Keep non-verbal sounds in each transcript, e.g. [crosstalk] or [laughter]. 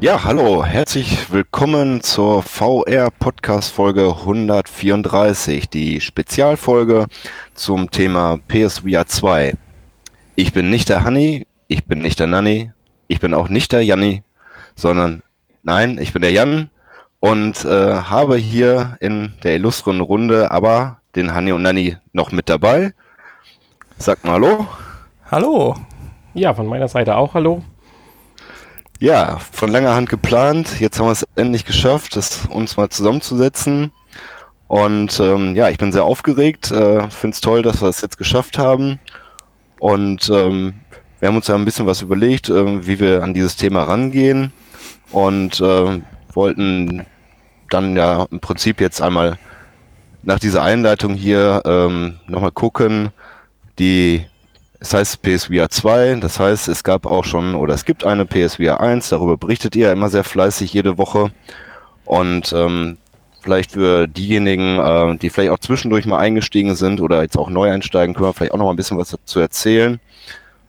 Ja, hallo, herzlich willkommen zur VR Podcast Folge 134, die Spezialfolge zum Thema PSVR 2. Ich bin nicht der Hanni, ich bin nicht der Nanni, ich bin auch nicht der Janni, sondern nein, ich bin der Jan und äh, habe hier in der illustren Runde aber den Hanni und Nanni noch mit dabei. Sagt mal Hallo. Hallo. Ja, von meiner Seite auch Hallo. Ja, von langer Hand geplant. Jetzt haben wir es endlich geschafft, das uns mal zusammenzusetzen. Und ähm, ja, ich bin sehr aufgeregt. Äh, Finde es toll, dass wir es jetzt geschafft haben. Und ähm, wir haben uns ja ein bisschen was überlegt, äh, wie wir an dieses Thema rangehen. Und äh, wollten dann ja im Prinzip jetzt einmal nach dieser Einleitung hier ähm, nochmal gucken, die es heißt PSVR 2, das heißt, es gab auch schon oder es gibt eine PSVR 1, darüber berichtet ihr immer sehr fleißig jede Woche. Und ähm, vielleicht für diejenigen, äh, die vielleicht auch zwischendurch mal eingestiegen sind oder jetzt auch neu einsteigen, können wir vielleicht auch noch mal ein bisschen was dazu erzählen,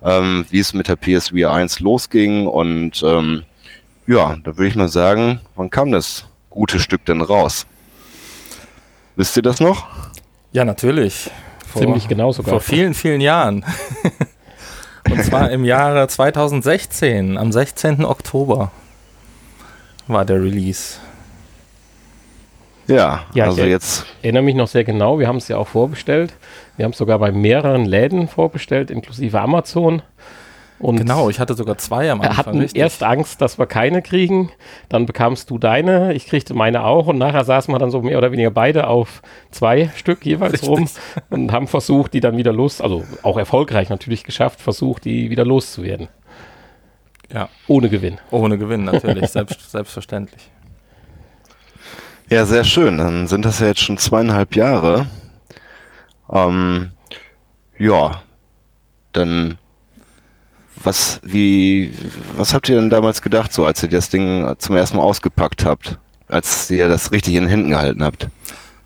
ähm, wie es mit der PSVR 1 losging. Und ähm, ja, da würde ich mal sagen, wann kam das gute Stück denn raus? Wisst ihr das noch? Ja, natürlich. Vor, Ziemlich genau sogar. Vor vielen, vielen Jahren. [laughs] Und zwar im Jahre 2016, am 16. Oktober war der Release. Ja, ja also ich jetzt. erinnere mich noch sehr genau. Wir haben es ja auch vorbestellt. Wir haben es sogar bei mehreren Läden vorbestellt, inklusive Amazon. Und genau, ich hatte sogar zwei am Anfang. Wir hatten richtig. erst Angst, dass wir keine kriegen. Dann bekamst du deine, ich kriegte meine auch. Und nachher saßen wir dann so mehr oder weniger beide auf zwei Stück jeweils richtig. rum und haben versucht, die dann wieder los, also auch erfolgreich natürlich geschafft, versucht, die wieder loszuwerden. Ja. Ohne Gewinn. Ohne Gewinn, natürlich, selbst, [laughs] selbstverständlich. Ja, sehr schön. Dann sind das ja jetzt schon zweieinhalb Jahre. Ähm, ja, dann was, wie, was habt ihr denn damals gedacht, so als ihr das Ding zum ersten Mal ausgepackt habt, als ihr das richtig in den Händen gehalten habt?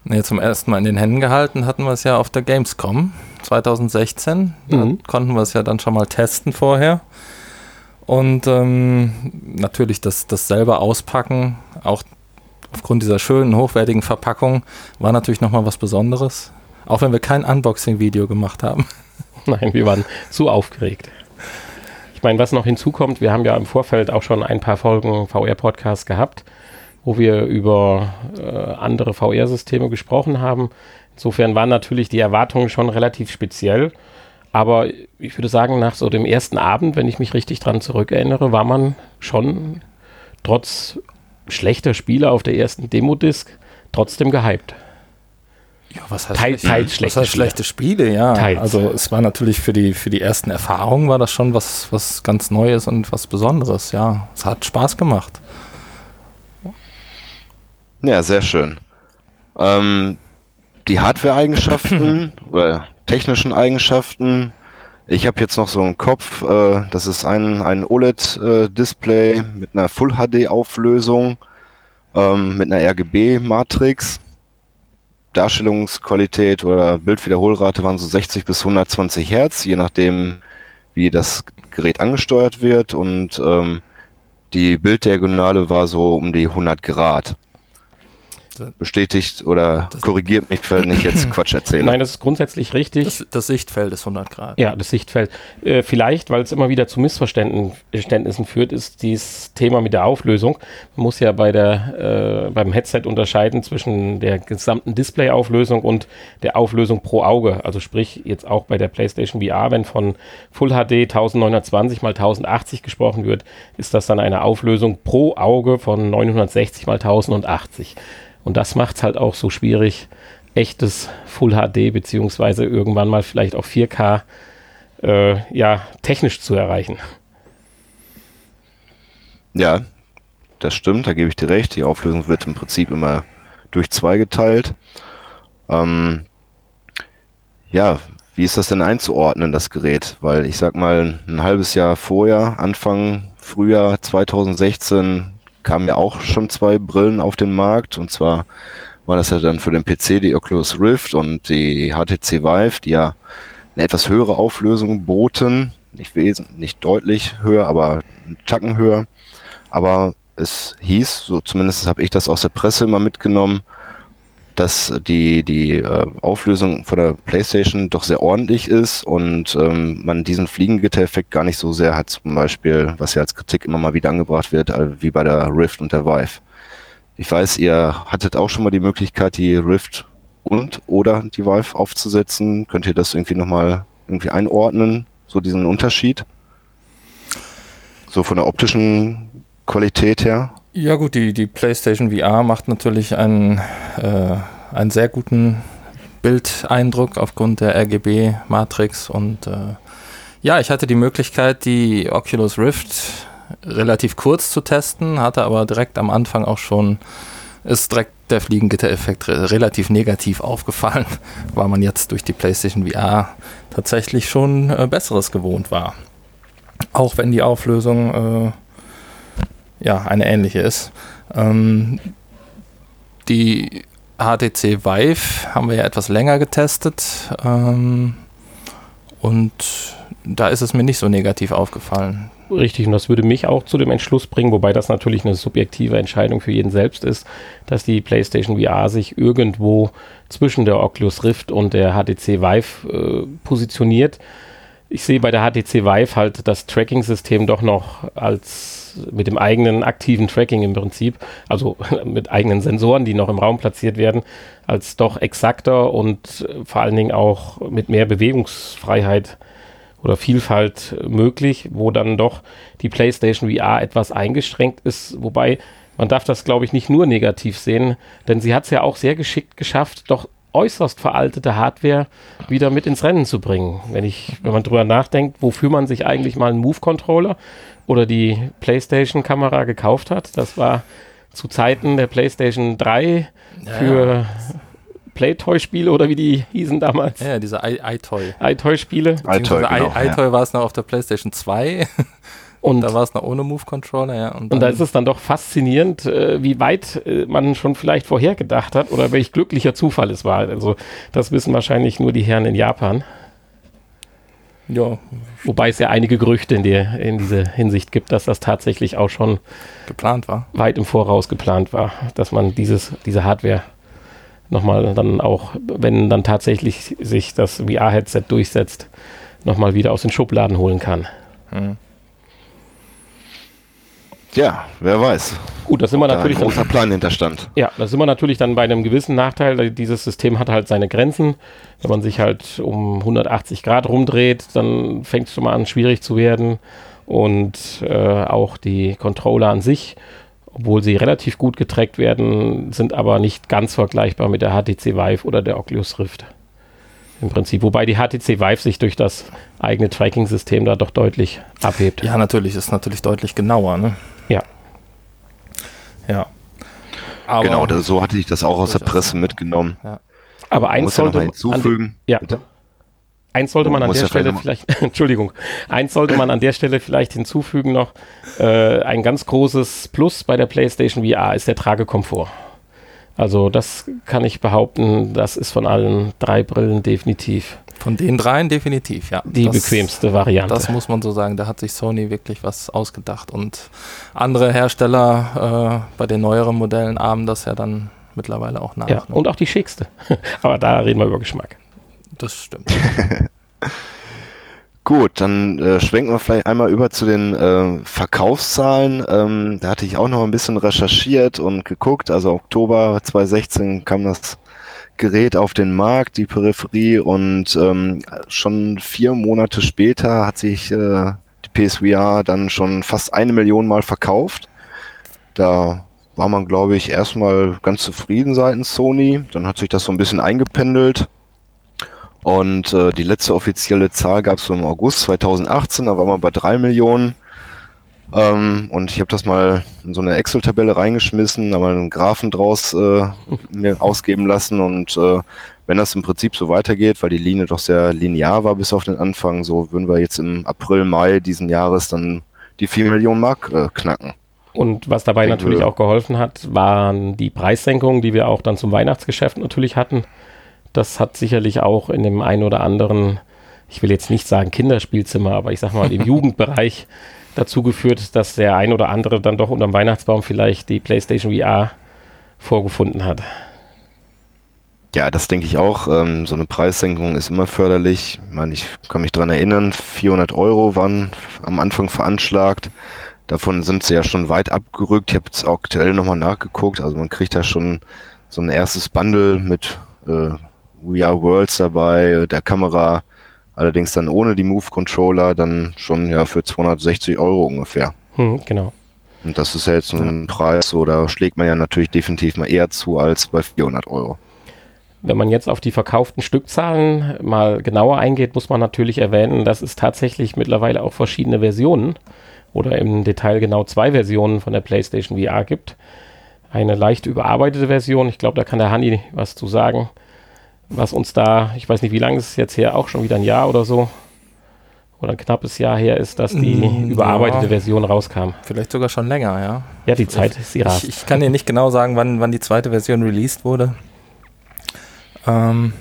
Nee, zum ersten Mal in den Händen gehalten hatten wir es ja auf der Gamescom 2016. Mhm. Da konnten wir es ja dann schon mal testen vorher. Und ähm, natürlich das, das selber auspacken, auch aufgrund dieser schönen, hochwertigen Verpackung, war natürlich nochmal was Besonderes. Auch wenn wir kein Unboxing-Video gemacht haben. Nein, wir waren zu aufgeregt. Ich meine, was noch hinzukommt, wir haben ja im Vorfeld auch schon ein paar Folgen VR-Podcast gehabt, wo wir über äh, andere VR-Systeme gesprochen haben. Insofern waren natürlich die Erwartungen schon relativ speziell. Aber ich würde sagen, nach so dem ersten Abend, wenn ich mich richtig dran zurückerinnere, war man schon trotz schlechter Spiele auf der ersten Demo-Disc trotzdem gehypt. Ja, was heißt, Teil, teils schlechte, was heißt Spiele. schlechte Spiele? Ja, teils. also es war natürlich für die, für die ersten Erfahrungen war das schon was, was ganz Neues und was Besonderes. Ja, es hat Spaß gemacht. Ja, sehr schön. Ähm, die Hardware-Eigenschaften [clears throat] oder technischen Eigenschaften. Ich habe jetzt noch so einen Kopf, äh, das ist ein, ein OLED-Display äh, mit einer Full-HD-Auflösung, ähm, mit einer RGB-Matrix Darstellungsqualität oder Bildwiederholrate waren so 60 bis 120 Hertz, je nachdem, wie das Gerät angesteuert wird. Und ähm, die Bilddiagonale war so um die 100 Grad bestätigt oder das korrigiert mich, wenn ich jetzt [clears throat] Quatsch erzähle. Nein, das ist grundsätzlich richtig. Das, das Sichtfeld ist 100 Grad. Ja, das Sichtfeld. Äh, vielleicht, weil es immer wieder zu Missverständnissen führt, ist dieses Thema mit der Auflösung. Man muss ja bei der, äh, beim Headset unterscheiden zwischen der gesamten Displayauflösung und der Auflösung pro Auge. Also sprich, jetzt auch bei der PlayStation VR, wenn von Full HD 1920 mal 1080 gesprochen wird, ist das dann eine Auflösung pro Auge von 960 mal 1080. Und das macht es halt auch so schwierig, echtes Full HD beziehungsweise irgendwann mal vielleicht auch 4K äh, ja, technisch zu erreichen. Ja, das stimmt, da gebe ich dir recht. Die Auflösung wird im Prinzip immer durch zwei geteilt. Ähm, ja, wie ist das denn einzuordnen, das Gerät? Weil ich sag mal, ein halbes Jahr vorher, Anfang Frühjahr 2016, kamen ja auch schon zwei Brillen auf den Markt. Und zwar war das ja dann für den PC die Oculus Rift und die HTC Vive, die ja eine etwas höhere Auflösung boten. Nicht wesentlich, nicht deutlich höher, aber einen Tacken höher. Aber es hieß, so zumindest habe ich das aus der Presse immer mitgenommen, dass die, die äh, Auflösung von der PlayStation doch sehr ordentlich ist und ähm, man diesen Fliegengitter-Effekt gar nicht so sehr hat, zum Beispiel, was ja als Kritik immer mal wieder angebracht wird, äh, wie bei der Rift und der Vive. Ich weiß, ihr hattet auch schon mal die Möglichkeit, die Rift und oder die Vive aufzusetzen. Könnt ihr das irgendwie nochmal irgendwie einordnen, so diesen Unterschied? So von der optischen Qualität her? Ja gut, die, die PlayStation VR macht natürlich einen, äh, einen sehr guten Bildeindruck aufgrund der RGB-Matrix und äh, ja, ich hatte die Möglichkeit, die Oculus Rift relativ kurz zu testen, hatte aber direkt am Anfang auch schon, ist direkt der Fliegengitter-Effekt re relativ negativ aufgefallen, [laughs] weil man jetzt durch die PlayStation VR tatsächlich schon äh, Besseres gewohnt war. Auch wenn die Auflösung äh, ja, eine ähnliche ist. Ähm, die HTC Vive haben wir ja etwas länger getestet ähm, und da ist es mir nicht so negativ aufgefallen. Richtig, und das würde mich auch zu dem Entschluss bringen, wobei das natürlich eine subjektive Entscheidung für jeden selbst ist, dass die PlayStation VR sich irgendwo zwischen der Oculus Rift und der HTC Vive äh, positioniert. Ich sehe bei der HTC Vive halt das Tracking-System doch noch als mit dem eigenen aktiven Tracking im Prinzip, also [laughs] mit eigenen Sensoren, die noch im Raum platziert werden, als doch exakter und vor allen Dingen auch mit mehr Bewegungsfreiheit oder Vielfalt möglich, wo dann doch die PlayStation VR etwas eingeschränkt ist, wobei man darf das, glaube ich, nicht nur negativ sehen, denn sie hat es ja auch sehr geschickt geschafft, doch äußerst veraltete Hardware wieder mit ins Rennen zu bringen. Wenn ich, wenn man drüber nachdenkt, wofür man sich eigentlich mal einen Move-Controller oder die PlayStation-Kamera gekauft hat, das war zu Zeiten der PlayStation 3 für ja. Playtoy-Spiele oder wie die hießen damals. Ja, diese iToy. iToy-Spiele. iToy, genau, iToy ja. war es noch auf der PlayStation 2. [laughs] Und da war es noch ohne Move-Controller, ja. Und, und, da ist es dann doch faszinierend, äh, wie weit äh, man schon vielleicht vorhergedacht hat oder welch glücklicher Zufall es war. Also das wissen wahrscheinlich nur die Herren in Japan. Ja. Wobei es ja einige Gerüchte in, der, in dieser Hinsicht gibt, dass das tatsächlich auch schon geplant war. Weit im Voraus geplant war, dass man dieses, diese Hardware nochmal dann auch, wenn dann tatsächlich sich das VR-Headset durchsetzt, nochmal wieder aus den Schubladen holen kann. Hm. Ja, wer weiß. Gut, das sind wir natürlich ein großer Plan hinterstand. Ja, das sind wir natürlich dann bei einem gewissen Nachteil. Dieses System hat halt seine Grenzen. Wenn man sich halt um 180 Grad rumdreht, dann fängt es schon mal an, schwierig zu werden. Und äh, auch die Controller an sich, obwohl sie relativ gut getrackt werden, sind aber nicht ganz vergleichbar mit der HTC Vive oder der Oculus Rift. Im Prinzip. Wobei die HTC Vive sich durch das eigene Tracking-System da doch deutlich abhebt. Ja, natürlich, ist natürlich deutlich genauer. Ne? Ja. Ja. Aber genau, das, so hatte ich das auch aus der Presse mitgenommen. Ja. Aber eins sollte man hinzufügen. ja. Bitte? Eins sollte man an der Stelle vielleicht, [laughs] Entschuldigung, eins sollte man an der Stelle vielleicht hinzufügen noch. Äh, ein ganz großes Plus bei der PlayStation VR ist der Tragekomfort. Also das kann ich behaupten, das ist von allen drei Brillen definitiv von den dreien definitiv, ja. Die das, bequemste Variante. Das muss man so sagen. Da hat sich Sony wirklich was ausgedacht. Und andere Hersteller äh, bei den neueren Modellen ahmen das ja dann mittlerweile auch nach. Ja, ne? und auch die schickste. [laughs] Aber da reden wir über Geschmack. Das stimmt. [laughs] Gut, dann äh, schwenken wir vielleicht einmal über zu den äh, Verkaufszahlen. Ähm, da hatte ich auch noch ein bisschen recherchiert und geguckt. Also Oktober 2016 kam das Gerät auf den Markt, die Peripherie, und ähm, schon vier Monate später hat sich äh, die PSVR dann schon fast eine Million Mal verkauft. Da war man, glaube ich, erstmal ganz zufrieden seitens Sony. Dann hat sich das so ein bisschen eingependelt. Und äh, die letzte offizielle Zahl gab es so im August 2018, da war man bei drei Millionen. Ähm, und ich habe das mal in so eine Excel-Tabelle reingeschmissen, da mal einen Graphen draus äh, [laughs] mir ausgeben lassen und äh, wenn das im Prinzip so weitergeht, weil die Linie doch sehr linear war bis auf den Anfang, so würden wir jetzt im April, Mai diesen Jahres dann die 4 Millionen Mark äh, knacken. Und was dabei natürlich auch geholfen hat, waren die Preissenkungen, die wir auch dann zum Weihnachtsgeschäft natürlich hatten. Das hat sicherlich auch in dem einen oder anderen, ich will jetzt nicht sagen Kinderspielzimmer, aber ich sag mal im [laughs] Jugendbereich dazu geführt, dass der ein oder andere dann doch unterm Weihnachtsbaum vielleicht die PlayStation VR vorgefunden hat. Ja, das denke ich auch. Ähm, so eine Preissenkung ist immer förderlich. Ich meine, ich kann mich dran erinnern, 400 Euro waren am Anfang veranschlagt. Davon sind sie ja schon weit abgerückt. Ich habe jetzt aktuell nochmal nachgeguckt. Also man kriegt da schon so ein erstes Bundle mit äh, We Are Worlds dabei, der Kamera, allerdings dann ohne die Move Controller, dann schon ja für 260 Euro ungefähr. Hm, genau. Und das ist ja jetzt ein Preis, so da schlägt man ja natürlich definitiv mal eher zu als bei 400 Euro. Wenn man jetzt auf die verkauften Stückzahlen mal genauer eingeht, muss man natürlich erwähnen, dass es tatsächlich mittlerweile auch verschiedene Versionen oder im Detail genau zwei Versionen von der PlayStation VR gibt. Eine leicht überarbeitete Version, ich glaube, da kann der Hanni was zu sagen, was uns da, ich weiß nicht, wie lange ist es jetzt her, auch schon wieder ein Jahr oder so, oder ein knappes Jahr her ist, dass die mm, überarbeitete ja, Version rauskam. Vielleicht sogar schon länger, ja. Ja, die Zeit ist sie ich, ich kann dir nicht genau sagen, wann, wann die zweite Version released wurde. Ähm,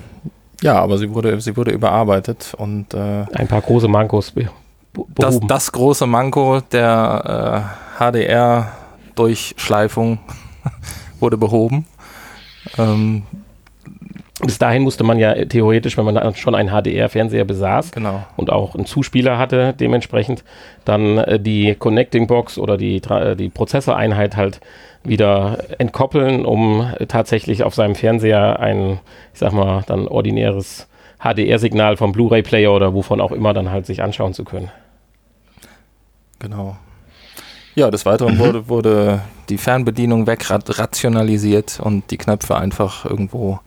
ja, aber sie wurde, sie wurde überarbeitet und äh, ein paar große Mankos das, das, große Manko der äh, HDR-Durchschleifung [laughs] wurde behoben. Ähm, bis dahin musste man ja theoretisch, wenn man schon einen HDR-Fernseher besaß genau. und auch einen Zuspieler hatte, dementsprechend dann äh, die Connecting Box oder die, äh, die Prozessoreinheit halt wieder entkoppeln, um tatsächlich auf seinem Fernseher ein, ich sag mal, dann ordinäres HDR-Signal vom Blu-ray-Player oder wovon auch immer dann halt sich anschauen zu können. Genau. Ja, des Weiteren mhm. wurde, wurde die Fernbedienung wegrationalisiert und die Knöpfe einfach irgendwo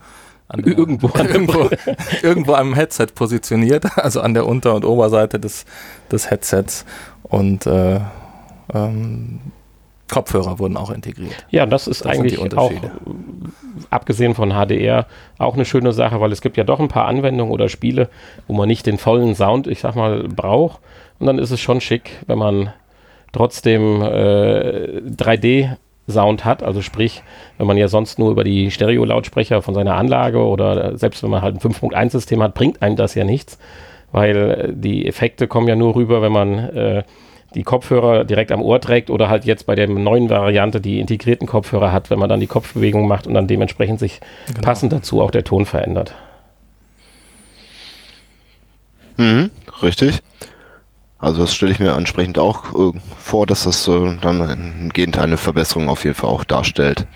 der, irgendwo, an irgendwo, [laughs] irgendwo am Headset positioniert, [laughs] also an der Unter- und Oberseite des, des Headsets. Und äh, ähm, Kopfhörer wurden auch integriert. Ja, das ist das eigentlich auch, abgesehen von HDR, auch eine schöne Sache, weil es gibt ja doch ein paar Anwendungen oder Spiele, wo man nicht den vollen Sound, ich sag mal, braucht. Und dann ist es schon schick, wenn man trotzdem äh, 3D Sound hat. Also sprich, wenn man ja sonst nur über die Stereo-Lautsprecher von seiner Anlage oder selbst wenn man halt ein 5.1-System hat, bringt einem das ja nichts, weil äh, die Effekte kommen ja nur rüber, wenn man äh, die Kopfhörer direkt am Ohr trägt oder halt jetzt bei der neuen Variante die integrierten Kopfhörer hat, wenn man dann die Kopfbewegung macht und dann dementsprechend sich genau. passend dazu auch der Ton verändert. Mhm, richtig. Also das stelle ich mir entsprechend auch äh, vor, dass das äh, dann Gegenteil eine Verbesserung auf jeden Fall auch darstellt.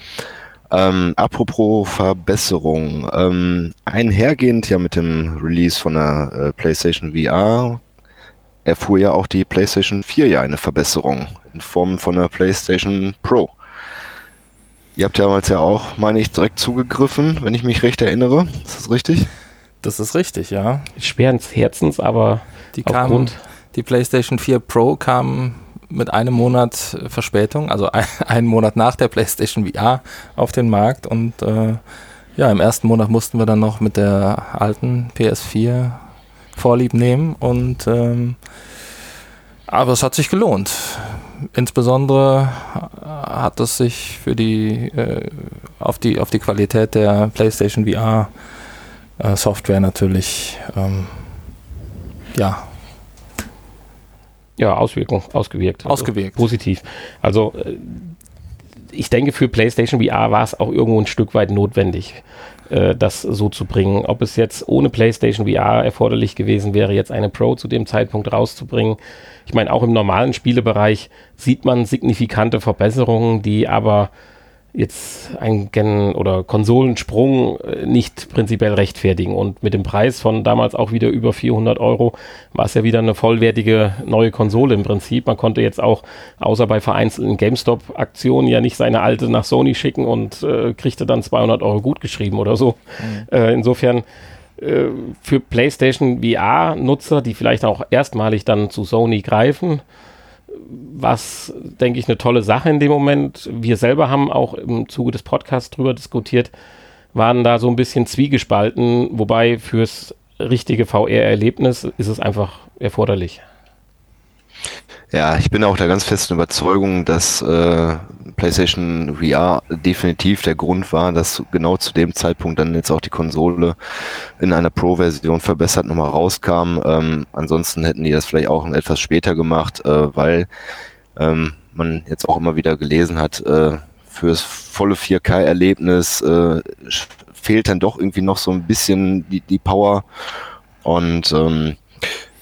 Ähm, apropos Verbesserung, ähm, einhergehend ja mit dem Release von der äh, PlayStation VR erfuhr ja auch die PlayStation 4 ja eine Verbesserung in Form von der PlayStation Pro. Ihr habt damals ja auch, meine ich, direkt zugegriffen, wenn ich mich recht erinnere. Ist das richtig? Das ist richtig, ja. Schweren Herzens, aber die aufgrund kam die PlayStation 4 Pro kam mit einem Monat Verspätung, also ein, [laughs] einen Monat nach der PlayStation VR auf den Markt und äh, ja, im ersten Monat mussten wir dann noch mit der alten PS4 Vorlieb nehmen und ähm, aber es hat sich gelohnt. Insbesondere hat es sich für die äh, auf die auf die Qualität der PlayStation VR äh, Software natürlich ähm, ja ja, Auswirkung, ausgewirkt. Also ausgewirkt. Positiv. Also äh, ich denke, für PlayStation VR war es auch irgendwo ein Stück weit notwendig, äh, das so zu bringen. Ob es jetzt ohne PlayStation VR erforderlich gewesen wäre, jetzt eine Pro zu dem Zeitpunkt rauszubringen. Ich meine, auch im normalen Spielebereich sieht man signifikante Verbesserungen, die aber jetzt einen Gen- oder Konsolensprung äh, nicht prinzipiell rechtfertigen. Und mit dem Preis von damals auch wieder über 400 Euro war es ja wieder eine vollwertige neue Konsole im Prinzip. Man konnte jetzt auch, außer bei vereinzelten GameStop-Aktionen, ja nicht seine alte nach Sony schicken und äh, kriegte dann 200 Euro gut geschrieben oder so. Mhm. Äh, insofern äh, für PlayStation VR-Nutzer, die vielleicht auch erstmalig dann zu Sony greifen, was, denke ich, eine tolle Sache in dem Moment. Wir selber haben auch im Zuge des Podcasts drüber diskutiert, waren da so ein bisschen zwiegespalten, wobei fürs richtige VR-Erlebnis ist es einfach erforderlich. Ja, ich bin auch der ganz festen Überzeugung, dass äh, PlayStation VR definitiv der Grund war, dass genau zu dem Zeitpunkt dann jetzt auch die Konsole in einer Pro-Version verbessert nochmal rauskam. Ähm, ansonsten hätten die das vielleicht auch etwas später gemacht, äh, weil ähm, man jetzt auch immer wieder gelesen hat, äh, fürs volle 4K-Erlebnis äh, fehlt dann doch irgendwie noch so ein bisschen die, die Power. Und ähm,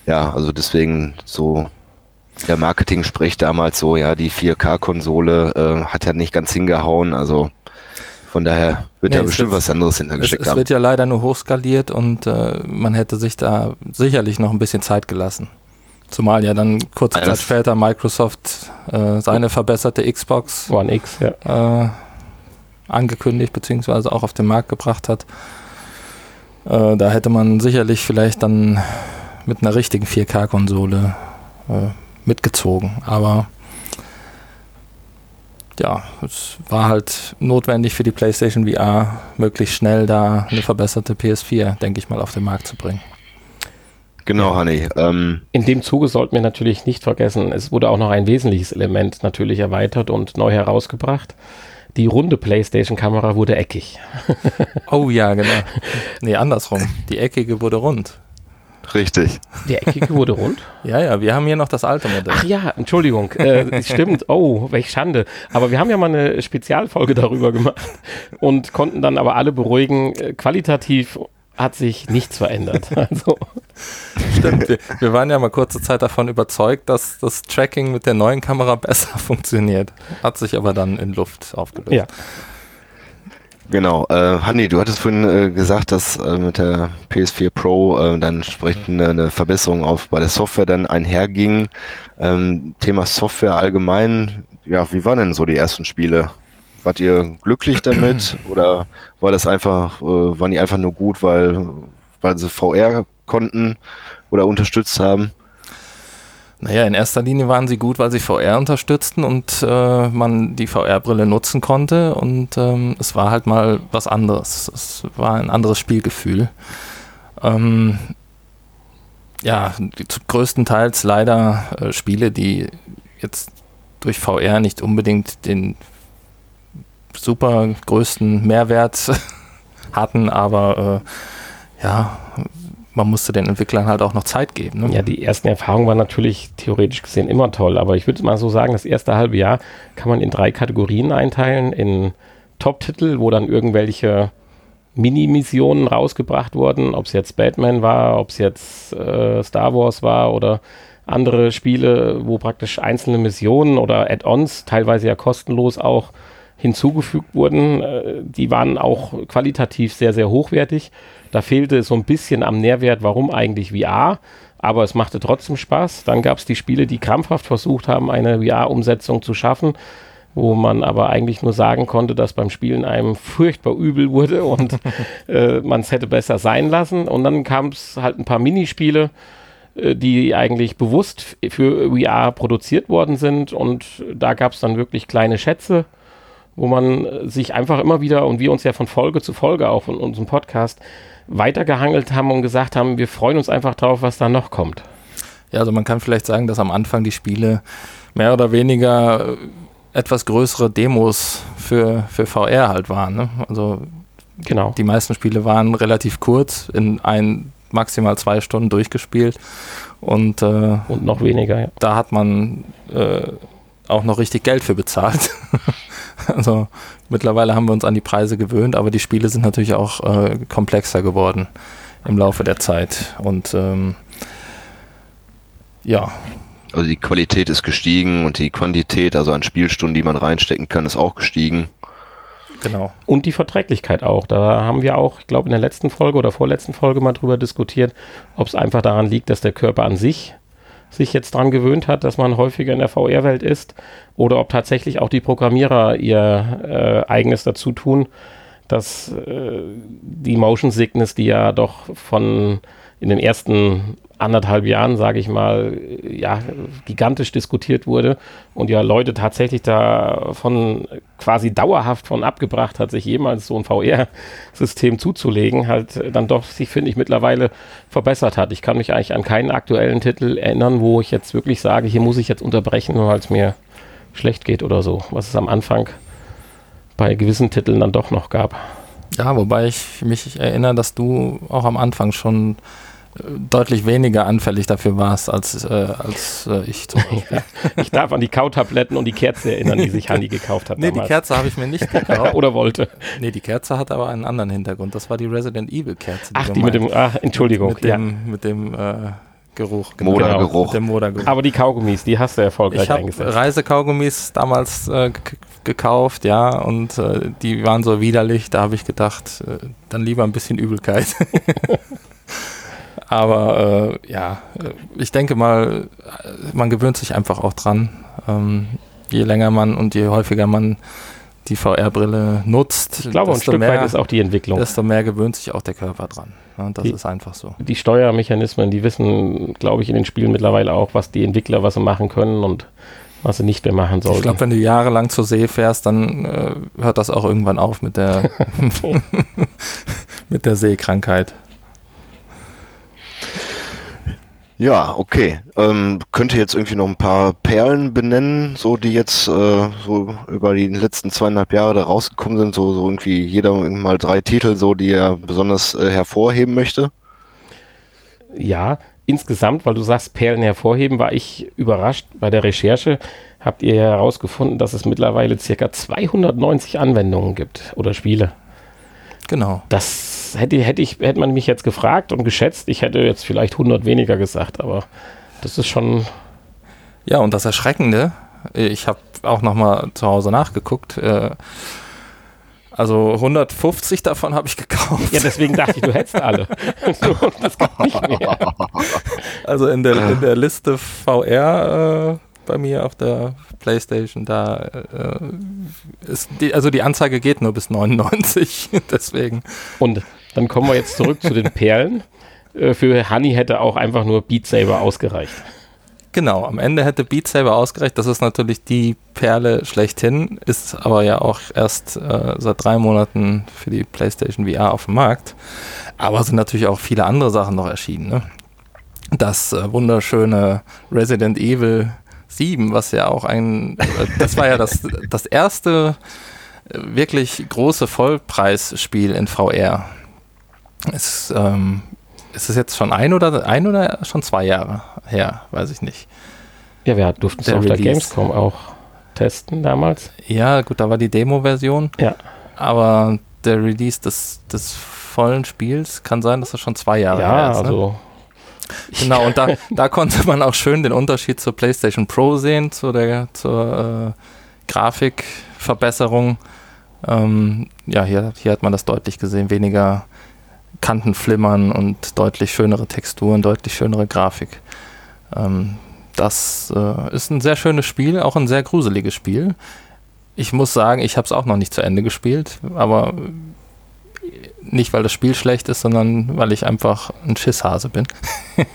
ja, also deswegen so der Marketing spricht damals so, ja, die 4K-Konsole äh, hat ja nicht ganz hingehauen, also von daher wird nee, ja bestimmt wird, was anderes hintergesteckt es, es wird ja leider nur hochskaliert und äh, man hätte sich da sicherlich noch ein bisschen Zeit gelassen. Zumal ja dann kurze Zeit später Microsoft äh, seine verbesserte Xbox One X ja. äh, angekündigt bzw. auch auf den Markt gebracht hat. Äh, da hätte man sicherlich vielleicht dann mit einer richtigen 4K-Konsole äh, mitgezogen. Aber ja, es war halt notwendig für die PlayStation VR, möglichst schnell da eine verbesserte PS4, denke ich mal, auf den Markt zu bringen. Genau, Hanni. Ähm In dem Zuge sollten wir natürlich nicht vergessen, es wurde auch noch ein wesentliches Element natürlich erweitert und neu herausgebracht. Die runde PlayStation-Kamera wurde eckig. oh ja, genau. Nee, andersrum. Die eckige wurde rund. Richtig. Der eckige wurde rund? [laughs] ja, ja, wir haben hier noch das alte Modell. Ach ja, Entschuldigung. Äh, stimmt. Oh, welch Schande. Aber wir haben ja mal eine Spezialfolge darüber gemacht und konnten dann aber alle beruhigen. Äh, qualitativ hat sich nichts verändert. [laughs] Also. Stimmt, wir, wir, waren ja mal kurze Zeit davon überzeugt, dass das Tracking mit der neuen Kamera besser [laughs] funktioniert. Hat sich aber dann in Luft aufgelöst. Ja. Genau. Äh, Hanni, du hattest vorhin äh, gesagt, dass äh, mit der PS4 Pro äh, dann entsprechend eine, Verbesserung auf bei der Software dann einherging. Ähm, Thema Software allgemein, ja, wie waren denn so die ersten Spiele? Wart ihr glücklich damit [clears throat] oder war das einfach, äh, waren die einfach nur gut, weil, weil sie VR konnten oder unterstützt haben? Naja, in erster Linie waren sie gut, weil sie VR unterstützten und äh, man die VR-Brille nutzen konnte und ähm, es war halt mal was anderes. Es war ein anderes Spielgefühl. Ähm, ja, größtenteils leider äh, Spiele, die jetzt durch VR nicht unbedingt den super größten Mehrwert [laughs] hatten, aber äh, ja, man musste den Entwicklern halt auch noch Zeit geben. Ne? Ja, die ersten Erfahrungen waren natürlich theoretisch gesehen immer toll, aber ich würde mal so sagen, das erste halbe Jahr kann man in drei Kategorien einteilen. In Top-Titel, wo dann irgendwelche Mini-Missionen rausgebracht wurden, ob es jetzt Batman war, ob es jetzt äh, Star Wars war oder andere Spiele, wo praktisch einzelne Missionen oder Add-ons, teilweise ja kostenlos auch hinzugefügt wurden. Äh, die waren auch qualitativ sehr, sehr hochwertig. Da fehlte so ein bisschen am Nährwert, warum eigentlich VR, aber es machte trotzdem Spaß. Dann gab es die Spiele, die krampfhaft versucht haben, eine VR-Umsetzung zu schaffen, wo man aber eigentlich nur sagen konnte, dass beim Spielen einem furchtbar übel wurde und [laughs] äh, man es hätte besser sein lassen. Und dann kam es halt ein paar Minispiele, äh, die eigentlich bewusst für VR produziert worden sind und da gab es dann wirklich kleine Schätze wo man sich einfach immer wieder und wir uns ja von Folge zu Folge auch von unserem Podcast weitergehangelt haben und gesagt haben, wir freuen uns einfach drauf, was da noch kommt. Ja, also man kann vielleicht sagen, dass am Anfang die Spiele mehr oder weniger äh, etwas größere Demos für, für VR halt waren. Ne? Also genau. die meisten Spiele waren relativ kurz, in ein, maximal zwei Stunden durchgespielt. Und, äh, und noch weniger, ja. Da hat man äh, auch noch richtig Geld für bezahlt. [laughs] [laughs] also mittlerweile haben wir uns an die Preise gewöhnt, aber die Spiele sind natürlich auch äh, komplexer geworden im Laufe der Zeit. Und ähm, ja. Also die Qualität ist gestiegen und die Quantität, also an Spielstunden, die man reinstecken kann, ist auch gestiegen. Genau. Und die Verträglichkeit auch. Da haben wir auch, ich glaube, in der letzten Folge oder vorletzten Folge mal drüber diskutiert, ob es einfach daran liegt, dass der Körper an sich sich jetzt dran gewöhnt hat, dass man häufiger in der VR-Welt ist, oder ob tatsächlich auch die Programmierer ihr äh, eigenes dazu tun, dass äh, die Motion Sickness, die ja doch von in den ersten anderthalb Jahren, sage ich mal, ja, gigantisch diskutiert wurde und ja Leute tatsächlich davon quasi dauerhaft von abgebracht hat, sich jemals so ein VR-System zuzulegen, halt dann doch sich, finde ich, mittlerweile verbessert hat. Ich kann mich eigentlich an keinen aktuellen Titel erinnern, wo ich jetzt wirklich sage, hier muss ich jetzt unterbrechen, weil es mir schlecht geht oder so, was es am Anfang bei gewissen Titeln dann doch noch gab. Ja, wobei ich mich erinnere, dass du auch am Anfang schon deutlich weniger anfällig dafür warst als, äh, als äh, ich zum [laughs] Beispiel. ich darf an die Kautabletten und die Kerze erinnern, die sich [laughs] Hanni gekauft hat. Nee, damals. die Kerze habe ich mir nicht gekauft. [laughs] Oder wollte. Nee, die Kerze hat aber einen anderen Hintergrund. Das war die Resident Evil Kerze. Die ach, die mit dem, ach, Entschuldigung. Mit, mit ja. dem, mit dem äh, Geruch. Genau. Modergeruch. Genau, Modergeruch. Aber die Kaugummis, die hast du erfolgreich ich eingesetzt. Reisekaugummis damals äh, gekauft, ja, und äh, die waren so widerlich, da habe ich gedacht, äh, dann lieber ein bisschen Übelkeit. Aber äh, ja, äh, ich denke mal, man gewöhnt sich einfach auch dran. Ähm, je länger man und je häufiger man die VR-Brille nutzt, ich glaube, ein Stück mehr, weit ist auch die Entwicklung. Desto mehr gewöhnt sich auch der Körper dran. Ja, das die, ist einfach so. Die Steuermechanismen, die wissen, glaube ich, in den Spielen mittlerweile auch, was die Entwickler, was sie machen können und was sie nicht mehr machen sollten. Ich glaube, wenn du jahrelang zur See fährst, dann äh, hört das auch irgendwann auf mit der, [laughs] [laughs] mit der Seekrankheit. Ja, okay. Ähm, könnte jetzt irgendwie noch ein paar Perlen benennen, so die jetzt äh, so über die letzten zweieinhalb Jahre da rausgekommen sind, so, so irgendwie jeder mal drei Titel, so die er besonders äh, hervorheben möchte? Ja, insgesamt, weil du sagst Perlen hervorheben, war ich überrascht bei der Recherche. Habt ihr herausgefunden, dass es mittlerweile circa 290 Anwendungen gibt oder Spiele? Genau. Das hätte, hätte, ich, hätte man mich jetzt gefragt und geschätzt, ich hätte jetzt vielleicht 100 weniger gesagt, aber das ist schon. Ja, und das Erschreckende, ich habe auch nochmal zu Hause nachgeguckt, äh, also 150 davon habe ich gekauft. Ja, deswegen dachte ich, du hättest alle. [laughs] das nicht mehr. Also in der, in der Liste VR äh, bei mir auf der Playstation, da äh, ist die, also die Anzeige geht nur bis 99, [laughs] deswegen. Und dann kommen wir jetzt zurück zu den Perlen. Äh, für Honey hätte auch einfach nur Beat Saber ausgereicht. Genau, am Ende hätte Beat Saber ausgereicht. Das ist natürlich die Perle schlechthin, ist aber ja auch erst äh, seit drei Monaten für die PlayStation VR auf dem Markt. Aber sind natürlich auch viele andere Sachen noch erschienen. Ne? Das äh, wunderschöne Resident Evil 7, was ja auch ein, das war ja das, [laughs] das erste äh, wirklich große Vollpreisspiel in VR. Ist, ähm, ist es jetzt schon ein oder ein oder schon zwei Jahre her? Weiß ich nicht. Ja, wir durften es auf der Gamescom auch testen damals. Ja, gut, da war die Demo-Version. Ja. Aber der Release des, des vollen Spiels kann sein, dass es schon zwei Jahre ja, her ist. Ja, ne? also. Genau, und da, da konnte man auch schön den Unterschied zur PlayStation Pro sehen, zu der, zur äh, Grafikverbesserung. Ähm, ja, hier, hier hat man das deutlich gesehen. Weniger Kanten flimmern und deutlich schönere Texturen, deutlich schönere Grafik. Ähm, das äh, ist ein sehr schönes Spiel, auch ein sehr gruseliges Spiel. Ich muss sagen, ich habe es auch noch nicht zu Ende gespielt, aber nicht, weil das Spiel schlecht ist, sondern weil ich einfach ein Schisshase bin. [laughs]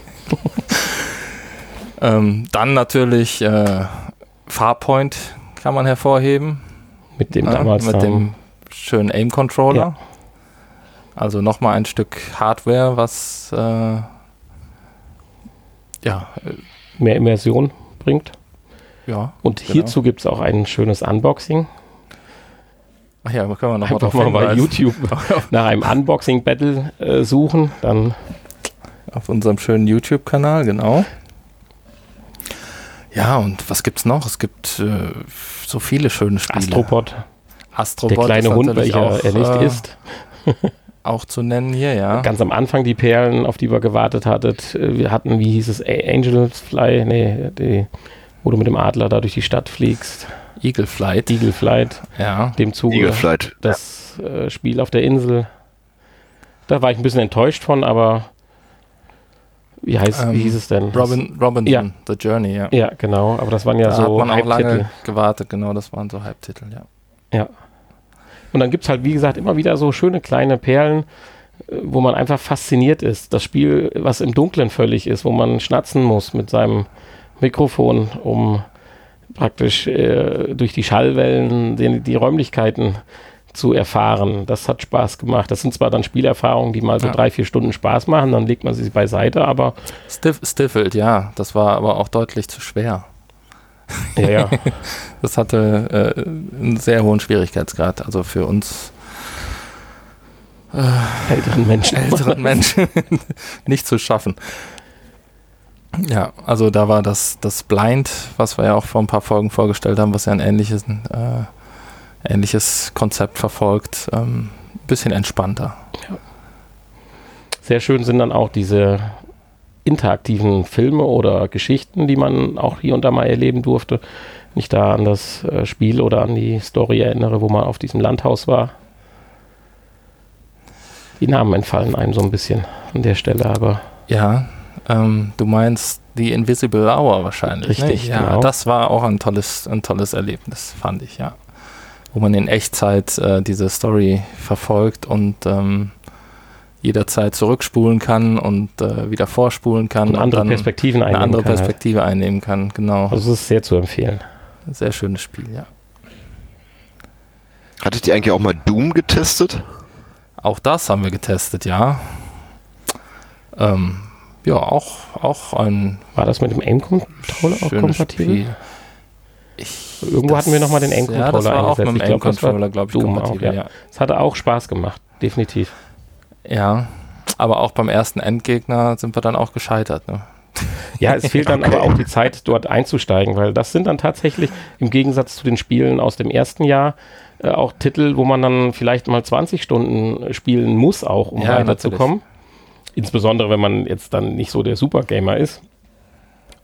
ähm, dann natürlich äh, Farpoint kann man hervorheben. Mit dem damals. Mit dem schönen Aim-Controller. Ja. Also nochmal ein Stück Hardware, was äh, ja mehr Immersion bringt. Ja. Und genau. hierzu gibt es auch ein schönes Unboxing. Ach ja, können wir nochmal drauf mal bei YouTube [laughs] [laughs] nach einem Unboxing-Battle äh, suchen. Dann auf unserem schönen YouTube-Kanal, genau. Ja, und was gibt's noch? Es gibt äh, so viele schöne Spiele. Astrobot. Astrobot Der kleine Hund, welcher auch, er nicht äh, ist. [laughs] auch zu nennen hier, ja. Ganz am Anfang die Perlen, auf die wir gewartet hattet. Äh, wir hatten, wie hieß es, Angels Fly, nee, die, wo du mit dem Adler da durch die Stadt fliegst. Eagle Flight. Eagle Flight. Ja. Dem Zuge. Eagle Flight. Das äh, Spiel auf der Insel. Da war ich ein bisschen enttäuscht von, aber wie heißt, ähm, wie hieß es denn? Robin, Robinson, ja. The Journey, ja. Ja, genau, aber das waren ja da so. Hat man auch lange gewartet, genau, das waren so Halbtitel, ja. Ja. Und dann gibt es halt, wie gesagt, immer wieder so schöne kleine Perlen. wo man einfach fasziniert ist. Das Spiel, was im Dunkeln völlig ist, wo man schnatzen muss mit seinem Mikrofon, um praktisch äh, durch die Schallwellen den, die Räumlichkeiten zu erfahren. Das hat Spaß gemacht. Das sind zwar dann Spielerfahrungen, die mal so ja. drei, vier Stunden Spaß machen, dann legt man sie beiseite, aber. Stiff, Stiffelt, ja. Das war aber auch deutlich zu schwer. Ja, ja. [laughs] das hatte äh, einen sehr hohen Schwierigkeitsgrad. Also für uns äh, älteren Menschen. Älteren Menschen [laughs] nicht zu schaffen. Ja, also da war das, das Blind, was wir ja auch vor ein paar Folgen vorgestellt haben, was ja ein ähnliches, äh, ähnliches Konzept verfolgt, ähm, ein bisschen entspannter. Ja. Sehr schön sind dann auch diese interaktiven Filme oder Geschichten, die man auch hier und da mal erleben durfte. Nicht da an das äh, Spiel oder an die Story erinnere, wo man auf diesem Landhaus war. Die Namen entfallen einem so ein bisschen an der Stelle, aber. Ja, ähm, du meinst The Invisible Hour wahrscheinlich. Ne? Richtig, ne? ja. Genau. Das war auch ein tolles, ein tolles Erlebnis, fand ich, ja. Wo man in Echtzeit äh, diese Story verfolgt und ähm, jederzeit zurückspulen kann und äh, wieder vorspulen kann. Und, und andere Perspektiven einnehmen eine andere kann Perspektive halt. einnehmen kann, genau. Also es ist sehr zu empfehlen. Sehr schönes Spiel, ja. Hattet ihr eigentlich auch mal Doom getestet? Auch das haben wir getestet, ja. Ähm, ja, auch, auch ein. War das mit dem Aim-Controller auch kompatibel? Ich, Irgendwo hatten wir nochmal den Aim-Controller ja, das war eingesetzt. Auch mit dem Aim-Controller, glaube ich, kompatibel. Auch, ja. ja. Es hatte auch Spaß gemacht, definitiv. Ja, aber auch beim ersten Endgegner sind wir dann auch gescheitert. Ne? Ja, es fehlt dann okay. aber auch die Zeit, dort einzusteigen, weil das sind dann tatsächlich im Gegensatz zu den Spielen aus dem ersten Jahr äh, auch Titel, wo man dann vielleicht mal 20 Stunden spielen muss, auch um ja, weiterzukommen. Natürlich. Insbesondere, wenn man jetzt dann nicht so der Supergamer ist.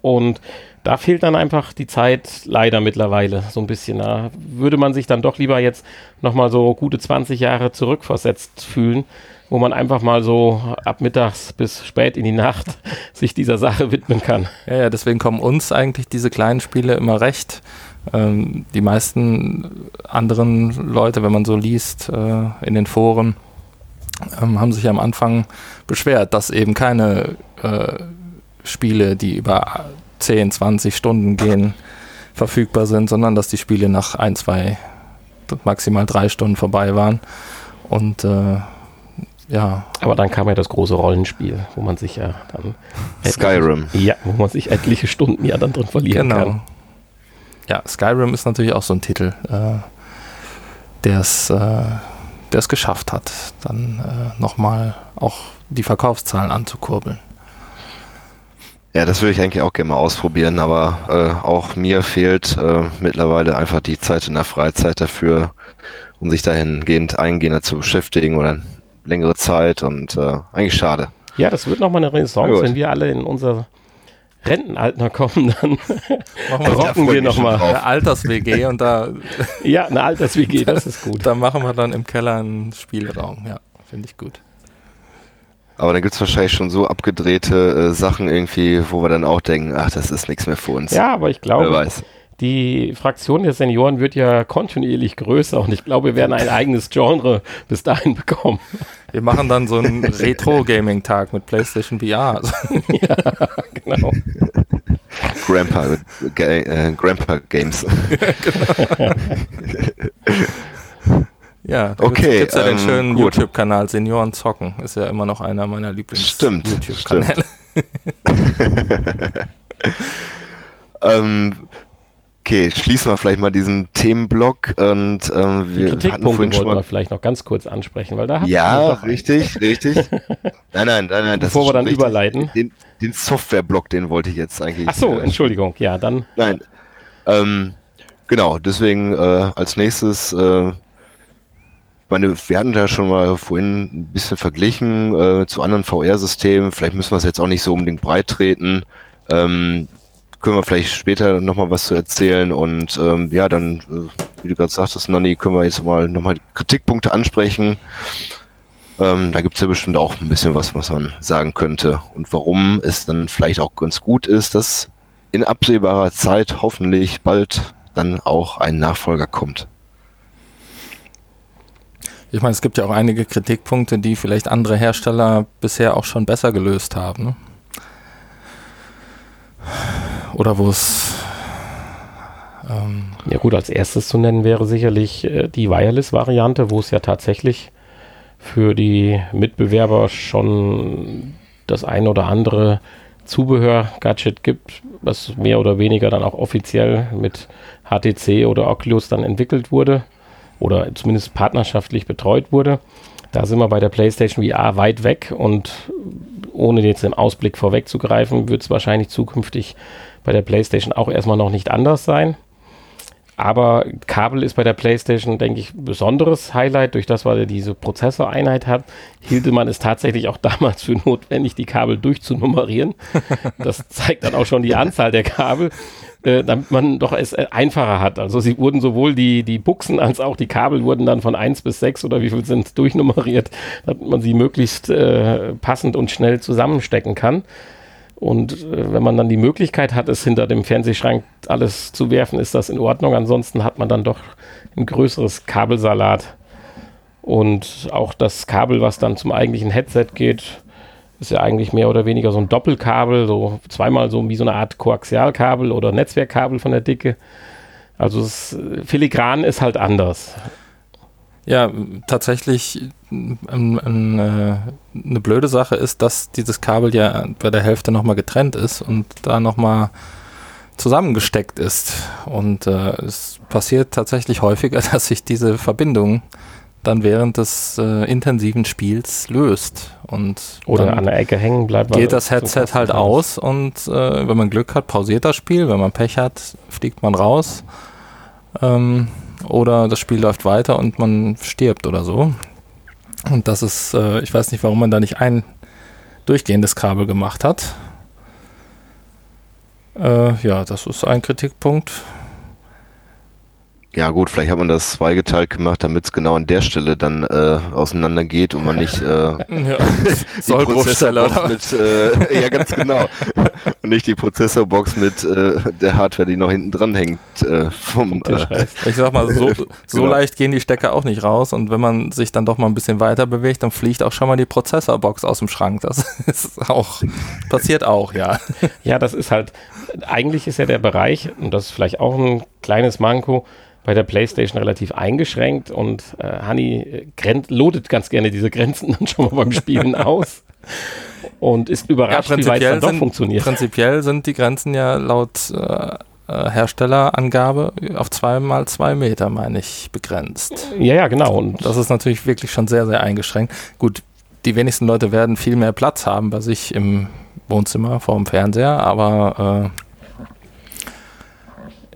Und da fehlt dann einfach die Zeit leider mittlerweile so ein bisschen. Da würde man sich dann doch lieber jetzt nochmal so gute 20 Jahre zurückversetzt fühlen, wo man einfach mal so ab mittags bis spät in die Nacht [laughs] sich dieser Sache widmen kann. Ja, ja, deswegen kommen uns eigentlich diese kleinen Spiele immer recht. Ähm, die meisten anderen Leute, wenn man so liest äh, in den Foren, ähm, haben sich am Anfang beschwert, dass eben keine äh, Spiele, die über 10, 20 Stunden gehen, verfügbar sind, sondern dass die Spiele nach ein, zwei, maximal drei Stunden vorbei waren. Und äh, ja. Aber dann kam ja das große Rollenspiel, wo man sich ja dann. Skyrim. Ja, wo man sich etliche Stunden ja dann drin verlieren genau. kann. Ja, Skyrim ist natürlich auch so ein Titel, äh, der es äh, geschafft hat, dann äh, nochmal auch die Verkaufszahlen anzukurbeln. Ja, das würde ich eigentlich auch gerne mal ausprobieren, aber äh, auch mir fehlt äh, mittlerweile einfach die Zeit in der Freizeit dafür, um sich dahingehend eingehender zu beschäftigen oder längere Zeit und äh, eigentlich schade. Ja, das wird nochmal eine Renaissance, wenn wir alle in unser Rentenalter kommen, dann [laughs] rocken wir nochmal. Eine Alters-WG [laughs] und da. ja, eine Alters-WG, [laughs] das ist gut. Da machen wir dann im Keller einen Spielraum, ja, finde ich gut. Aber dann gibt es wahrscheinlich schon so abgedrehte äh, Sachen irgendwie, wo wir dann auch denken, ach, das ist nichts mehr für uns. Ja, aber ich glaube, die Fraktion der Senioren wird ja kontinuierlich größer und ich glaube, wir werden ein eigenes Genre bis dahin bekommen. Wir machen dann so einen [laughs] Retro-Gaming-Tag mit PlayStation VR. ja, genau. Grandpa, äh, Grandpa Games. genau. [laughs] Ja, da okay, gibt es ja ähm, den schönen YouTube-Kanal Senioren zocken. Ist ja immer noch einer meiner Lieblings-YouTube-Kanäle. [laughs] ähm, okay, schließen wir vielleicht mal diesen Themenblock und ähm, wir Die hatten vorhin schon mal vielleicht noch ganz kurz ansprechen, weil da ja richtig, richtig. [laughs] nein, nein, nein, nein. Bevor wir dann richtig. überleiten. Den, den Software-Block, den wollte ich jetzt eigentlich. Ach so, äh, Entschuldigung, ja, dann. Nein, ähm, genau. Deswegen äh, als nächstes äh, meine, wir hatten da schon mal vorhin ein bisschen verglichen äh, zu anderen VR-Systemen. Vielleicht müssen wir es jetzt auch nicht so unbedingt breit treten. Ähm, können wir vielleicht später nochmal was zu erzählen. Und ähm, ja, dann, äh, wie du gerade sagtest, Nonny, können wir jetzt mal nochmal Kritikpunkte ansprechen. Ähm, da gibt's ja bestimmt auch ein bisschen was, was man sagen könnte. Und warum es dann vielleicht auch ganz gut ist, dass in absehbarer Zeit hoffentlich bald dann auch ein Nachfolger kommt. Ich meine, es gibt ja auch einige Kritikpunkte, die vielleicht andere Hersteller bisher auch schon besser gelöst haben. Ne? Oder wo es. Ähm ja, gut, als erstes zu nennen wäre sicherlich äh, die Wireless-Variante, wo es ja tatsächlich für die Mitbewerber schon das ein oder andere Zubehör-Gadget gibt, was mehr oder weniger dann auch offiziell mit HTC oder Oculus dann entwickelt wurde oder zumindest partnerschaftlich betreut wurde. Da sind wir bei der PlayStation VR weit weg und ohne jetzt im Ausblick vorwegzugreifen, wird es wahrscheinlich zukünftig bei der PlayStation auch erstmal noch nicht anders sein. Aber Kabel ist bei der PlayStation, denke ich, ein besonderes Highlight. Durch das, weil er diese Prozessoreinheit hat, hielte man es tatsächlich auch [laughs] damals für notwendig, die Kabel durchzunummerieren. Das zeigt dann auch schon die Anzahl der Kabel, äh, damit man doch es einfacher hat. Also sie wurden sowohl die, die Buchsen als auch die Kabel wurden dann von 1 bis 6 oder wie viel sind durchnummeriert, damit man sie möglichst äh, passend und schnell zusammenstecken kann. Und äh, wenn man dann die Möglichkeit hat, es hinter dem Fernsehschrank alles zu werfen, ist das in Ordnung. Ansonsten hat man dann doch ein größeres Kabelsalat. Und auch das Kabel, was dann zum eigentlichen Headset geht, ist ja eigentlich mehr oder weniger so ein Doppelkabel, so zweimal so wie so eine Art Koaxialkabel oder Netzwerkkabel von der Dicke. Also das Filigran ist halt anders. Ja, tatsächlich ein, ein, äh, eine blöde Sache ist, dass dieses Kabel ja bei der Hälfte nochmal getrennt ist und da nochmal zusammengesteckt ist. Und äh, es passiert tatsächlich häufiger, [laughs] dass sich diese Verbindung dann während des äh, intensiven Spiels löst. Und Oder an der Ecke hängen bleibt. Geht das Headset halt aus und äh, wenn man Glück hat, pausiert das Spiel. Wenn man Pech hat, fliegt man raus. Ähm, oder das Spiel läuft weiter und man stirbt oder so. Und das ist, äh, ich weiß nicht, warum man da nicht ein durchgehendes Kabel gemacht hat. Äh, ja, das ist ein Kritikpunkt. Ja gut, vielleicht hat man das zweigeteilt gemacht, damit es genau an der Stelle dann äh, auseinander geht und man nicht äh, [laughs] ja. [laughs] Sollbruchsteller mit äh, ja ganz genau [laughs] und nicht die Prozessorbox mit äh, der Hardware, die noch hinten dran hängt äh, vom. Äh, ich sag mal so, so genau. leicht gehen die Stecker auch nicht raus und wenn man sich dann doch mal ein bisschen weiter bewegt, dann fliegt auch schon mal die Prozessorbox aus dem Schrank. Das ist auch passiert auch, ja. Ja, das ist halt eigentlich ist ja der Bereich und das ist vielleicht auch ein kleines Manko bei der PlayStation relativ eingeschränkt und äh, Hani lotet ganz gerne diese Grenzen [laughs] dann schon mal beim Spielen aus und ist überrascht, ja, wie weit es dann doch sind, funktioniert. Prinzipiell sind die Grenzen ja laut äh, äh Herstellerangabe auf zweimal zwei Meter, meine ich, begrenzt. Ja, ja, genau. Und das ist natürlich wirklich schon sehr, sehr eingeschränkt. Gut, die wenigsten Leute werden viel mehr Platz haben bei sich im Wohnzimmer vor dem Fernseher, aber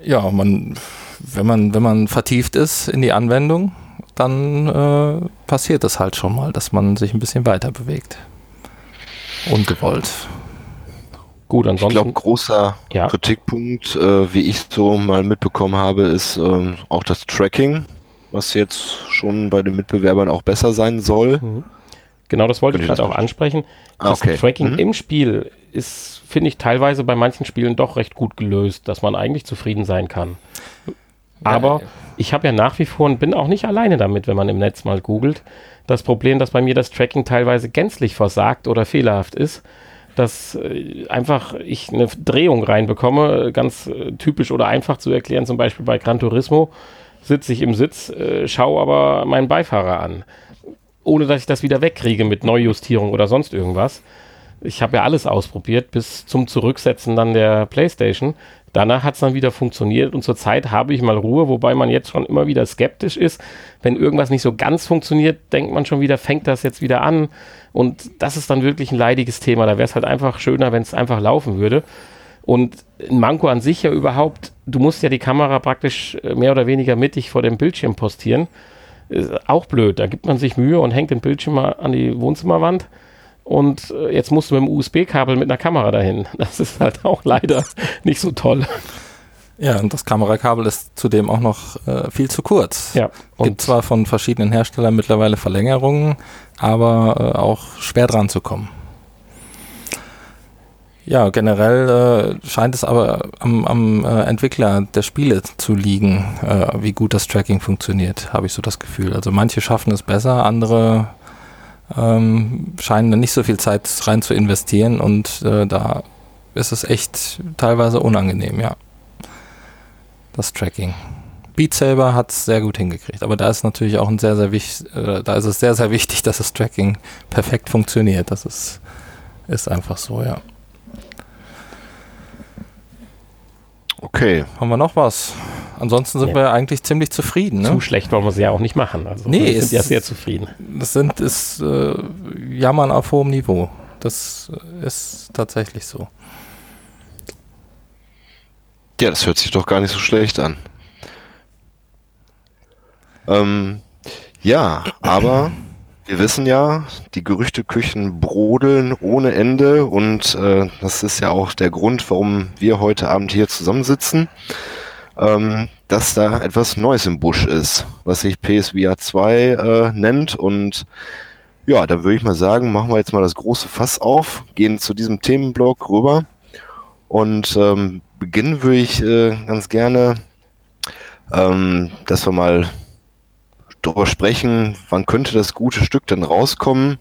äh, ja, man wenn man, wenn man vertieft ist in die Anwendung, dann äh, passiert es halt schon mal, dass man sich ein bisschen weiter bewegt. Ungewollt. Gut, ansonsten. Ich glaube, großer ja. Kritikpunkt, äh, wie ich so mal mitbekommen habe, ist ähm, auch das Tracking, was jetzt schon bei den Mitbewerbern auch besser sein soll. Mhm. Genau, das wollte ich gerade auch ansprechen. Ah, das okay. Tracking mhm. im Spiel ist, finde ich, teilweise bei manchen Spielen doch recht gut gelöst, dass man eigentlich zufrieden sein kann. Aber ja, ich habe ja nach wie vor und bin auch nicht alleine damit, wenn man im Netz mal googelt, das Problem, dass bei mir das Tracking teilweise gänzlich versagt oder fehlerhaft ist, dass äh, einfach ich eine Drehung reinbekomme, ganz äh, typisch oder einfach zu erklären, zum Beispiel bei Gran Turismo sitze ich im Sitz, äh, schaue aber meinen Beifahrer an, ohne dass ich das wieder wegkriege mit Neujustierung oder sonst irgendwas. Ich habe ja alles ausprobiert bis zum Zurücksetzen dann der PlayStation. Danach hat es dann wieder funktioniert und zurzeit habe ich mal Ruhe, wobei man jetzt schon immer wieder skeptisch ist. Wenn irgendwas nicht so ganz funktioniert, denkt man schon wieder, fängt das jetzt wieder an. Und das ist dann wirklich ein leidiges Thema. Da wäre es halt einfach schöner, wenn es einfach laufen würde. Und ein Manko an sich ja überhaupt, du musst ja die Kamera praktisch äh, mehr oder weniger mittig vor dem Bildschirm postieren. Ist auch blöd. Da gibt man sich Mühe und hängt den Bildschirm mal an die Wohnzimmerwand und äh, jetzt musst du mit dem USB-Kabel mit einer Kamera dahin. Das ist halt auch leider nicht so toll. Ja, und das Kamerakabel ist zudem auch noch äh, viel zu kurz. Ja. Und Gibt zwar von verschiedenen Herstellern mittlerweile Verlängerungen, aber äh, auch schwer dran zu kommen. Ja, generell äh, scheint es aber am, am äh, Entwickler der Spiele zu liegen, äh, wie gut das Tracking funktioniert, habe ich so das Gefühl. Also manche schaffen es besser, andere ähm, scheinen nicht so viel Zeit rein zu investieren und äh, da ist es echt teilweise unangenehm, ja. Das Tracking. Beat Saber hat es sehr gut hingekriegt, aber da ist natürlich auch ein sehr, sehr wichtig, äh, da ist es sehr, sehr wichtig, dass das Tracking perfekt funktioniert. Das ist, ist einfach so, ja. Okay. Haben wir noch was? Ansonsten sind ja. wir eigentlich ziemlich zufrieden. Ne? Zu schlecht wollen wir sie ja auch nicht machen. Also nee, wir sind ja sehr zufrieden. Das sind ist äh, Jammern auf hohem Niveau. Das ist tatsächlich so. Ja, das hört sich doch gar nicht so schlecht an. Ähm, ja, aber wir wissen ja, die Gerüchteküchen brodeln ohne Ende und äh, das ist ja auch der Grund, warum wir heute Abend hier zusammensitzen, ähm, dass da etwas Neues im Busch ist, was sich PSVR 2 äh, nennt und ja, da würde ich mal sagen, machen wir jetzt mal das große Fass auf, gehen zu diesem Themenblock rüber und ähm, beginnen würde ich äh, ganz gerne, ähm, dass wir mal darüber sprechen, wann könnte das gute Stück denn rauskommen.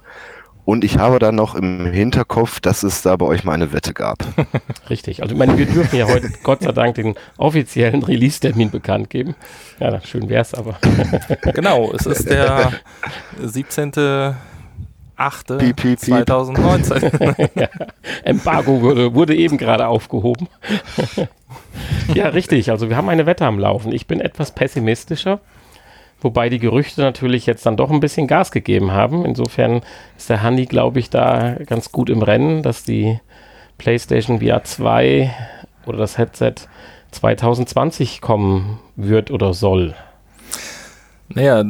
Und ich habe dann noch im Hinterkopf, dass es da bei euch mal eine Wette gab. [laughs] Richtig. Also ich meine, wir dürfen ja heute [laughs] Gott sei Dank den offiziellen Release-Termin bekannt geben. Ja, schön wäre es aber. [laughs] genau, es ist der 17. 8. 2019. ja, Embargo wurde, wurde eben gerade aufgehoben. ja, richtig. Also wir haben eine Wette am Laufen. Ich bin etwas pessimistischer. Wobei die Gerüchte natürlich jetzt dann doch ein bisschen Gas gegeben haben. Insofern ist der Handy, glaube ich, da ganz gut im Rennen, dass die PlayStation VR 2 oder das Headset 2020 kommen wird oder soll. Naja,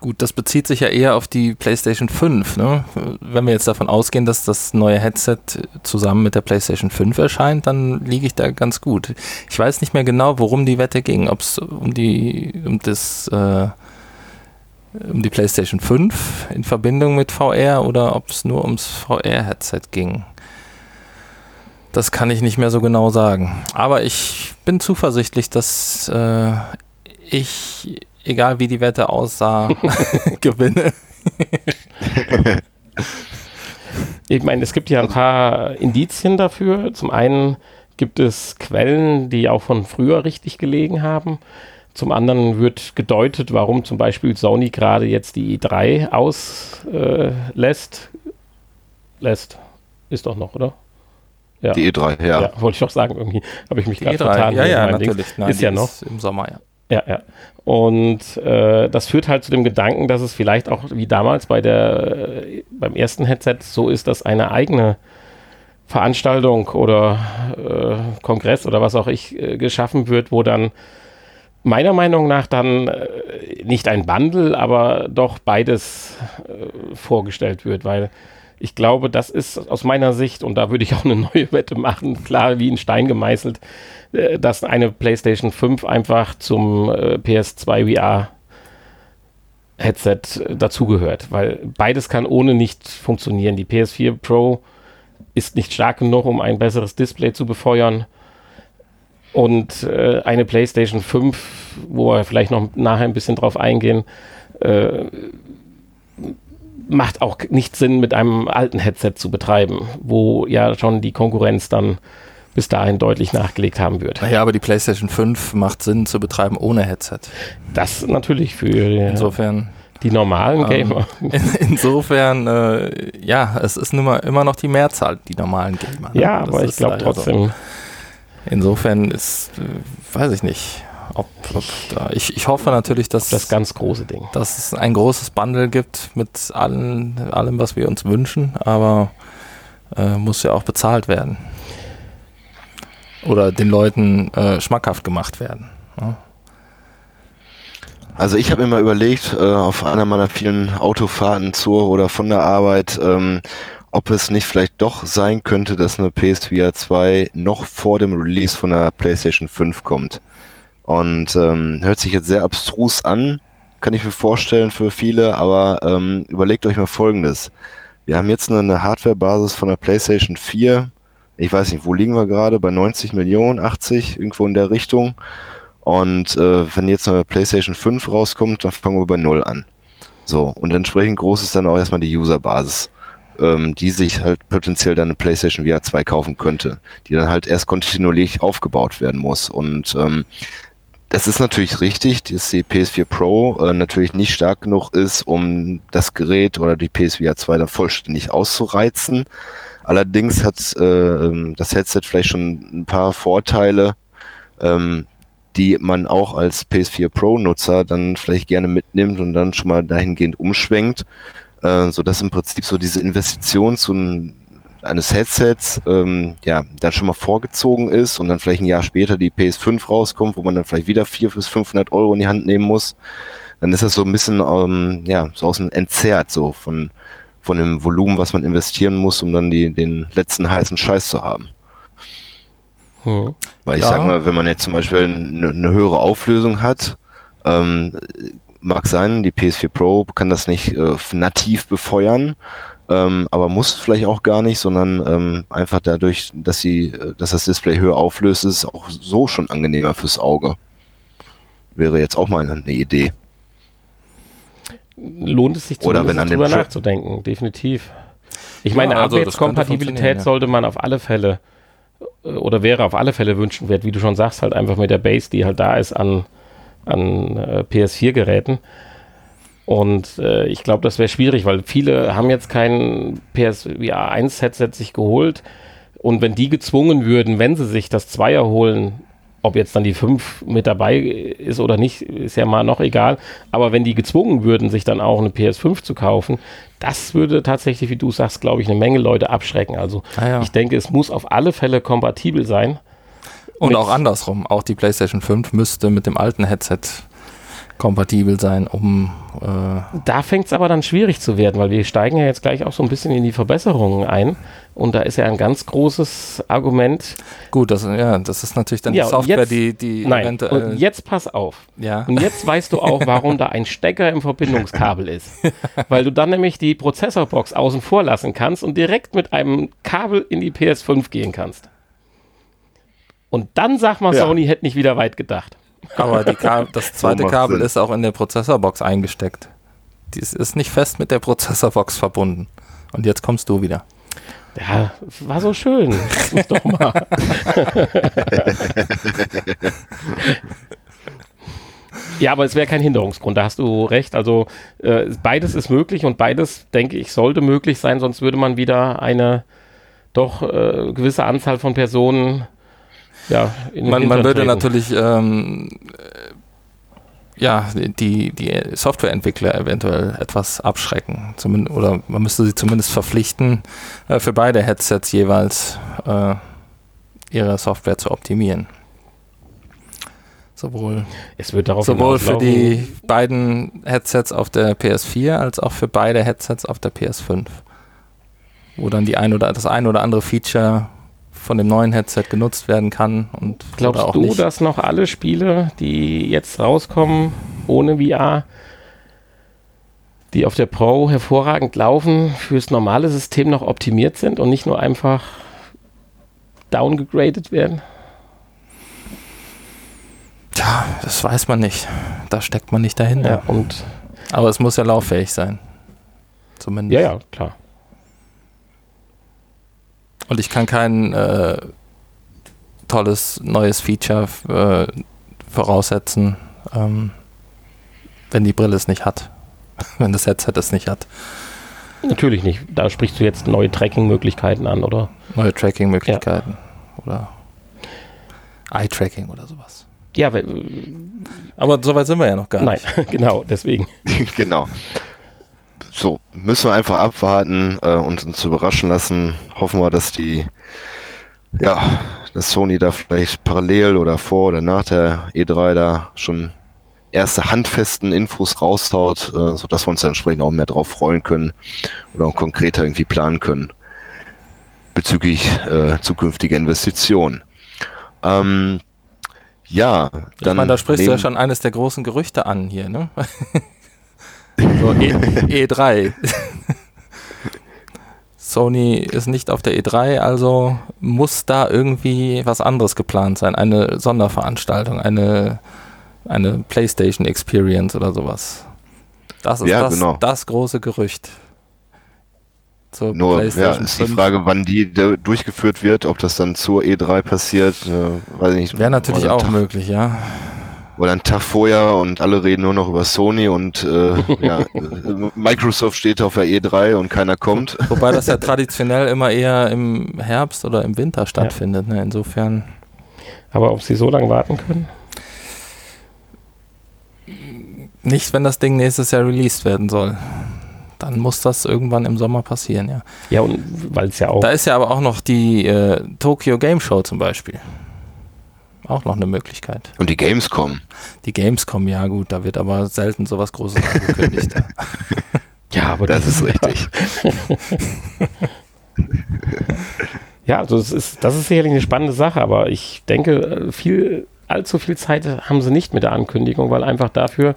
gut, das bezieht sich ja eher auf die PlayStation 5. Ne? Wenn wir jetzt davon ausgehen, dass das neue Headset zusammen mit der PlayStation 5 erscheint, dann liege ich da ganz gut. Ich weiß nicht mehr genau, worum die Wette ging. Ob es um die um das äh, um die PlayStation 5 in Verbindung mit VR oder ob es nur ums VR-Headset ging. Das kann ich nicht mehr so genau sagen. Aber ich bin zuversichtlich, dass äh, ich, egal wie die Wette aussah, [laughs] [laughs] gewinne. [laughs] ich meine, es gibt ja ein paar Indizien dafür. Zum einen gibt es Quellen, die auch von früher richtig gelegen haben. Zum anderen wird gedeutet, warum zum Beispiel Sony gerade jetzt die i3 auslässt. Äh, lässt. Ist doch noch, oder? Ja. Die E3, ja. ja. Wollte ich doch sagen, irgendwie habe ich mich gerade vertan. Ja, ja, natürlich. Nein, ist ja noch. Ist Im Sommer, ja. Ja, ja. Und äh, das führt halt zu dem Gedanken, dass es vielleicht auch wie damals bei der, äh, beim ersten Headset so ist, dass eine eigene Veranstaltung oder äh, Kongress oder was auch ich äh, geschaffen wird, wo dann meiner Meinung nach dann äh, nicht ein Bundle, aber doch beides äh, vorgestellt wird, weil ich glaube, das ist aus meiner Sicht, und da würde ich auch eine [laughs] neue Wette machen, klar wie ein Stein gemeißelt, äh, dass eine PlayStation 5 einfach zum äh, PS2 VR Headset dazugehört, weil beides kann ohne nicht funktionieren. Die PS4 Pro ist nicht stark genug, um ein besseres Display zu befeuern. Und äh, eine PlayStation 5, wo wir vielleicht noch nachher ein bisschen drauf eingehen, äh, macht auch nicht Sinn, mit einem alten Headset zu betreiben, wo ja schon die Konkurrenz dann bis dahin deutlich nachgelegt haben wird. Naja, aber die PlayStation 5 macht Sinn zu betreiben ohne Headset. Das natürlich für insofern die normalen ähm, Gamer. Ähm, [laughs] in, insofern, äh, ja, es ist mal immer noch die Mehrzahl, die normalen Gamer. Ne? Ja, das aber ich glaube trotzdem. So. Insofern ist, äh, weiß ich nicht, ob, ob da, ich, ich hoffe natürlich, dass das ganz große Ding, dass es ein großes Bundle gibt mit allen, allem, was wir uns wünschen, aber äh, muss ja auch bezahlt werden oder den Leuten äh, schmackhaft gemacht werden. Ja. Also ich habe mir mal überlegt, äh, auf einer meiner vielen Autofahrten zur oder von der Arbeit, ähm, ob es nicht vielleicht doch sein könnte, dass eine PSVR 2 noch vor dem Release von der PlayStation 5 kommt. Und ähm, hört sich jetzt sehr abstrus an, kann ich mir vorstellen für viele, aber ähm, überlegt euch mal Folgendes. Wir haben jetzt eine Hardware-Basis von der PlayStation 4 Ich weiß nicht, wo liegen wir gerade? Bei 90 Millionen, 80, irgendwo in der Richtung. Und äh, wenn jetzt eine PlayStation 5 rauskommt, dann fangen wir bei Null an. So, und entsprechend groß ist dann auch erstmal die Userbasis, ähm, die sich halt potenziell dann eine PlayStation VR 2 kaufen könnte, die dann halt erst kontinuierlich aufgebaut werden muss. Und ähm, das ist natürlich richtig, dass die PS4 Pro äh, natürlich nicht stark genug ist, um das Gerät oder die PSVR 2 dann vollständig auszureizen. Allerdings hat äh, ähm, das Headset vielleicht schon ein paar Vorteile, ähm, die man auch als PS4 Pro-Nutzer dann vielleicht gerne mitnimmt und dann schon mal dahingehend umschwenkt, äh, so dass im Prinzip so diese Investition zu ein, eines Headsets ähm, ja dann schon mal vorgezogen ist und dann vielleicht ein Jahr später die PS5 rauskommt, wo man dann vielleicht wieder 400 bis 500 Euro in die Hand nehmen muss, dann ist das so ein bisschen ähm, ja so aus dem entzerrt so von von dem Volumen, was man investieren muss, um dann die, den letzten heißen Scheiß zu haben. Hm. Weil ich ja. sag mal, wenn man jetzt zum Beispiel eine, eine höhere Auflösung hat, ähm, mag sein, die PS4 Pro kann das nicht äh, nativ befeuern, ähm, aber muss vielleicht auch gar nicht, sondern ähm, einfach dadurch, dass sie, äh, dass das Display höher auflöst, ist auch so schon angenehmer fürs Auge. Wäre jetzt auch mal eine Idee. Lohnt es sich Oder wenn an drüber nachzudenken, definitiv. Ich ja, meine, also Abwärtskompatibilität sollte man auf alle Fälle äh, oder wäre auf alle Fälle wünschenswert, wie du schon sagst, halt einfach mit der Base, die halt da ist an, an äh, PS4-Geräten. Und äh, ich glaube, das wäre schwierig, weil viele haben jetzt kein PSVR 1-Headset sich geholt. Und wenn die gezwungen würden, wenn sie sich das Zweier holen, ob jetzt dann die 5 mit dabei ist oder nicht, ist ja mal noch egal. Aber wenn die gezwungen würden, sich dann auch eine PS5 zu kaufen, das würde tatsächlich, wie du sagst, glaube ich, eine Menge Leute abschrecken. Also ah ja. ich denke, es muss auf alle Fälle kompatibel sein. Und auch andersrum. Auch die PlayStation 5 müsste mit dem alten Headset kompatibel sein, um. Äh da fängt es aber dann schwierig zu werden, weil wir steigen ja jetzt gleich auch so ein bisschen in die Verbesserungen ein. Und da ist ja ein ganz großes Argument. Gut, das, ja, das ist natürlich dann ja, die Software, jetzt, die, die nein, eventuell. Und jetzt pass auf. Ja. Und jetzt weißt du auch, warum da ein Stecker im Verbindungskabel ist. [laughs] weil du dann nämlich die Prozessorbox außen vor lassen kannst und direkt mit einem Kabel in die PS5 gehen kannst. Und dann sag mal, ja. Sony hätte nicht wieder weit gedacht. Aber [laughs] das zweite Kabel Sinn. ist auch in der Prozessorbox eingesteckt. Dies ist nicht fest mit der Prozessorbox verbunden. Und jetzt kommst du wieder. Ja, war so schön. [laughs] Lass doch mal. [laughs] ja, aber es wäre kein Hinderungsgrund, da hast du recht. Also äh, beides ist möglich und beides, denke ich, sollte möglich sein, sonst würde man wieder eine doch äh, gewisse Anzahl von Personen ja, man, man würde natürlich ähm, äh, ja, die, die Softwareentwickler eventuell etwas abschrecken. Zumindest, oder man müsste sie zumindest verpflichten, äh, für beide Headsets jeweils äh, ihre Software zu optimieren. Sowohl, es wird darauf sowohl für die beiden Headsets auf der PS4 als auch für beide Headsets auf der PS5. Wo dann die ein oder das ein oder andere Feature von dem neuen Headset genutzt werden kann. Und Glaubst du, nicht. dass noch alle Spiele, die jetzt rauskommen ohne VR, die auf der Pro hervorragend laufen, fürs normale System noch optimiert sind und nicht nur einfach downgegradet werden? Tja, das weiß man nicht. Da steckt man nicht dahinter. Ja, und Aber es muss ja lauffähig sein. Zumindest. Ja, ja, klar. Und ich kann kein äh, tolles neues Feature äh, voraussetzen, ähm, wenn die Brille es nicht hat. [laughs] wenn das Headset es nicht hat. Natürlich nicht. Da sprichst du jetzt neue Tracking-Möglichkeiten an, oder? Neue Tracking-Möglichkeiten. Ja. Oder Eye-Tracking oder sowas. Ja, aber soweit sind wir ja noch gar nicht. Nein, [laughs] genau, deswegen. genau so, müssen wir einfach abwarten äh, und uns überraschen lassen. Hoffen wir, dass die, ja, dass Sony da vielleicht parallel oder vor oder nach der E3 da schon erste handfesten Infos raushaut, äh, sodass wir uns dann entsprechend auch mehr drauf freuen können oder auch konkreter irgendwie planen können bezüglich äh, zukünftiger Investitionen. Ähm, ja, dann. Ich meine, da sprichst du ja schon eines der großen Gerüchte an hier, ne? [laughs] So E, [laughs] E3. Sony ist nicht auf der E3, also muss da irgendwie was anderes geplant sein. Eine Sonderveranstaltung, eine, eine PlayStation Experience oder sowas. Das ist Ja, das, genau. das große Gerücht. Zur Nur ja, ist die 5. Frage, wann die durchgeführt wird, ob das dann zur E3 passiert, äh, weiß ich nicht. Wäre natürlich auch Tag, möglich, ja. Oder einen Tag vorher und alle reden nur noch über Sony und äh, [laughs] ja, äh, Microsoft steht auf der E3 und keiner kommt. Wobei das ja [laughs] traditionell immer eher im Herbst oder im Winter stattfindet. Ne? Insofern. Aber ob sie so lange warten können? Nicht, wenn das Ding nächstes Jahr released werden soll. Dann muss das irgendwann im Sommer passieren, ja. Ja, und weil es ja auch. Da ist ja aber auch noch die äh, Tokyo Game Show zum Beispiel. Auch noch eine Möglichkeit. Und die Gamescom. Die Gamescom, ja gut, da wird aber selten sowas Großes angekündigt. [laughs] ja, aber Das ist richtig. [laughs] Ja, also das ist, das ist sicherlich eine spannende Sache, aber ich denke, viel, allzu viel Zeit haben sie nicht mit der Ankündigung, weil einfach dafür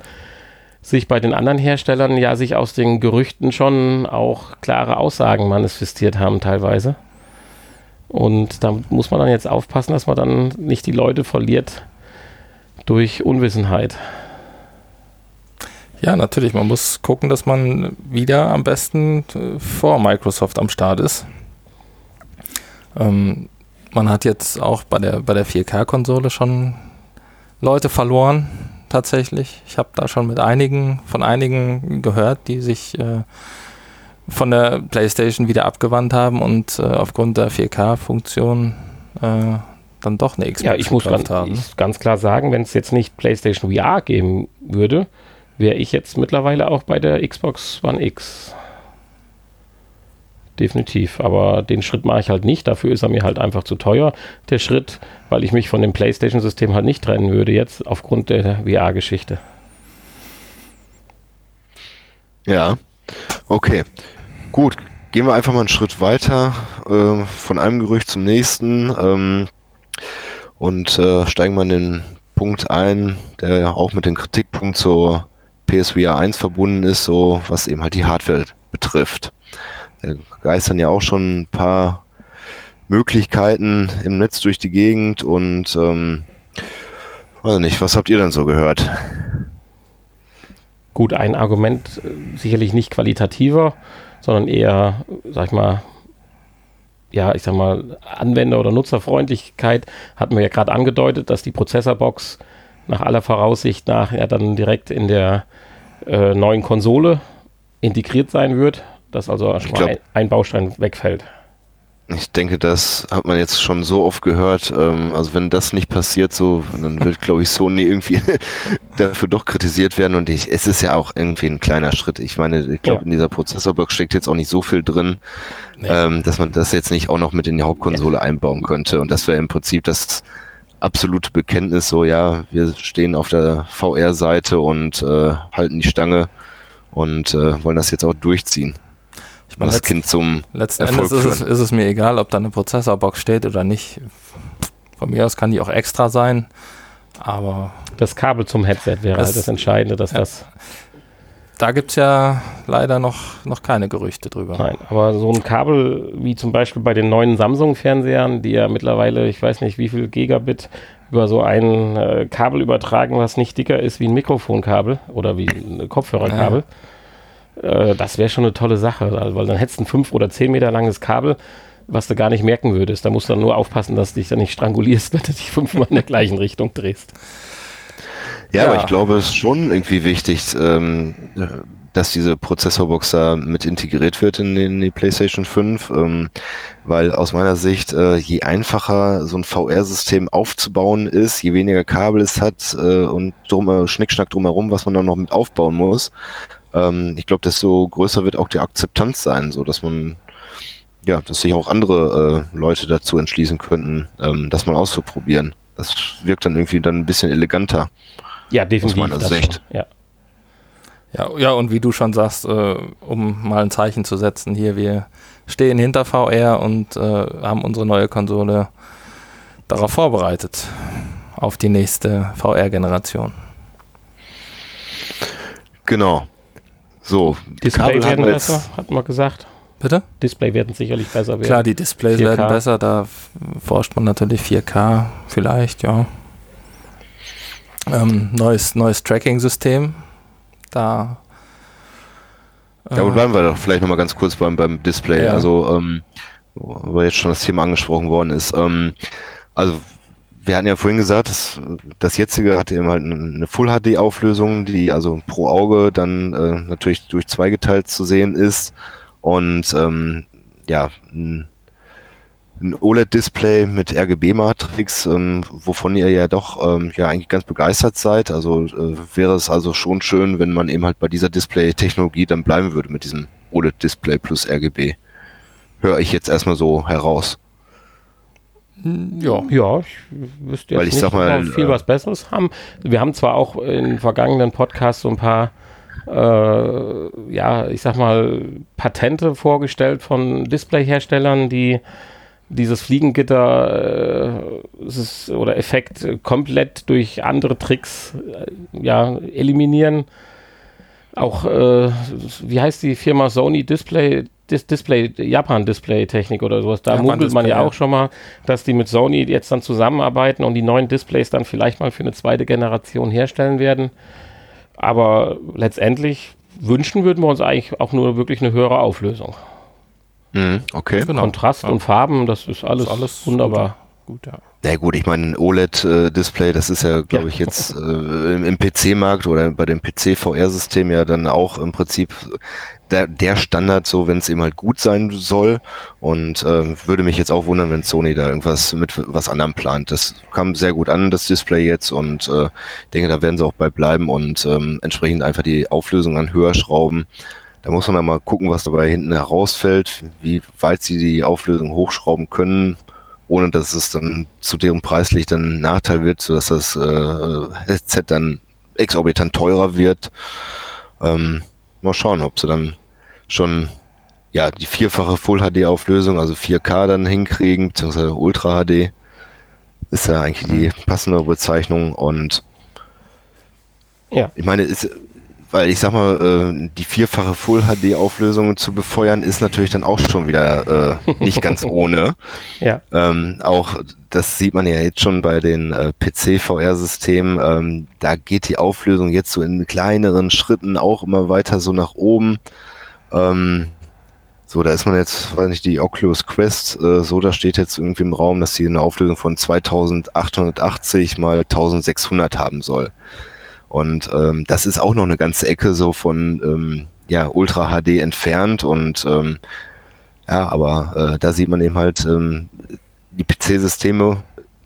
sich bei den anderen Herstellern ja sich aus den Gerüchten schon auch klare Aussagen manifestiert haben teilweise. Und da muss man dann jetzt aufpassen, dass man dann nicht die Leute verliert durch Unwissenheit. Ja, natürlich. Man muss gucken, dass man wieder am besten äh, vor Microsoft am Start ist. Ähm, man hat jetzt auch bei der, bei der 4K-Konsole schon Leute verloren, tatsächlich. Ich habe da schon mit einigen, von einigen gehört, die sich äh, von der PlayStation wieder abgewandt haben und äh, aufgrund der 4K-Funktion äh, dann doch eine Xbox Ja, ich muss ganz, haben. ich, ganz klar sagen, wenn es jetzt nicht PlayStation VR geben würde, wäre ich jetzt mittlerweile auch bei der Xbox One X. Definitiv. Aber den Schritt mache ich halt nicht. Dafür ist er mir halt einfach zu teuer. Der Schritt, weil ich mich von dem PlayStation-System halt nicht trennen würde jetzt aufgrund der VR-Geschichte. Ja, okay. Gut, gehen wir einfach mal einen Schritt weiter, äh, von einem Gerücht zum nächsten ähm, und äh, steigen mal in den Punkt ein, der auch mit dem Kritikpunkt zur PSVR 1 verbunden ist, so was eben halt die Hardware betrifft. Da geistern ja auch schon ein paar Möglichkeiten im Netz durch die Gegend und ähm, weiß nicht, was habt ihr denn so gehört? Gut, ein Argument äh, sicherlich nicht qualitativer, sondern eher, sag ich mal, ja, ich sag mal, Anwender- oder Nutzerfreundlichkeit hatten wir ja gerade angedeutet, dass die Prozessorbox nach aller Voraussicht nach ja dann direkt in der äh, neuen Konsole integriert sein wird, dass also schon mal glaub- ein, ein Baustein wegfällt. Ich denke, das hat man jetzt schon so oft gehört. Ähm, also wenn das nicht passiert, so, dann wird, glaube ich, Sony irgendwie [laughs] dafür doch kritisiert werden. Und ich, es ist ja auch irgendwie ein kleiner Schritt. Ich meine, ich glaube, Ja. in dieser Prozessorbox steckt jetzt auch nicht so viel drin, Nee. ähm, dass man das jetzt nicht auch noch mit in die Hauptkonsole einbauen könnte. Und das wäre im Prinzip das absolute Bekenntnis, so ja, wir stehen auf der VR-Seite und äh, halten die Stange und äh, wollen das jetzt auch durchziehen. Ich Und meine, das letzt- Kind zum Letzten Erfolg Endes ist es, ist es mir egal, ob da eine Prozessorbox steht oder nicht. Von mir aus kann die auch extra sein, aber Das Kabel zum Headset wäre Das- halt das Entscheidende, dass ja. das. da gibt es ja leider noch, noch keine Gerüchte drüber. Nein, aber so ein Kabel wie zum Beispiel bei den neuen Samsung-Fernsehern, die ja mittlerweile, ich weiß nicht wie viel Gigabit über so ein äh, Kabel übertragen, was nicht dicker ist wie ein Mikrofonkabel oder wie ein Kopfhörerkabel. Äh, das wäre schon eine tolle Sache, also, weil dann hättest du ein 5 oder 10 Meter langes Kabel, was du gar nicht merken würdest. Da musst du dann nur aufpassen, dass du dich dann nicht strangulierst, [laughs] wenn du dich fünfmal in der gleichen Richtung drehst. Ja, Ja. aber ich glaube, es ist schon irgendwie wichtig, ähm, dass diese Prozessorbox da mit integriert wird in, in die PlayStation 5, ähm, weil aus meiner Sicht, äh, je einfacher so ein VR-System aufzubauen ist, je weniger Kabel es hat äh, und drum, äh, Schnickschnack drumherum, was man dann noch mit aufbauen muss, ähm, ich glaube, desto größer wird auch die Akzeptanz sein, so dass man ja, dass sich auch andere äh, Leute dazu entschließen könnten, ähm, das mal auszuprobieren. Das wirkt dann irgendwie dann ein bisschen eleganter. Ja, definitiv. meiner das Sicht. schon, Ja. Ja, ja, und wie du schon sagst, äh, um mal ein Zeichen zu setzen, hier, wir stehen hinter VR und äh, haben unsere neue Konsole darauf vorbereitet, auf die nächste VR-Generation. Genau. So, Display Kabel werden wir besser, hatten wir gesagt. Bitte? Display werden sicherlich besser werden. Klar, die Displays 4K. werden besser, da forscht man natürlich 4K vielleicht, ja. Ähm, neues neues Tracking-System. Da. Äh, ja, aber bleiben wir doch vielleicht nochmal ganz kurz beim, beim Display. Ja. Also, ähm, wo jetzt schon das Thema angesprochen worden ist. Ähm, also, wir hatten ja vorhin gesagt, das, das jetzige hat eben halt eine Full-HD-Auflösung, die also pro Auge dann äh, natürlich durch zwei geteilt zu sehen ist. Und ähm, ja, ein ein OLED-Display mit RGB-Matrix, ähm, wovon ihr ja doch ähm, ja eigentlich ganz begeistert seid. Also äh, wäre es also schon schön, wenn man eben halt bei dieser Display-Technologie dann bleiben würde mit diesem OLED-Display plus RGB. Höre ich jetzt erstmal so heraus. Ja, ja, ich wüsste jetzt Weil ich nicht, sag mal, viel äh, was Besseres haben. Wir haben zwar auch in vergangenen Podcasts so ein paar äh, ja, ich sag mal, Patente vorgestellt von Displayherstellern, die dieses Fliegengitter äh, ist, oder Effekt komplett durch andere Tricks äh, ja, eliminieren. Auch, äh, wie heißt die Firma Sony Display, Dis Display, Japan Display Technik oder sowas. Da munkelt man ja auch schon mal, dass die mit Sony jetzt dann zusammenarbeiten und die neuen Displays dann vielleicht mal für eine zweite Generation herstellen werden. Aber letztendlich wünschen würden wir uns eigentlich auch nur wirklich eine höhere Auflösung. Mhm, okay. Genau. Kontrast ja. und Farben, das ist alles, das ist alles wunderbar. Gut, ja. Ja gut, ich meine, ein OLED-Display, das ist ja, glaube ja. ich, jetzt äh, im, im PC-Markt oder bei dem PC-VR-System ja dann auch im Prinzip der, der Standard, so wenn es eben halt gut sein soll. Und äh, würde mich jetzt auch wundern, wenn Sony da irgendwas mit was anderem plant. Das kam sehr gut an, das Display jetzt, und äh, denke, da werden sie auch bei bleiben und ähm, entsprechend einfach die Auflösung an höher schrauben. Da muss man dann mal gucken, was dabei hinten herausfällt, wie weit sie die Auflösung hochschrauben können, ohne dass es dann zu deren preislich dann ein Nachteil wird, sodass das äh, Headset dann exorbitant teurer wird. Ähm, mal schauen, ob sie dann schon ja die vierfache Full HD Auflösung, also 4K dann hinkriegen, beziehungsweise Ultra HD. Ist ja eigentlich die passende Bezeichnung und ja. ich meine, ist, weil ich sag mal, äh, die vierfache Full HD Auflösung zu befeuern ist natürlich dann auch schon wieder äh, nicht ganz [laughs] ohne. ja. Ähm, auch das sieht man ja jetzt schon bei den äh, PC VR Systemen. Ähm, da geht die Auflösung jetzt so in kleineren Schritten auch immer weiter so nach oben. Ähm, so, da ist man jetzt, weiß nicht, die Oculus Quest, äh, so, da steht jetzt irgendwie im Raum, dass sie eine Auflösung von 2880 mal 1600 haben soll. Und ähm, das ist auch noch eine ganze Ecke so von ähm, ja, Ultra HD entfernt und ähm, ja, aber äh, da sieht man eben halt ähm, die PC-Systeme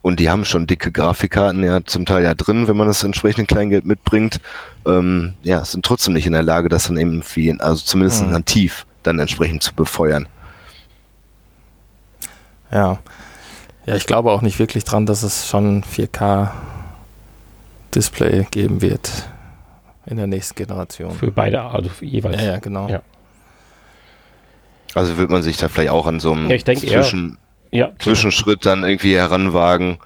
und die haben schon dicke Grafikkarten ja zum Teil ja drin, wenn man das entsprechende Kleingeld mitbringt. Ähm, ja, sind trotzdem nicht in der Lage, das dann eben wie, also zumindest mhm. nativ dann entsprechend zu befeuern. Ja. Ja, ich glaube auch nicht wirklich dran, dass es schon 4K Display geben wird in der nächsten Generation. Für beide, also jeweils. Ja, ja genau. Ja. Also wird man sich da vielleicht auch an so einem ja, Zwischen, ja, Zwischenschritt dann irgendwie heranwagen,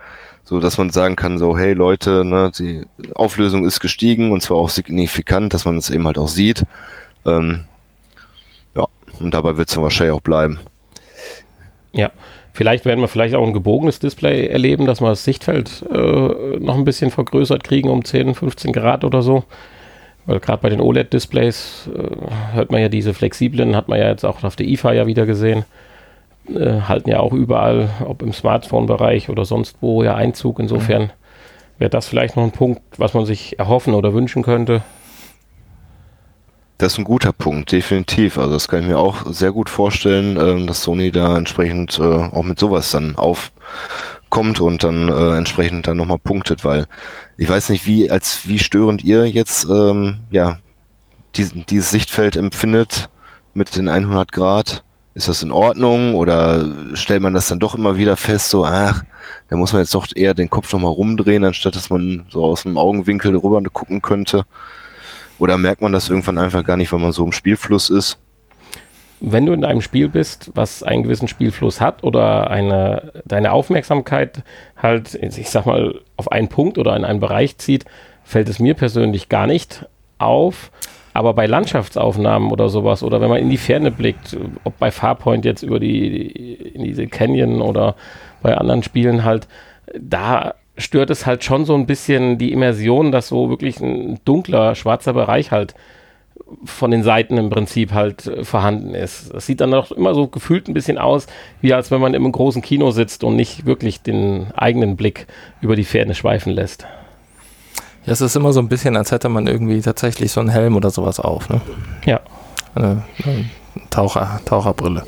so dass man sagen kann, so, hey Leute, ne, die Auflösung ist gestiegen und zwar auch signifikant, dass man es eben halt auch sieht. Ähm, ja, und dabei wird es dann wahrscheinlich auch bleiben. Ja, Vielleicht werden wir vielleicht auch ein gebogenes Display erleben, dass wir das Sichtfeld äh, noch ein bisschen vergrößert kriegen um 10, 15 Grad oder so. Weil gerade bei den OLED-Displays äh, hört man ja diese flexiblen, hat man ja jetzt auch auf der IFA ja wieder gesehen, äh, halten ja auch überall, ob im Smartphone-Bereich oder sonst wo, ja Einzug. Insofern wäre das vielleicht noch ein Punkt, was man sich erhoffen oder wünschen könnte. Das ist ein guter Punkt, definitiv. Also das kann ich mir auch sehr gut vorstellen, äh, dass Sony da entsprechend äh, auch mit sowas dann aufkommt und dann äh, entsprechend dann nochmal punktet, weil ich weiß nicht, wie als wie störend ihr jetzt ähm, ja diesen, dieses Sichtfeld empfindet mit den 100 Grad. Ist das in Ordnung oder stellt man das dann doch immer wieder fest, so, ach, da muss man jetzt doch eher den Kopf nochmal rumdrehen, anstatt dass man so aus dem Augenwinkel rüber gucken könnte? Oder merkt man das irgendwann einfach gar nicht, wenn man so im Spielfluss ist? Wenn du in einem Spiel bist, was einen gewissen Spielfluss hat oder eine, deine Aufmerksamkeit halt, ich sag mal, auf einen Punkt oder in einen Bereich zieht, fällt es mir persönlich gar nicht auf. Aber bei Landschaftsaufnahmen oder sowas oder wenn man in die Ferne blickt, ob bei Farpoint jetzt über die in diese Canyon oder bei anderen Spielen halt, da stört es halt schon so ein bisschen die Immersion, dass so wirklich ein dunkler, schwarzer Bereich halt von den Seiten im Prinzip halt vorhanden ist. Es sieht dann auch immer so gefühlt ein bisschen aus, wie als wenn man im großen Kino sitzt und nicht wirklich den eigenen Blick über die Ferne schweifen lässt. Ja, es ist immer so ein bisschen, als hätte man irgendwie tatsächlich so einen Helm oder sowas auf, ne? Ja. Eine, eine Taucher, Taucherbrille.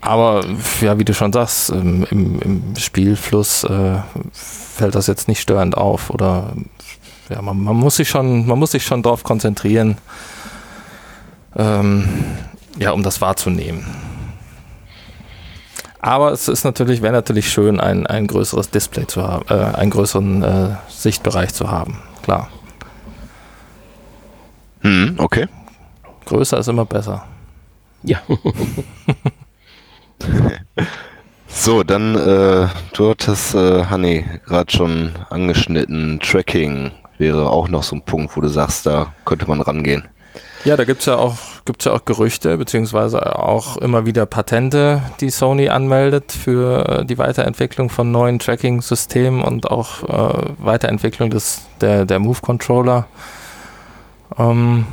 Aber ja, wie du schon sagst, im, im, Spielfluss äh, fällt das jetzt nicht störend auf oder ja, man, man, muss sich schon, man muss sich schon darauf konzentrieren, ähm, ja, um das wahrzunehmen. Aber es ist natürlich, wäre natürlich schön, ein, ein größeres Display zu haben, äh, einen größeren äh, Sichtbereich zu haben, klar. Hm, okay. Größer ist immer besser. Ja. [laughs] so, dann, äh, du hattest, äh, Hanni, gerade schon angeschnitten, Tracking wäre auch noch so ein Punkt, wo du sagst, da könnte man rangehen. Ja, da gibt's ja ja auch Gerüchte, beziehungsweise auch immer wieder Patente, die Sony anmeldet für äh, die Weiterentwicklung von neuen Tracking-Systemen und auch äh, Weiterentwicklung des, der, der Move-Controller. Ähm,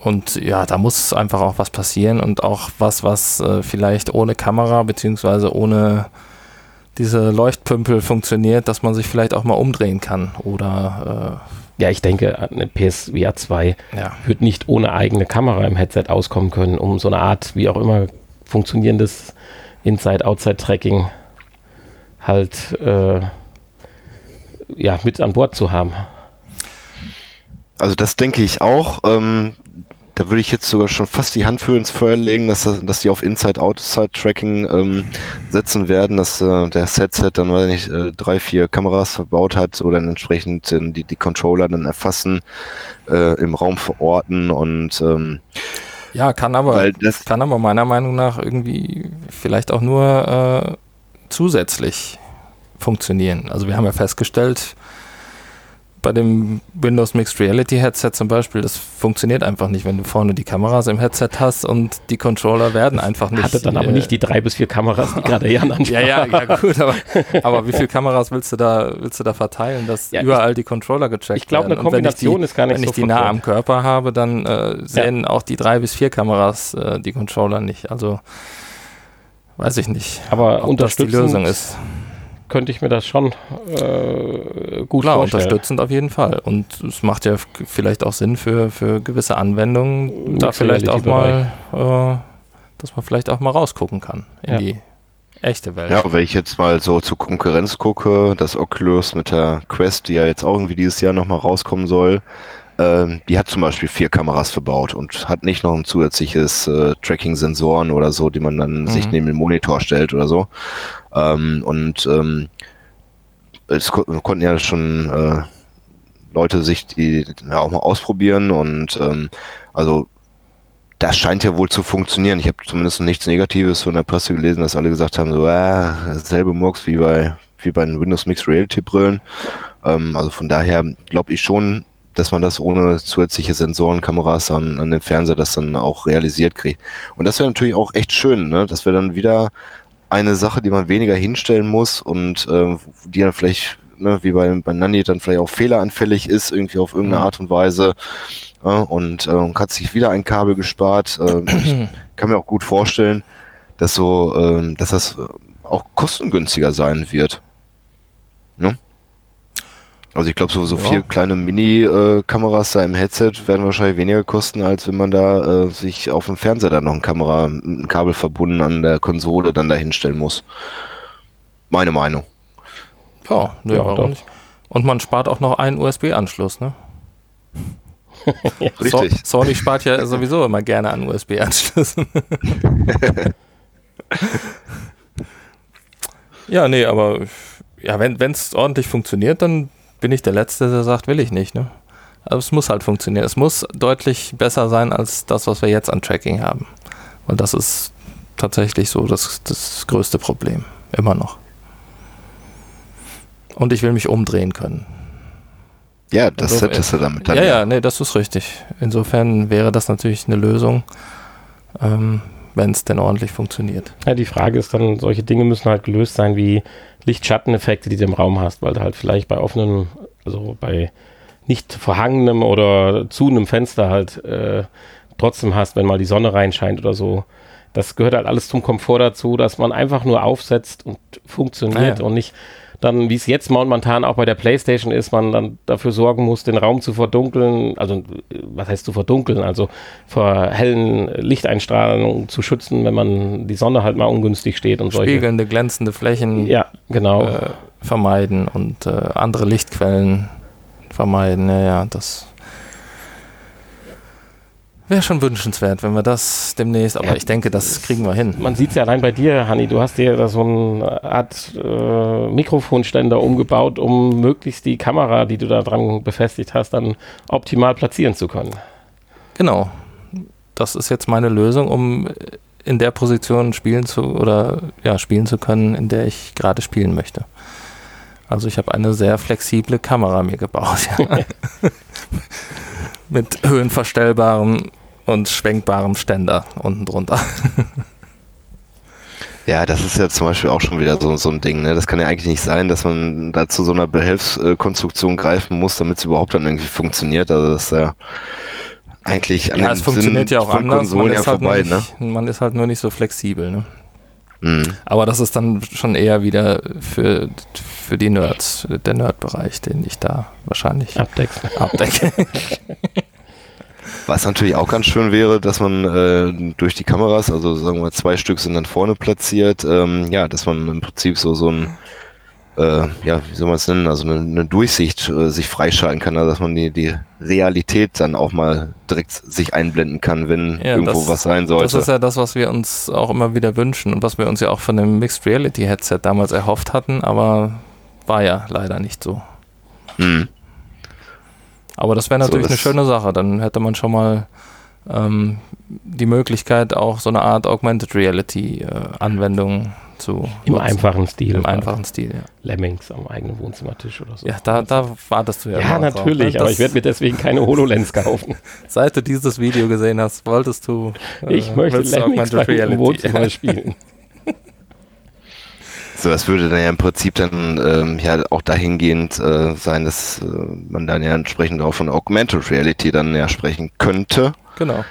und ja, da muss einfach auch was passieren und auch was, was äh, vielleicht ohne Kamera beziehungsweise ohne diese Leuchtpümpel funktioniert, dass man sich vielleicht auch mal umdrehen kann oder äh ja, ich denke, eine PSVR 2 ja. wird nicht ohne eigene Kamera im Headset auskommen können, um so eine Art, wie auch immer, funktionierendes Inside-Outside-Tracking halt äh, ja, mit an Bord zu haben. Also das denke ich auch. Ähm, da würde ich jetzt sogar schon fast die Hand für ins Feuer legen, dass, dass die auf Inside-Outside-Tracking ähm, setzen werden, dass äh, der Headset dann, weiß nicht, äh, drei, vier Kameras verbaut hat oder dann entsprechend äh, die, die Controller dann erfassen, äh, im Raum verorten und ähm, ja, kann aber, das kann aber meiner Meinung nach irgendwie vielleicht auch nur äh, zusätzlich funktionieren. Also wir haben ja festgestellt, bei dem Windows Mixed Reality Headset zum Beispiel, das funktioniert einfach nicht, wenn du vorne die Kameras im Headset hast und die Controller werden einfach nicht. Hatte dann aber äh, nicht die drei bis vier Kameras, die gerade Jan [laughs] ansprach. ja, ja, ja, gut, aber, aber wie viele Kameras willst du da, willst du da verteilen, dass ja, überall ich, die Controller gecheckt werden? Ich glaube, eine Kombination die, ist gar nicht Wenn so ich die nah am Körper habe, dann äh, sehen ja. auch die drei bis vier Kameras äh, die Controller nicht. Also weiß ich nicht, aber ob das die Lösung ist könnte ich mir das schon äh, gut Klar, vorstellen. unterstützend auf jeden Fall. Und es macht ja vielleicht auch Sinn für, für gewisse Anwendungen, da vielleicht auch mal, äh, dass man vielleicht auch mal rausgucken kann in ja. die echte Welt. Ja, wenn ich jetzt mal so zur Konkurrenz gucke, das Oculus mit der Quest, die ja jetzt auch irgendwie dieses Jahr nochmal rauskommen soll, die hat zum Beispiel vier Kameras verbaut und hat nicht noch ein zusätzliches äh, Tracking-Sensoren oder so, die man dann mhm. sich neben den Monitor stellt oder so. Ähm, und ähm, es ko konnten ja schon äh, Leute sich die ja, auch mal ausprobieren und ähm, also das scheint ja wohl zu funktionieren. Ich habe zumindest nichts Negatives von der Presse gelesen, dass alle gesagt haben, so, äh, selbe Murks wie bei wie bei den Windows Mixed Reality Brillen. Ähm, also von daher glaube ich schon, dass man das ohne zusätzliche Sensoren, Kameras an, an den Fernseher das dann auch realisiert kriegt. Und das wäre natürlich auch echt schön, ne? dass wir dann wieder eine Sache, die man weniger hinstellen muss und äh, die dann vielleicht, ne, wie bei, bei Nanny, dann vielleicht auch fehleranfällig ist, irgendwie auf irgendeine mhm. Art und Weise. Äh, und äh, hat sich wieder ein Kabel gespart. Äh, ich [clears throat] kann mir auch gut vorstellen, dass so, äh, dass das auch kostengünstiger sein wird. Ne? Also ich glaube, so, so ja. vier kleine Mini-Kameras da im Headset werden wahrscheinlich weniger kosten, als wenn man da äh, sich auf dem Fernseher dann noch ein Kamera, ein Kabel verbunden an der Konsole dann da hinstellen muss. Meine Meinung. Ja, ne, ja warum nicht? Und man spart auch noch einen USB-Anschluss, ne? [laughs] Richtig. So, Sony spart ja sowieso immer gerne an USB-Anschlüssen. [laughs] ja, nee, aber ja, wenn es ordentlich funktioniert, dann bin ich der Letzte, der sagt, will ich nicht. Ne? Aber es muss halt funktionieren. Es muss deutlich besser sein als das, was wir jetzt an Tracking haben. Und das ist tatsächlich so das, das größte Problem. Immer noch. Und ich will mich umdrehen können. Ja, das Insofern- hättest du damit dann. ja, ja, nee, das ist richtig. Insofern wäre das natürlich eine Lösung, ähm, wenn es denn ordentlich funktioniert. Ja, die Frage ist dann, solche Dinge müssen halt gelöst sein wie Licht-Schatten-Effekte, die du im Raum hast, weil du halt vielleicht bei offenem, also bei nicht vorhandenem oder zu einem Fenster halt äh, trotzdem hast, wenn mal die Sonne reinscheint oder so. Das gehört halt alles zum Komfort dazu, dass man einfach nur aufsetzt und funktioniert Ah, ja. und nicht dann, wie es jetzt momentan auch bei der Playstation ist, man dann dafür sorgen muss, den Raum zu verdunkeln, also äh, was heißt zu verdunkeln, also vor hellen Lichteinstrahlungen zu schützen, wenn man die Sonne halt mal ungünstig steht und solche. Spiegelnde, glänzende Flächen Ja, genau. äh, vermeiden und äh, andere Lichtquellen vermeiden. Ja, ja, das wäre schon wünschenswert, wenn wir das demnächst, aber Ja, ich denke, das kriegen wir hin. Man sieht es ja allein bei dir, Hanni, du hast dir da so eine Art äh, Mikrofonständer umgebaut, um möglichst die Kamera, die du da dran befestigt hast, dann optimal platzieren zu können. Genau. Das ist jetzt meine Lösung, um in der Position spielen zu oder ja, spielen zu können, in der ich gerade spielen möchte. Also ich habe eine sehr flexible Kamera mir gebaut. Ja. [laughs] Mit höhenverstellbarem und schwenkbarem Ständer unten drunter. [laughs] Ja, das ist ja zum Beispiel auch schon wieder so, so ein Ding. Ne? Das kann ja eigentlich nicht sein, dass man da zu so einer Behelfskonstruktion greifen muss, damit es überhaupt dann irgendwie funktioniert. Also das ist ja eigentlich an Ja, dem es funktioniert Sinn ja auch von anders. Man Konsolen ja ist, halt nur vorbei. Ne? nicht, man ist halt nur nicht so flexibel. Ne? Mhm. Aber das ist dann schon eher wieder für, für die Nerds, der Nerd-Bereich, den ich da wahrscheinlich Abdeckst. abdecke. [laughs] [laughs] Was natürlich auch ganz schön wäre, dass man äh, durch die Kameras, also sagen wir zwei Stück sind dann vorne platziert, ähm, ja, dass man im Prinzip so so ein äh, ja, wie soll man es nennen, also eine, eine Durchsicht äh, sich freischalten kann, also dass man die, die Realität dann auch mal direkt sich einblenden kann, wenn Ja, irgendwo das- was sein Das sollte. ist ja das, was wir uns auch immer wieder wünschen und was wir uns ja auch von dem Mixed Reality Headset damals erhofft hatten, aber war ja leider nicht so. Mhm. Aber das wäre So, natürlich eine das- schöne Sache. Dann hätte man schon mal ähm, die Möglichkeit, auch so eine Art Augmented Reality äh, Anwendung zu Im nutzen. einfachen Stil. Im einfachen Stil, ja. Lemmings am eigenen Wohnzimmertisch oder so. Ja, da, da wartest du ja. Ja, drauf, natürlich, ne? aber ich werde mir deswegen keine HoloLens kaufen. [laughs] Seit du dieses Video gesehen hast, wolltest du. äh, Ich möchte Lemmings im Wohnzimmer spielen. [laughs] So, das würde dann ja im Prinzip dann ähm, ja auch dahingehend äh, sein, dass äh, man dann ja entsprechend auch von Augmented Reality dann ja sprechen könnte. Genau.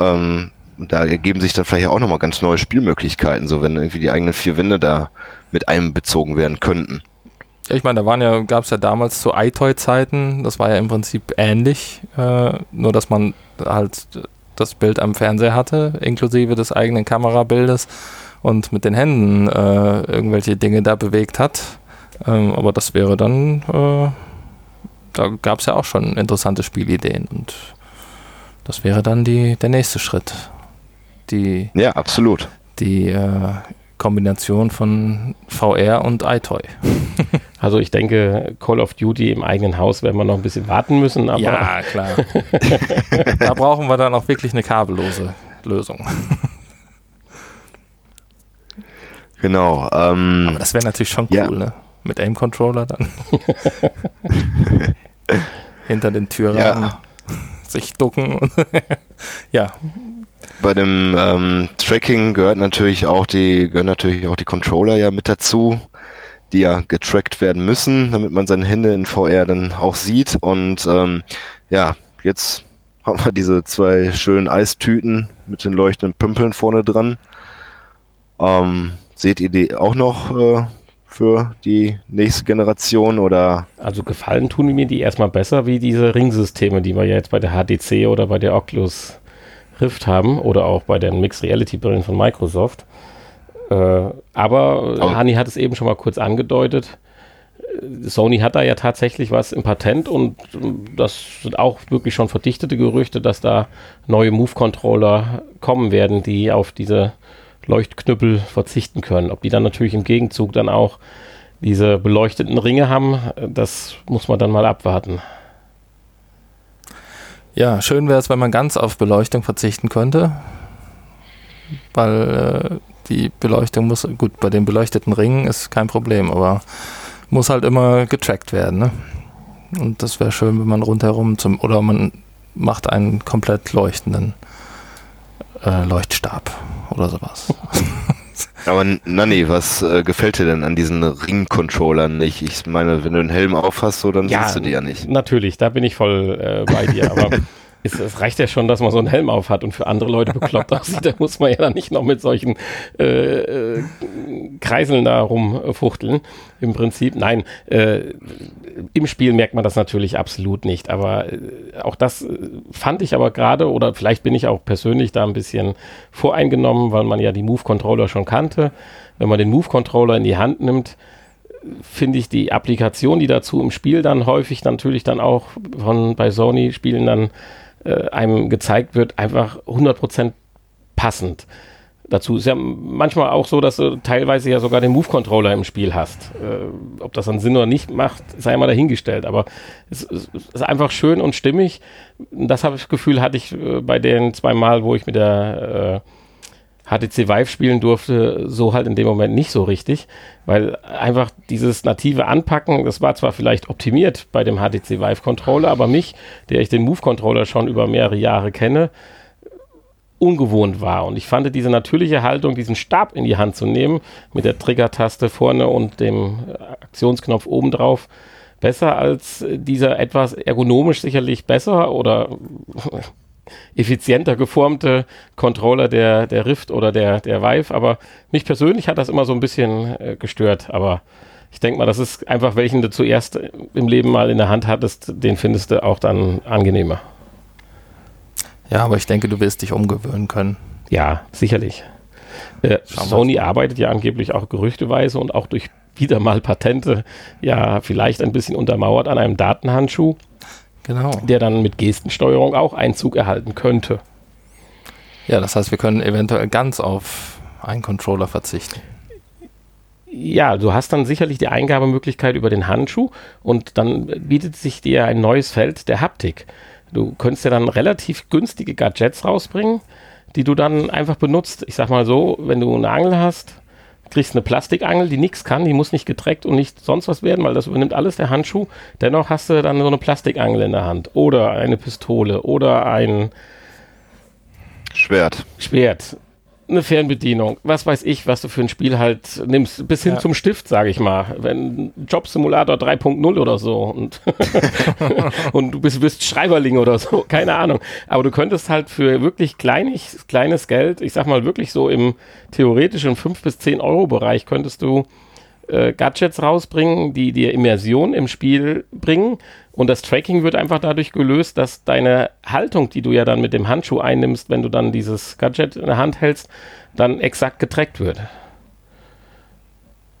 Ähm, da ergeben sich dann vielleicht auch nochmal ganz neue Spielmöglichkeiten, so wenn irgendwie die eigenen vier Wände da mit einbezogen werden könnten. Ja, ich meine, da waren ja, gab es ja damals zu iToy-Zeiten, das war ja im Prinzip ähnlich, äh, nur dass man halt das Bild am Fernseher hatte, inklusive des eigenen Kamerabildes und mit den Händen äh, irgendwelche Dinge da bewegt hat. Ähm, aber das wäre dann, äh, da gab es ja auch schon interessante Spielideen und das wäre dann die, der nächste Schritt. Die, Ja, absolut. die äh, Kombination von VR und iToy. [laughs] Also ich denke, Call of Duty im eigenen Haus werden wir noch ein bisschen warten müssen, aber ja, klar. [laughs] da brauchen wir dann auch wirklich eine kabellose Lösung. Genau. Ähm, Aber das wäre natürlich schon cool, Ja. ne? Mit Aim-Controller dann. [laughs] Hinter den Türrahmen Ja. sich ducken. Und [laughs] ja, bei dem ähm, Tracking gehört natürlich auch die gehören natürlich auch die Controller ja mit dazu, die ja getrackt werden müssen, damit man seine Hände in VR dann auch sieht. Und ähm, ja, jetzt haben wir diese zwei schönen Eistüten mit den leuchtenden Pümpeln vorne dran. Ähm, seht ihr die auch noch äh, für die nächste Generation oder also gefallen tun mir die erstmal besser wie diese Ringsysteme, die wir ja jetzt bei der HTC oder bei der Oculus Rift haben oder auch bei den Mixed Reality Brillen von Microsoft. Äh, aber Aber- Hani hat es eben schon mal kurz angedeutet. Sony hat da ja tatsächlich was im Patent und ähm, das sind auch wirklich schon verdichtete Gerüchte, dass da neue Move-Controller kommen werden, die auf diese Leuchtknüppel verzichten können. Ob die dann natürlich im Gegenzug dann auch diese beleuchteten Ringe haben, das muss man dann mal abwarten. ja schön wäre es, wenn man ganz auf Beleuchtung verzichten könnte. Weil äh, die Beleuchtung muss, gut, bei den beleuchteten Ringen ist kein Problem, aber muss halt immer getrackt werden, ne? Und das wäre schön, wenn man rundherum zum, oder man macht einen komplett leuchtenden äh, Leuchtstab oder sowas. [laughs] Aber Nanni, was äh, gefällt dir denn an diesen Ring-Controllern nicht? Ich meine, wenn du einen Helm aufhast, so, dann ja, siehst du die ja nicht. Natürlich, da bin ich voll äh, bei dir. Aber [laughs] es, es, reicht ja schon, dass man so einen Helm auf hat und für andere Leute bekloppt [laughs] aussieht. Da muss man ja dann nicht noch mit solchen äh, äh, Kreiseln da rumfuchteln. Im Prinzip, nein, äh, im Spiel merkt man das natürlich absolut nicht. Aber äh, auch das äh, fand ich aber gerade, oder vielleicht bin ich auch persönlich da ein bisschen voreingenommen, weil man ja die Move-Controller schon kannte. Wenn man den Move-Controller in die Hand nimmt, finde ich die Applikation, die dazu im Spiel dann häufig natürlich dann auch von bei Sony Spielen dann äh, einem gezeigt wird, einfach 100% passend. Dazu ist ja manchmal auch so, dass du teilweise ja sogar den Move-Controller im Spiel hast. Äh, ob das dann Sinn oder nicht macht, sei mal dahingestellt. Aber es, es ist einfach schön und stimmig. Das habe ich Gefühl, hatte ich äh, bei den zwei Mal, wo ich mit der äh, HTC Vive spielen durfte, so halt in dem Moment nicht so richtig, weil einfach dieses native Anpacken, das war zwar vielleicht optimiert bei dem HTC Vive Controller, aber mich, der ich den Move Controller schon über mehrere Jahre kenne, ungewohnt war. Und ich fand diese natürliche Haltung, diesen Stab in die Hand zu nehmen, mit der Trigger-Taste vorne und dem Aktionsknopf oben drauf, besser als dieser etwas ergonomisch sicherlich besser oder effizienter geformte Controller der, der Rift oder der, der Vive, aber mich persönlich hat das immer so ein bisschen äh, gestört, aber ich denke mal, das ist einfach, welchen du zuerst im Leben mal in der Hand hattest, den findest du auch dann angenehmer. Ja, aber ich denke, du wirst dich umgewöhnen können. Ja, sicherlich. Äh, Sony arbeitet ja angeblich auch gerüchteweise und auch durch wieder mal Patente ja vielleicht ein bisschen untermauert an einem Datenhandschuh. Genau. Der dann mit Gestensteuerung auch Einzug erhalten könnte. Ja, das heißt, wir können eventuell ganz auf einen Controller verzichten. Ja, du hast dann sicherlich die Eingabemöglichkeit über den Handschuh und dann bietet sich dir ein neues Feld der Haptik. Du könntest ja dann relativ günstige Gadgets rausbringen, die du dann einfach benutzt. Ich sag mal so, wenn du eine Angel hast, kriegst eine Plastikangel, die nichts kann, die muss nicht getreckt und nicht sonst was werden, weil das übernimmt alles der Handschuh. Dennoch hast du dann so eine Plastikangel in der Hand oder eine Pistole oder ein Schwert. Schwert eine Fernbedienung, was weiß ich, was du für ein Spiel halt nimmst, bis hin ja. zum Stift, sage ich mal. Wenn Job Simulator 3.0 oder so und, [laughs] und du bist, bist Schreiberling oder so, keine Ahnung. Aber du könntest halt für wirklich kleinig, kleines Geld, ich sag mal wirklich so im theoretischen 5 bis 10 Euro Bereich, könntest du äh, Gadgets rausbringen, die dir Immersion im Spiel bringen. Und das Tracking wird einfach dadurch gelöst, dass deine Haltung, die du ja dann mit dem Handschuh einnimmst, wenn du dann dieses Gadget in der Hand hältst, dann exakt getrackt wird.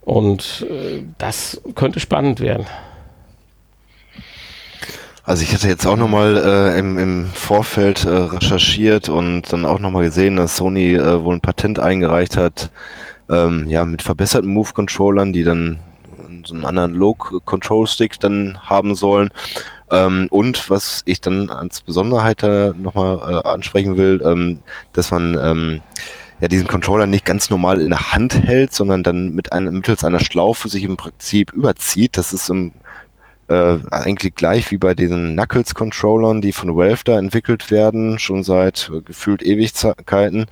Und äh, das könnte spannend werden. Also ich hatte jetzt auch nochmal äh, im, im Vorfeld äh, recherchiert und dann auch nochmal gesehen, dass Sony äh, wohl ein Patent eingereicht hat, ähm, ja, mit verbesserten Move-Controllern, die dann so einen anderen Low-Control-Stick dann haben sollen. Ähm, und was ich dann als Besonderheit da nochmal äh, ansprechen will, ähm, dass man ähm, ja diesen Controller nicht ganz normal in der Hand hält, sondern dann mit einem mittels einer Schlaufe sich im Prinzip überzieht. Das ist im äh, eigentlich gleich wie bei diesen Knuckles-Controllern, die von Valve da entwickelt werden, schon seit äh, gefühlt Ewigkeiten.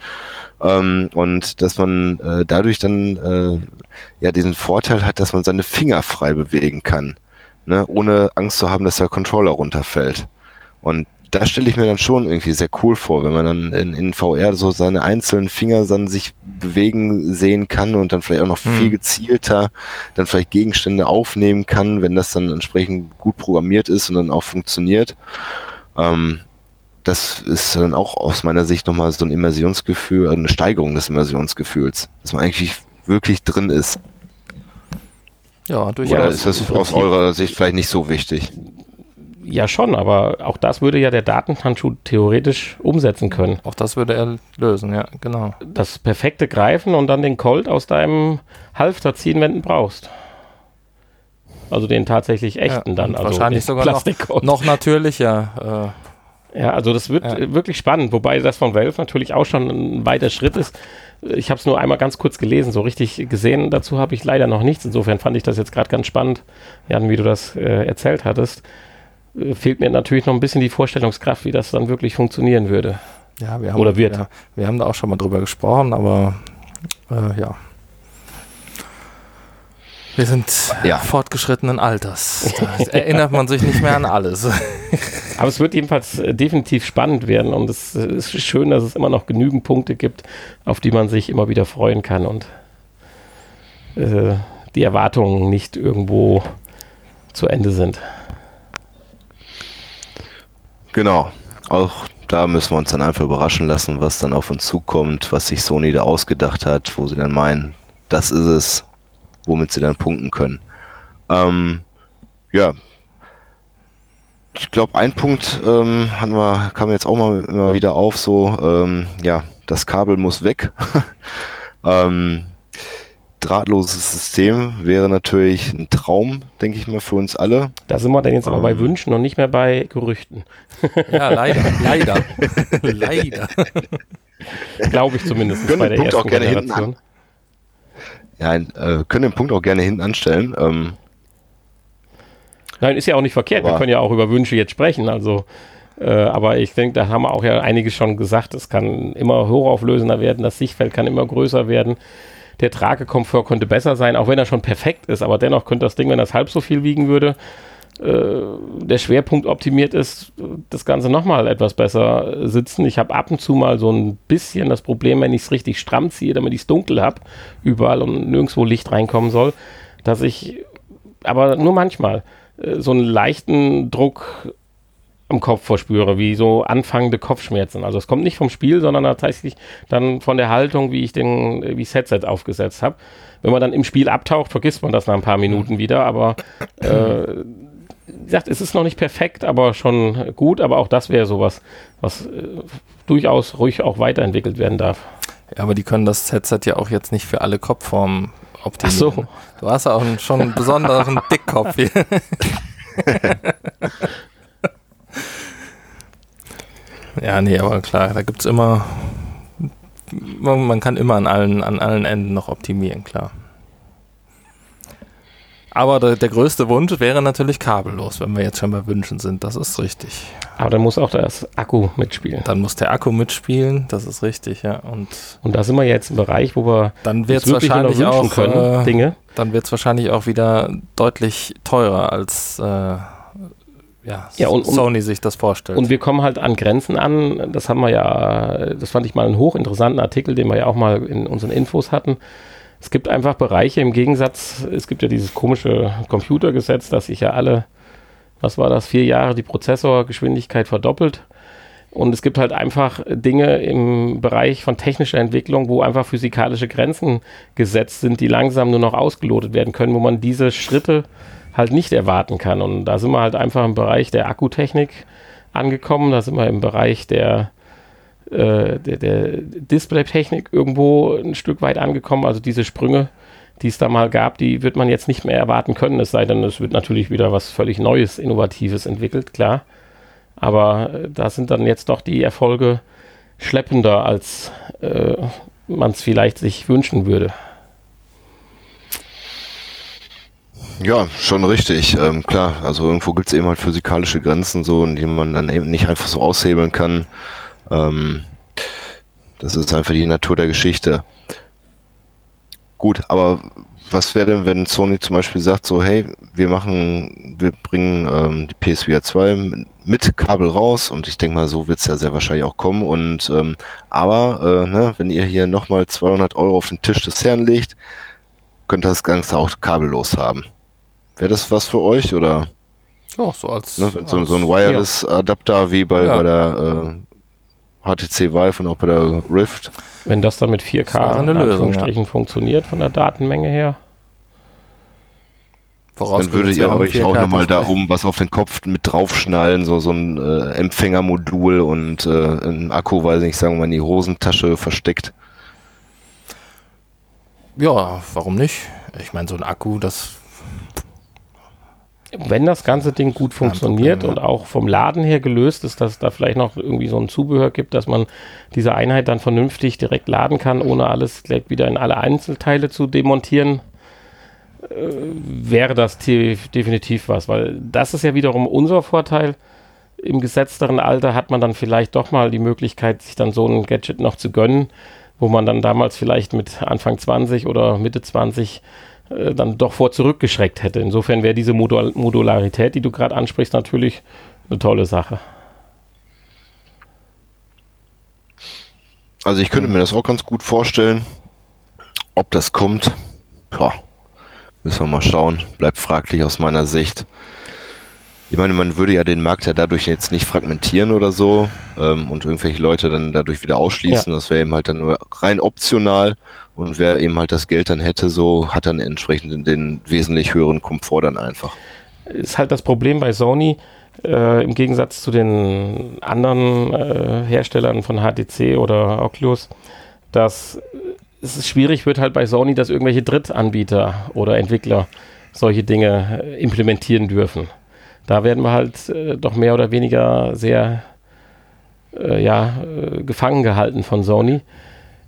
Ähm, und dass man äh, dadurch dann äh, ja diesen Vorteil hat, dass man seine Finger frei bewegen kann, ne? ohne Angst zu haben, dass der Controller runterfällt. Und da stelle ich mir dann schon irgendwie sehr cool vor, wenn man dann in, in VR so seine einzelnen Finger dann sich bewegen sehen kann und dann vielleicht auch noch mhm. viel gezielter dann vielleicht Gegenstände aufnehmen kann, wenn das dann entsprechend gut programmiert ist und dann auch funktioniert. Ähm, das ist dann auch aus meiner Sicht nochmal so ein Immersionsgefühl, eine Steigerung des Immersionsgefühls, dass man eigentlich wirklich drin ist. Ja, durchaus. Oder ist das aus eurer Sicht vielleicht nicht so wichtig? Ja, schon, aber auch das würde ja der Datenhandschuh theoretisch umsetzen können. Auch das würde er lösen, ja, genau. Das perfekte Greifen und dann den Colt aus deinem Halfter ziehen, wenn du brauchst. Also den tatsächlich echten ja, dann. Also wahrscheinlich sogar noch, noch natürlicher. Äh. Ja, also das wird ja. wirklich spannend, wobei das von Valve natürlich auch schon ein weiter Schritt ist. Ich habe es nur einmal ganz kurz gelesen, so richtig gesehen dazu habe ich leider noch nichts. Insofern fand ich das jetzt gerade ganz spannend, Jan, wie du das äh, erzählt hattest. Fehlt mir natürlich noch ein bisschen die Vorstellungskraft, wie das dann wirklich funktionieren würde. Ja, wir haben, Oder wird. Ja, wir haben da auch schon mal drüber gesprochen, aber äh, ja. Wir sind Ja. fortgeschrittenen Alters. [laughs] Da erinnert man sich nicht mehr an alles. [laughs] Aber es wird jedenfalls äh, definitiv spannend werden und es äh, ist schön, dass es immer noch genügend Punkte gibt, auf die man sich immer wieder freuen kann und äh, die Erwartungen nicht irgendwo zu Ende sind. Genau. Auch da müssen wir uns dann einfach überraschen lassen, was dann auf uns zukommt, was sich Sony da ausgedacht hat, wo sie dann meinen, das ist es, womit sie dann punkten können. Ähm, ja. Ich glaube, ein Punkt ähm, haben wir, kam jetzt auch mal immer wieder auf, so, ähm, ja, das Kabel muss weg. [laughs] ähm, drahtloses System wäre natürlich ein Traum, denke ich mal, für uns alle. Da sind wir dann jetzt aber bei Ähm. Wünschen und nicht mehr bei Gerüchten. ja, leider, [laughs] leider, leider. Glaube ich zumindest Können bei den der Punkt ersten auch gerne hinten Generation. Ja, äh, können den Punkt auch gerne hinten anstellen. Ähm, Nein, ist ja auch nicht verkehrt. Wir können ja auch über Wünsche jetzt sprechen. Also, äh, aber ich denke, da haben wir auch ja einiges schon gesagt. Es kann immer hochauflösender werden, das Sichtfeld kann immer größer werden. Der Tragekomfort könnte besser sein, auch wenn er schon perfekt ist. Aber dennoch könnte das Ding, wenn das halb so viel wiegen würde, äh, der Schwerpunkt optimiert ist, das Ganze nochmal etwas besser sitzen. Ich habe ab und zu mal so ein bisschen das Problem, wenn ich es richtig stramm ziehe, damit ich es dunkel habe, überall und nirgendwo Licht reinkommen soll, dass ich, aber nur manchmal, äh, so einen leichten Druck am Kopf verspüre, wie so anfangende Kopfschmerzen. Also es kommt nicht vom Spiel, sondern tatsächlich dann von der Haltung, wie ich den, wie ich das Headset aufgesetzt habe. Wenn man dann im Spiel abtaucht, vergisst man das nach ein paar Minuten wieder, aber äh, wie gesagt, es ist noch nicht perfekt, aber schon gut, aber auch das wäre sowas, was äh, durchaus ruhig auch weiterentwickelt werden darf. Ja, aber die können das Headset ja auch jetzt nicht für alle Kopfformen optimieren. Ach so. Du hast ja auch einen, schon einen besonderen [laughs] Dickkopf hier. [laughs] ja, nee, aber klar, da gibt es immer, man, man kann immer an allen, an allen Enden noch optimieren, klar. Aber der, der größte Wunsch wäre natürlich kabellos, wenn wir jetzt schon bei Wünschen sind. Das ist richtig. Aber dann muss auch das Akku mitspielen. Dann muss der Akku mitspielen, das ist richtig, ja. Und Und da sind wir jetzt im Bereich, wo wir dann wird uns es wirklich wahrscheinlich auch können, äh, Dinge. dann wird es wahrscheinlich auch wieder deutlich teurer, als äh, ja, Ja, und- und- Sony sich das vorstellt. Und wir kommen halt an Grenzen an. Das haben wir ja, das fand ich mal einen hochinteressanten Artikel, den wir ja auch mal in unseren Infos hatten. Es gibt einfach Bereiche im Gegensatz, es gibt ja dieses komische Computergesetz, dass sich ja alle, was war das, vier Jahre die Prozessorgeschwindigkeit verdoppelt. Und es gibt halt einfach Dinge im Bereich von technischer Entwicklung, wo einfach physikalische Grenzen gesetzt sind, die langsam nur noch ausgelotet werden können, wo man diese Schritte halt nicht erwarten kann. Und da sind wir halt einfach im Bereich der Akkutechnik angekommen, da sind wir im Bereich der, äh, der, der Displaytechnik irgendwo ein Stück weit angekommen. Also diese Sprünge, die es da mal gab, die wird man jetzt nicht mehr erwarten können, es sei denn, es wird natürlich wieder was völlig Neues, Innovatives entwickelt, klar. Aber äh, da sind dann jetzt doch die Erfolge schleppender, als äh, man es vielleicht sich wünschen würde. Ja, schon richtig. Ähm, klar, also irgendwo gibt es eben halt physikalische Grenzen, so, die man dann eben nicht einfach so aushebeln kann. Ähm, das ist einfach die Natur der Geschichte. Gut, aber was wäre denn, wenn Sony zum Beispiel sagt, so, hey, wir machen, wir bringen ähm, die PSVR 2 mit Kabel raus und ich denke mal, so wird es ja sehr wahrscheinlich auch kommen. Und ähm, aber, äh, ne, wenn ihr hier nochmal 200 Euro auf den Tisch des Herrn legt, könnt ihr das Ganze auch kabellos haben. Wäre das was für euch oder ja, so als, ne, so, als so ein Wireless-Adapter wie bei, Ja. bei der äh, HTC Vive und auch bei der Rift? Wenn das dann mit 4K Das wäre eine in Lösung, Anführungsstrichen funktioniert von der Datenmenge her. Dann würdet ihr euch auch nochmal da oben was auf den Kopf mit draufschnallen, so, so ein äh, Empfängermodul und äh, ein Akku, weiß nicht, sagen wir mal, in die Hosentasche versteckt. Ja, warum nicht? Ich meine, so ein Akku, das Wenn das ganze Ding gut funktioniert Problem, und auch vom Laden her gelöst ist, dass es da vielleicht noch irgendwie so ein Zubehör gibt, dass man diese Einheit dann vernünftig direkt laden kann, ohne alles gleich wieder in alle Einzelteile zu demontieren. äh, wäre das definitiv was, weil das ist ja wiederum unser Vorteil. Im gesetzteren Alter hat man dann vielleicht doch mal die Möglichkeit, sich dann so ein Gadget noch zu gönnen, wo man dann damals vielleicht mit Anfang 20 oder Mitte 20 äh, dann doch vor zurückgeschreckt hätte. Insofern wäre diese Modul Modularität, die du gerade ansprichst, natürlich eine tolle Sache. Also ich könnte mir das auch ganz gut vorstellen. Ob das kommt, ja, müssen wir mal schauen. Bleibt fraglich aus meiner Sicht. Ich meine, man würde ja den Markt ja dadurch jetzt nicht fragmentieren oder so ähm, und irgendwelche Leute dann dadurch wieder ausschließen. Ja. Das wäre eben halt dann nur rein optional und wer eben halt das Geld dann hätte, so hat dann entsprechend den wesentlich höheren Komfort dann einfach. Ist halt das Problem bei Sony, äh, im Gegensatz zu den anderen äh, Herstellern von HTC oder Oculus, dass es schwierig wird halt bei Sony, dass irgendwelche Drittanbieter oder Entwickler solche Dinge äh, implementieren dürfen. Da werden wir halt äh, doch mehr oder weniger sehr äh, ja, äh, gefangen gehalten von Sony.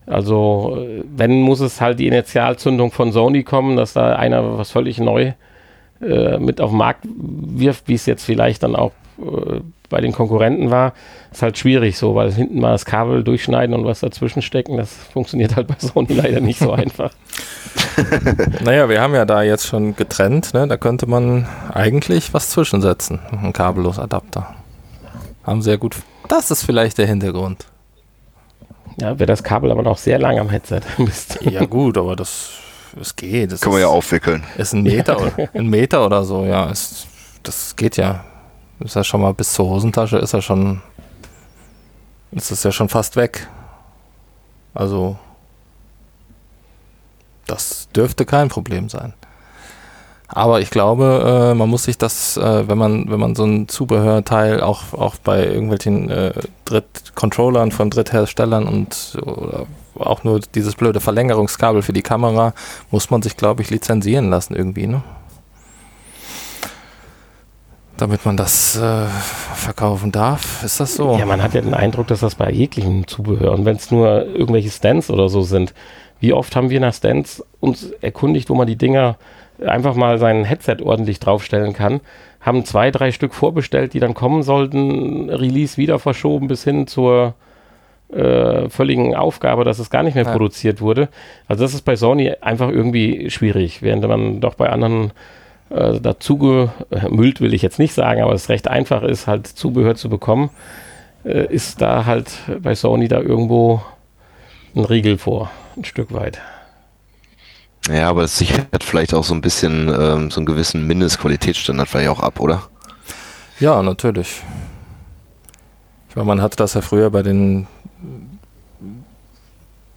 Also äh, wenn muss es halt die Initialzündung von Sony kommen, dass da einer was völlig neu äh, mit auf den Markt wirft, wie es jetzt vielleicht dann auch äh, bei den Konkurrenten war, ist halt schwierig so, weil hinten mal das Kabel durchschneiden und was dazwischen stecken, das funktioniert halt bei Sony leider nicht so einfach. [laughs] naja, wir haben ja da jetzt schon getrennt, ne? da könnte man eigentlich was zwischensetzen, ein kabellos Adapter. Haben sehr gut. Das ist vielleicht der Hintergrund. Ja, wäre das Kabel aber noch sehr lang am Headset. [laughs] ja gut, aber das es geht. Das Kann man ja aufwickeln. Ist ein Meter, oder, ein Meter oder so, ja. Ist, das geht ja. Ist ja schon mal bis zur Hosentasche, ist ja schon, ist es ja schon fast weg. Also, das dürfte kein Problem sein. Aber ich glaube, äh, man muss sich das, äh, wenn man, wenn man so ein Zubehörteil auch, auch bei irgendwelchen äh, Dritt-Controllern von Drittherstellern und oder auch nur dieses blöde Verlängerungskabel für die Kamera, muss man sich, glaube ich, lizenzieren lassen irgendwie, ne? Damit man das äh, verkaufen darf. Ist das so? Ja, man hat ja den Eindruck, dass das bei jeglichem Zubehör und wenn es nur irgendwelche Stands oder so sind. Wie oft haben wir nach Stands uns erkundigt, wo man die Dinger einfach mal sein Headset ordentlich draufstellen kann. Haben zwei, drei Stück vorbestellt, die dann kommen sollten. Release wieder verschoben bis hin zur äh, völligen Aufgabe, dass es gar nicht mehr ja. produziert wurde. Also das ist bei Sony einfach irgendwie schwierig, während man doch bei anderen äh, dazu gemüllt, will ich jetzt nicht sagen, aber es recht einfach ist, halt Zubehör zu bekommen, äh, ist da halt bei Sony da irgendwo ein Riegel vor, ein Stück weit. Ja, aber es sichert vielleicht auch so ein bisschen ähm, so einen gewissen Mindestqualitätsstandard vielleicht auch ab, oder? Ja, natürlich. Ich meine, man hatte das ja früher bei den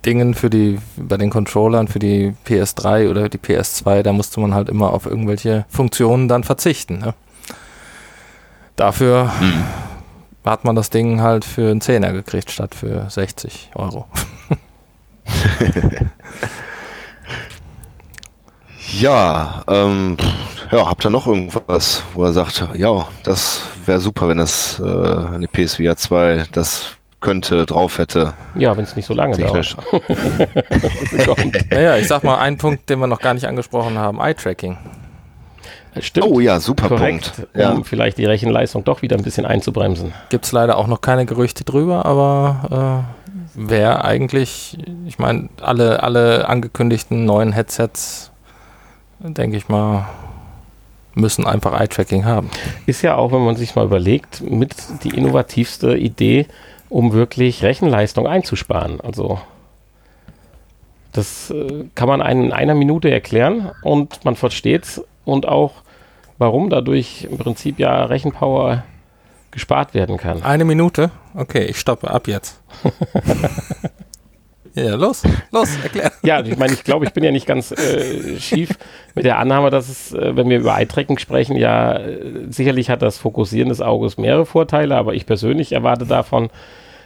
Dingen für die, bei den Controllern für die PS3 oder die PS2, da musste man halt immer auf irgendwelche Funktionen dann verzichten. Ne? Dafür hm. hat man das Ding halt für einen Zehner gekriegt statt für 60 Euro. [laughs] [laughs] Ja, ähm, ja, habt ihr noch irgendwas, wo er sagt, ja, das wäre super, wenn das äh, eine PSVR 2 das könnte, drauf hätte. Ja, wenn es nicht so lange dauert. naja, [laughs] ich sag mal einen Punkt, den wir noch gar nicht angesprochen haben, Eye-Tracking. Stimmt. Oh ja, super Korrekt, Punkt. Um ja. vielleicht die Rechenleistung doch wieder ein bisschen einzubremsen. Gibt es leider auch noch keine Gerüchte drüber, aber äh, wäre eigentlich, ich meine, alle, alle angekündigten neuen Headsets denke ich mal, müssen einfach Eye-Tracking haben. Ist ja auch, wenn man sich mal überlegt, mit die innovativste Idee, um wirklich Rechenleistung einzusparen. Also das äh, kann man einen in einer Minute erklären und man versteht es und auch, warum dadurch im Prinzip ja Rechenpower gespart werden kann. Eine Minute? Okay, ich stoppe ab jetzt. [laughs] Ja, los, los, erklär. Ja, ich meine, ich glaube, ich bin ja nicht ganz äh, schief mit der Annahme, dass es, äh, wenn wir über Eye-Tracking sprechen, ja, äh, sicherlich hat das Fokussieren des Auges mehrere Vorteile, aber ich persönlich erwarte davon,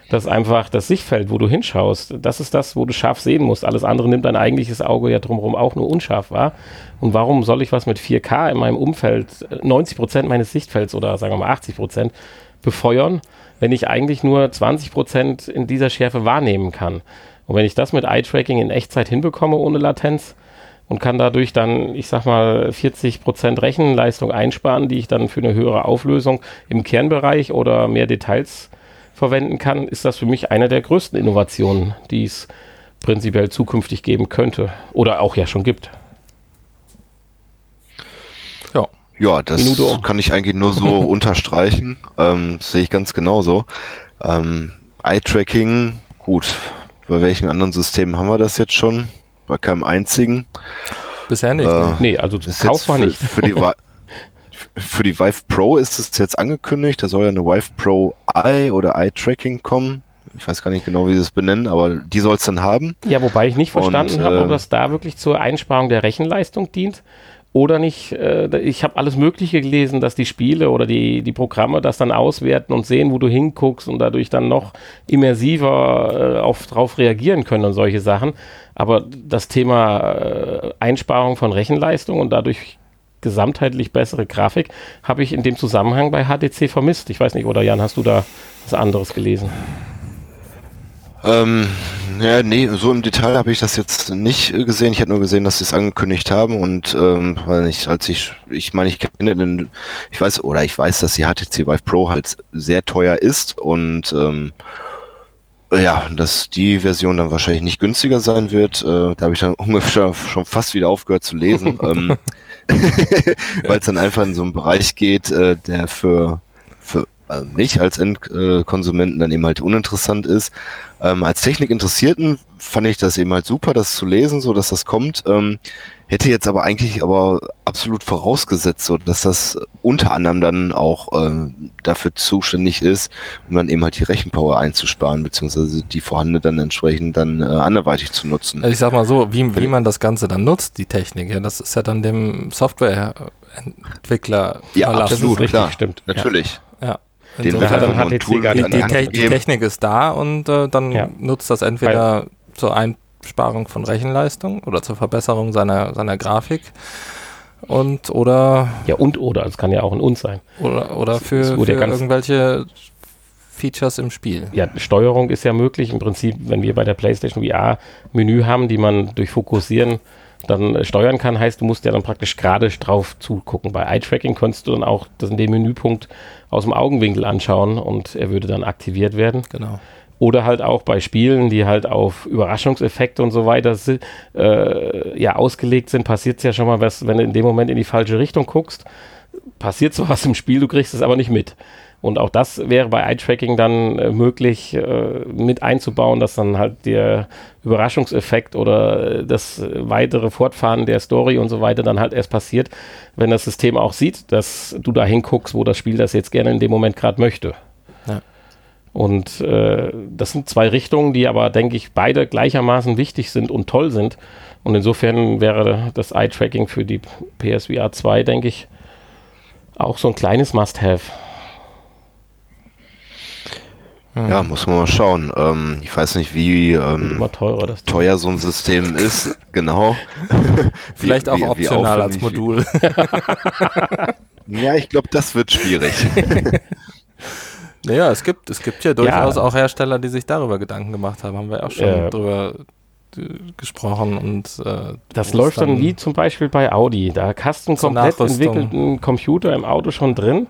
dass einfach das Sichtfeld, wo du hinschaust, das ist das, wo du scharf sehen musst. Alles andere nimmt dein eigentliches Auge ja drumherum auch nur unscharf wahr. Und warum soll ich was mit 4K in meinem Umfeld, 90 Prozent meines Sichtfelds oder sagen wir mal 80 Prozent, befeuern, wenn ich eigentlich nur 20 Prozent in dieser Schärfe wahrnehmen kann? Und wenn ich das mit Eye-Tracking in Echtzeit hinbekomme ohne Latenz, und kann dadurch dann, ich sag mal, 40 Prozent Rechenleistung einsparen, die ich dann für eine höhere Auflösung im Kernbereich oder mehr Details verwenden kann, ist das für mich eine der größten Innovationen, die es prinzipiell zukünftig geben könnte oder auch ja schon gibt. Ja, ja das Minuto. kann ich eigentlich nur so [laughs] unterstreichen. Ähm, sehe ich ganz genauso. Ähm, Eye-Tracking, gut. Bei welchen anderen Systemen haben wir das jetzt schon? Bei keinem einzigen. Bisher nicht. Äh, nee, also das kauft man nicht. Für die, [laughs] für die Vive Pro ist es jetzt angekündigt. Da soll ja eine Vive Pro Eye oder Eye Tracking kommen. Ich weiß gar nicht genau, wie sie es benennen, aber die soll es dann haben. Ja, wobei ich nicht verstanden habe, ob äh, das da wirklich zur Einsparung der Rechenleistung dient oder nicht, äh, ich habe alles Mögliche gelesen, dass die Spiele oder die, die Programme das dann auswerten und sehen, wo du hinguckst und dadurch dann noch immersiver äh, auf, drauf reagieren können und solche Sachen. Aber das Thema äh, Einsparung von Rechenleistung und dadurch gesamtheitlich bessere Grafik habe ich in dem Zusammenhang bei HTC vermisst. Ich weiß nicht, oder Jan, hast du da was anderes gelesen? Ähm, ja, nee, so im Detail habe ich das jetzt nicht äh, gesehen. Ich habe nur gesehen, dass sie es angekündigt haben und ähm, weil ich, als ich, ich meine, ich kenne den, ich weiß, oder ich weiß, dass die HTC Vive Pro halt sehr teuer ist und ähm, ja, dass die Version dann wahrscheinlich nicht günstiger sein wird. Äh, da habe ich dann [laughs] ungefähr schon fast wieder aufgehört zu lesen, ähm, [laughs] [laughs] weil es dann einfach in so einen Bereich geht, äh, der für mich als Endkonsumenten dann eben halt uninteressant ist. Ähm, als Technikinteressierten fand ich das eben halt super, das zu lesen, so dass das kommt. Ähm, hätte jetzt aber eigentlich aber absolut vorausgesetzt, so dass das unter anderem dann auch ähm, dafür zuständig ist, um dann eben halt die Rechenpower einzusparen, beziehungsweise die vorhandene dann entsprechend dann äh, anderweitig zu nutzen. Also ich sag mal so, wie, wie man das Ganze dann nutzt, die Technik, ja, das ist ja dann dem Softwareentwickler ja, absolut, richtig, klar, stimmt, natürlich. Ja. ja. Den wird dann HTC die, die, Te die, Technik ist da und äh, dann ja. nutzt das entweder Weil, zur Einsparung von Rechenleistung oder zur Verbesserung seiner, seiner Grafik und oder ja und oder es kann ja auch in uns sein oder oder für, für irgendwelche Features im Spiel. Ja, Steuerung ist ja möglich im Prinzip, wenn wir bei der PlayStation VR Menü haben, die man durch Fokussieren dann äh, steuern kann, heißt, du musst ja dann praktisch gerade drauf zugucken. Bei Eye-Tracking kannst du dann auch das in dem Menüpunkt aus dem Augenwinkel anschauen und er würde dann aktiviert werden. Genau. Oder halt auch bei Spielen, die halt auf Überraschungseffekte und so weiter äh, ja ausgelegt sind, passiert es ja schon mal, was, wenn du in dem Moment in die falsche Richtung guckst, passiert sowas im Spiel, du kriegst es aber nicht mit. Und auch das wäre bei Eye-Tracking dann äh, möglich äh, mit einzubauen, dass dann halt der Überraschungseffekt oder äh, das weitere Fortfahren der Story und so weiter dann halt erst passiert, wenn das System auch sieht, dass du da hinguckst, wo das Spiel das jetzt gerne in dem Moment gerade möchte. Ja. Und äh, das sind zwei Richtungen, die aber, denke ich, beide gleichermaßen wichtig sind und toll sind. Und insofern wäre das Eye-Tracking für die PSVR 2, denke ich, auch so ein kleines Must-Have. Hm. Ja, muss man mal schauen. Ähm, ich weiß nicht, wie ähm, teurer teuer so ein System ist. [laughs] Genau. [laughs] Vielleicht wie, auch wie, optional wie als Modul. ja, ich glaube, das wird schwierig. [laughs] naja, es gibt, es gibt ja durchaus ja. auch Hersteller, die sich darüber Gedanken gemacht haben. Haben wir auch schon äh, drüber gesprochen und äh, das läuft dann, dann wie zum Beispiel bei Audi. Da hast du einen komplett entwickelten Computer im Auto schon drin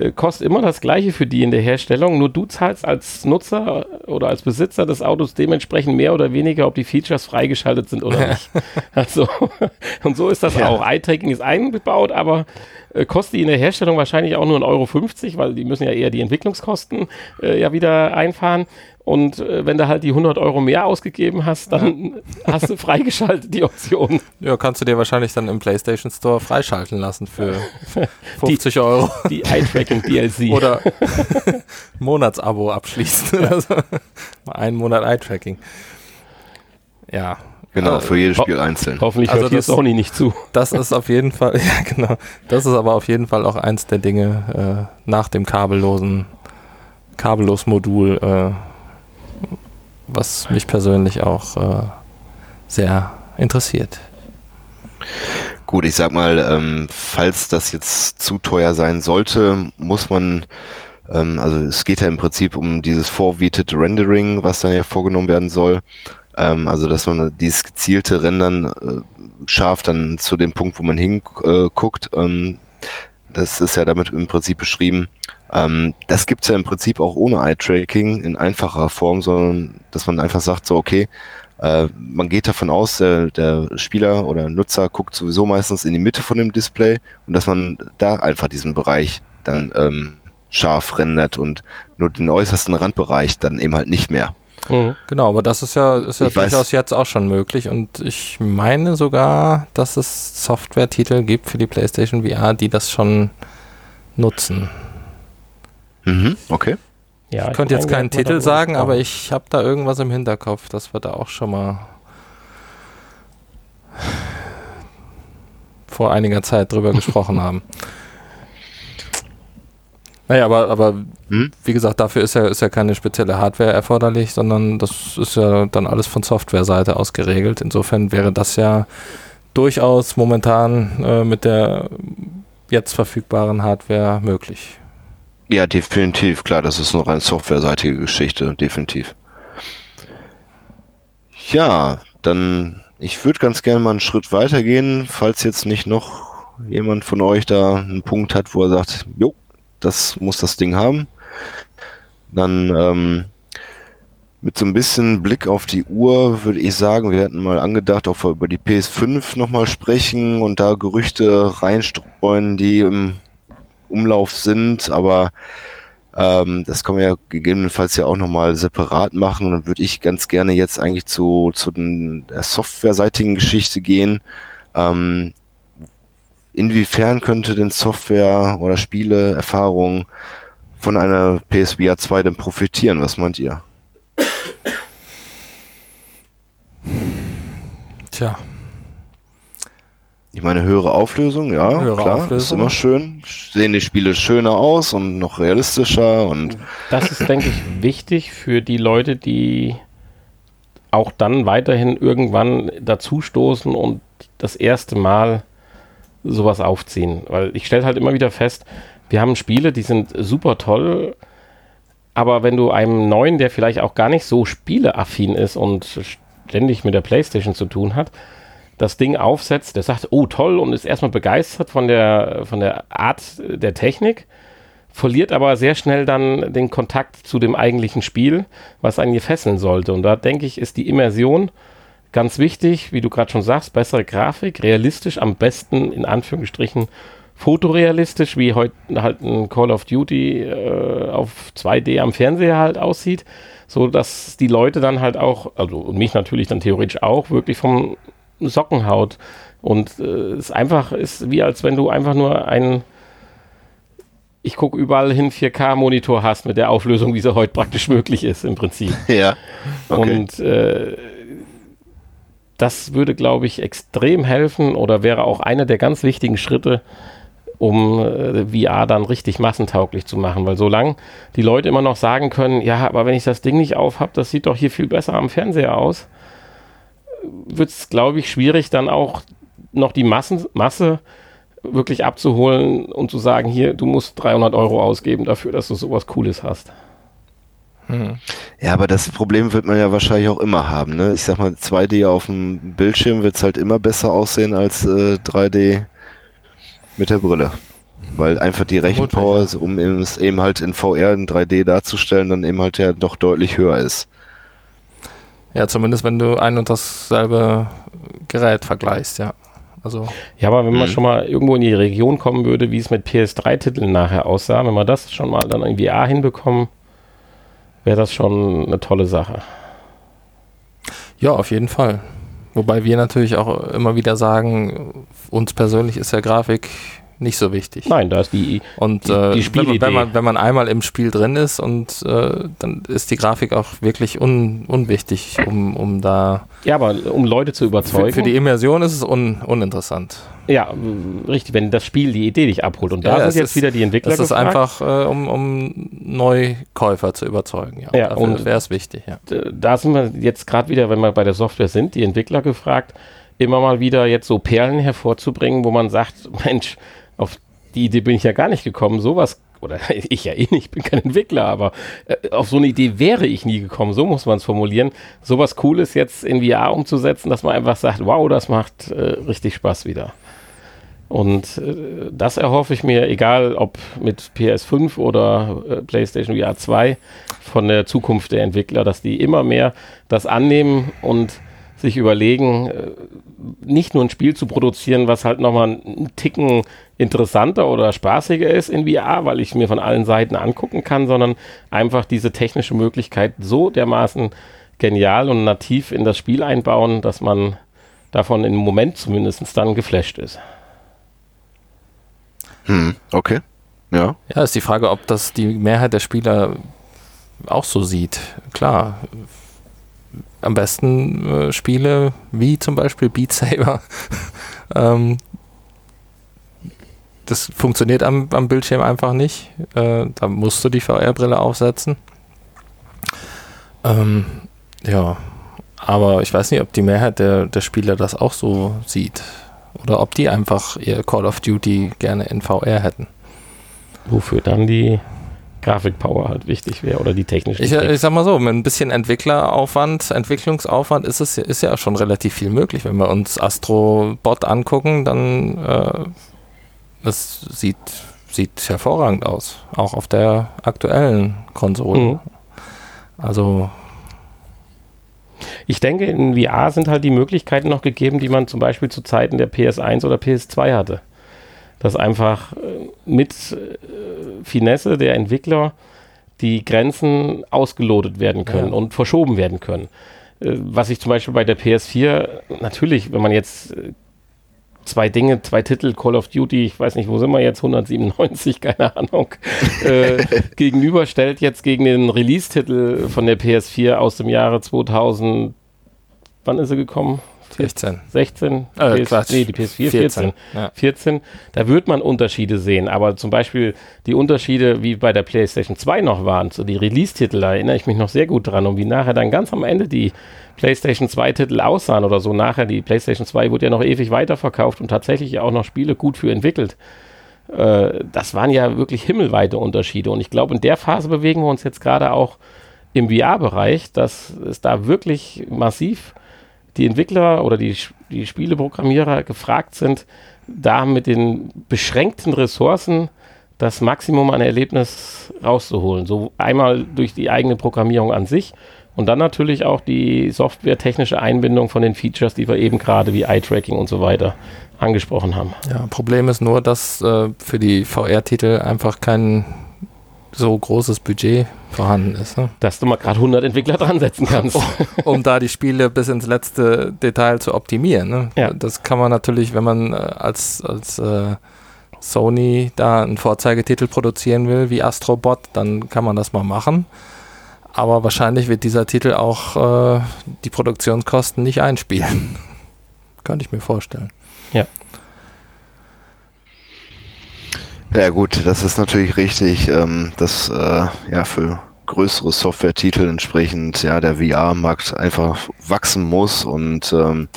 äh, kostet immer das gleiche für die in der Herstellung, nur du zahlst als Nutzer oder als Besitzer des Autos dementsprechend mehr oder weniger, ob die Features freigeschaltet sind oder nicht. [laughs] also, und so ist das ja. auch. Eye-Tracking ist eingebaut, aber äh, kostet die in der Herstellung wahrscheinlich auch nur 1,50 Euro, weil die müssen ja eher die Entwicklungskosten äh, ja wieder einfahren. Und äh, wenn du halt die 100 Euro mehr ausgegeben hast, dann ja. [laughs] hast du freigeschaltet die Option. Ja, kannst du dir wahrscheinlich dann im PlayStation Store freischalten lassen für 50 [laughs] die, Euro. Die Eye-Tracking DLC. [laughs] Oder Monatsabo abschließen. Ja. Also, einen Monat Eye-Tracking. Ja, Genau, äh, für jedes Spiel einzeln. Hoffentlich also hört hier Sony nicht zu. Das ist auf jeden Fall, ja genau, das ist aber auf jeden Fall auch eins der Dinge äh, nach dem kabellosen, kabellos Modul, äh, was mich persönlich auch äh, sehr interessiert. Gut, ich sag mal, ähm, falls das jetzt zu teuer sein sollte, muss man, ähm, also es geht ja im Prinzip um dieses vorwietete Rendering, was dann ja vorgenommen werden soll. Ähm, also dass man dieses gezielte Rendern äh, scharf dann zu dem Punkt, wo man hinguckt, äh, das ist ja damit im Prinzip beschrieben. Ähm, das gibt's ja im Prinzip auch ohne Eye-Tracking in einfacher Form, sondern dass man einfach sagt, so okay, äh, man geht davon aus, der, der Spieler oder Nutzer guckt sowieso meistens in die Mitte von dem Display und dass man da einfach diesen Bereich dann ähm, scharf rendert und nur den äußersten Randbereich dann eben halt nicht mehr. Mhm. Genau, aber das ist ja, ist ja durchaus weiß. jetzt auch schon möglich und ich meine sogar, dass es Software-Titel gibt für die PlayStation VR, die das schon nutzen. Mhm, okay. Ja, ich, ich könnte jetzt keinen Titel sagen, aber ich habe da irgendwas im Hinterkopf, dass wir da auch schon mal vor einiger Zeit drüber gesprochen [laughs] haben. Naja, aber, aber hm? wie gesagt, dafür ist ja, ist ja keine spezielle Hardware erforderlich, sondern das ist ja dann alles von Softwareseite aus geregelt. Insofern wäre das ja durchaus momentan äh, mit der jetzt verfügbaren Hardware möglich. Ja, definitiv, klar, das ist eine rein softwareseitige Geschichte, definitiv. Ja, dann, ich würde ganz gerne mal einen Schritt weitergehen, falls jetzt nicht noch jemand von euch da einen Punkt hat, wo er sagt, jo, das muss das Ding haben. Dann ähm, mit so ein bisschen Blick auf die Uhr würde ich sagen, wir hätten mal angedacht, ob wir über die PS5 nochmal sprechen und da Gerüchte reinstreuen, die im Umlauf sind, aber ähm, das können wir ja gegebenenfalls ja auch nochmal separat machen. Und dann würde ich ganz gerne jetzt eigentlich zu, zu den, der softwareseitigen Geschichte gehen. Ähm, inwiefern könnte denn Software oder Spiele, Erfahrung von einer PSVR 2 denn profitieren? Was meint ihr? Tja. Ich meine, höhere Auflösung, ja, höhere klar, Auflösung. ist immer schön. Sehen die Spiele schöner aus und noch realistischer und. Das ist, denke ich, wichtig für die Leute, die auch dann weiterhin irgendwann dazustoßen und das erste Mal sowas aufziehen. Weil ich stelle halt immer wieder fest, wir haben Spiele, die sind super toll, aber wenn du einem Neuen, der vielleicht auch gar nicht so spieleaffin ist und ständig mit der Playstation zu tun hat, das Ding aufsetzt, der sagt, oh toll und ist erstmal begeistert von der, von der Art der Technik, verliert aber sehr schnell dann den Kontakt zu dem eigentlichen Spiel, was einen hier fesseln sollte. Und da denke ich, ist die Immersion Ganz wichtig, wie du gerade schon sagst, bessere Grafik, realistisch, am besten in Anführungsstrichen fotorealistisch, wie heute halt ein Call of Duty äh, auf 2D am Fernseher halt aussieht, so dass die Leute dann halt auch, also mich natürlich dann theoretisch auch, wirklich vom Socken haut. Und äh, es einfach ist wie als wenn du einfach nur einen ich gucke überall hin 4K-Monitor hast mit der Auflösung, wie sie heute praktisch möglich ist im Prinzip. [laughs] Ja. Okay. Und äh, das würde, glaube ich, extrem helfen oder wäre auch einer der ganz wichtigen Schritte, um äh, VR dann richtig massentauglich zu machen. Weil solange die Leute immer noch sagen können, ja, aber wenn ich das Ding nicht auf habe, das sieht doch hier viel besser am Fernseher aus, wird es, glaube ich, schwierig, dann auch noch die Massen, Masse wirklich abzuholen und zu sagen, hier, du musst 300 Euro ausgeben dafür, dass du sowas Cooles hast. Hm. Ja, aber das Problem wird man ja wahrscheinlich auch immer haben. Ne? Ich sag mal, 2D auf dem Bildschirm wird es halt immer besser aussehen als äh, 3D mit der Brille. Weil einfach die Rechenpower, um es eben halt in VR in 3D darzustellen, dann eben halt ja doch deutlich höher ist. Ja, zumindest wenn du ein und dasselbe Gerät vergleichst, ja. Also ja, aber wenn man mhm. schon mal irgendwo in die Region kommen würde, wie es mit PS3-Titeln nachher aussah, wenn man das schon mal dann in VR hinbekommen, wäre das schon eine tolle Sache. Ja, auf jeden Fall. Wobei wir natürlich auch immer wieder sagen, uns persönlich ist ja Grafik nicht so wichtig. Nein, da ist die, und, die, äh, die Spielidee. Wenn man, wenn man einmal im Spiel drin ist und äh, dann ist die Grafik auch wirklich un, unwichtig, um, um da. Ja, aber um Leute zu überzeugen. Für, für die Immersion ist es un, uninteressant. Ja, richtig, wenn das Spiel die Idee dich abholt. Und da ja, sind jetzt ist, wieder die Entwickler. Das ist einfach, äh, um, um Neukäufer zu überzeugen. Ja, ja und wäre es wichtig. Ja. Da sind wir jetzt gerade wieder, wenn wir bei der Software sind, die Entwickler gefragt, immer mal wieder jetzt so Perlen hervorzubringen, wo man sagt, Mensch, auf die Idee bin ich ja gar nicht gekommen. Sowas oder [laughs] ich ja eh nicht, ich bin kein Entwickler, aber äh, auf so eine Idee wäre ich nie gekommen, so muss man es formulieren. Sowas Cooles jetzt in VR umzusetzen, dass man einfach sagt, wow, das macht äh, richtig Spaß wieder. Und äh, das erhoffe ich mir, egal ob mit PS5 oder äh, PlayStation VR 2, von der Zukunft der Entwickler, dass die immer mehr das annehmen und sich überlegen, äh, nicht nur ein Spiel zu produzieren, was halt nochmal einen Ticken interessanter oder spaßiger ist in VR, weil ich mir von allen Seiten angucken kann, sondern einfach diese technische Möglichkeit so dermaßen genial und nativ in das Spiel einbauen, dass man davon im Moment zumindest dann geflasht ist. Hm, okay. Ja. Ja, ist die Frage, ob das die Mehrheit der Spieler auch so sieht. Klar, am besten äh, Spiele wie zum Beispiel Beat Saber. [laughs] ähm, das funktioniert am, am Bildschirm einfach nicht. Äh, da musst du die VR-Brille aufsetzen. Ähm, ja, aber ich weiß nicht, ob die Mehrheit der, der Spieler das auch so sieht. Oder ob die einfach ihr Call of Duty gerne in VR hätten. Wofür dann die Grafikpower halt wichtig wäre oder die technische. Ich, ich, sag mal so, mit ein bisschen Entwickleraufwand, Entwicklungsaufwand ist es ist ja schon relativ viel möglich. Wenn wir uns Astrobot angucken, dann äh, das sieht, sieht hervorragend aus. Auch auf der aktuellen Konsole. Mhm. Also ich denke, in VR sind halt die Möglichkeiten noch gegeben, die man zum Beispiel zu Zeiten der PS1 oder PS2 hatte. Dass einfach äh, mit äh, Finesse der Entwickler die Grenzen ausgelotet werden können ja. und verschoben werden können. Äh, was ich zum Beispiel bei der PS4, natürlich, wenn man jetzt zwei Dinge, zwei Titel, Call of Duty, ich weiß nicht, wo sind wir jetzt, 197, [laughs] keine Ahnung, äh, [laughs] gegenüberstellt jetzt gegen den Release-Titel von der PS4 aus dem Jahre 2000, wann ist sie gekommen? 16. 16? Äh, PS, nee, die PS4 14. 14. Ja. 14. Da wird man Unterschiede sehen, aber zum Beispiel die Unterschiede, wie bei der PlayStation 2 noch waren, so die Release-Titel, da erinnere ich mich noch sehr gut dran und wie nachher dann ganz am Ende die PlayStation 2 Titel aussahen oder so. Nachher, die PlayStation 2 wurde ja noch ewig weiterverkauft und tatsächlich auch noch Spiele gut für entwickelt. Äh, das waren ja wirklich himmelweite Unterschiede und ich glaube, in der Phase bewegen wir uns jetzt gerade auch im VR-Bereich, dass es da wirklich massiv die Entwickler oder die, die Spieleprogrammierer gefragt sind, da mit den beschränkten Ressourcen das Maximum an Erlebnis rauszuholen. So einmal durch die eigene Programmierung an sich und dann natürlich auch die softwaretechnische Einbindung von den Features, die wir eben gerade wie Eye-Tracking und so weiter angesprochen haben. Ja, Problem ist nur, dass äh, für die VR-Titel einfach kein so großes Budget vorhanden ist. Ne? Dass du mal gerade 100 Entwickler dran setzen kannst. [laughs] um, da die Spiele bis ins letzte Detail zu optimieren. Ne? Ja. Das kann man natürlich, wenn man äh, als, als äh, Sony da einen Vorzeigetitel produzieren will, wie Astrobot, dann kann man das mal machen. Aber wahrscheinlich wird dieser Titel auch äh, die Produktionskosten nicht einspielen. [laughs] Könnte ich mir vorstellen. Ja. Ja gut, das ist natürlich richtig, ähm, dass äh, ja für größere Software-Titel entsprechend ja der VR-Markt einfach wachsen muss und ähm,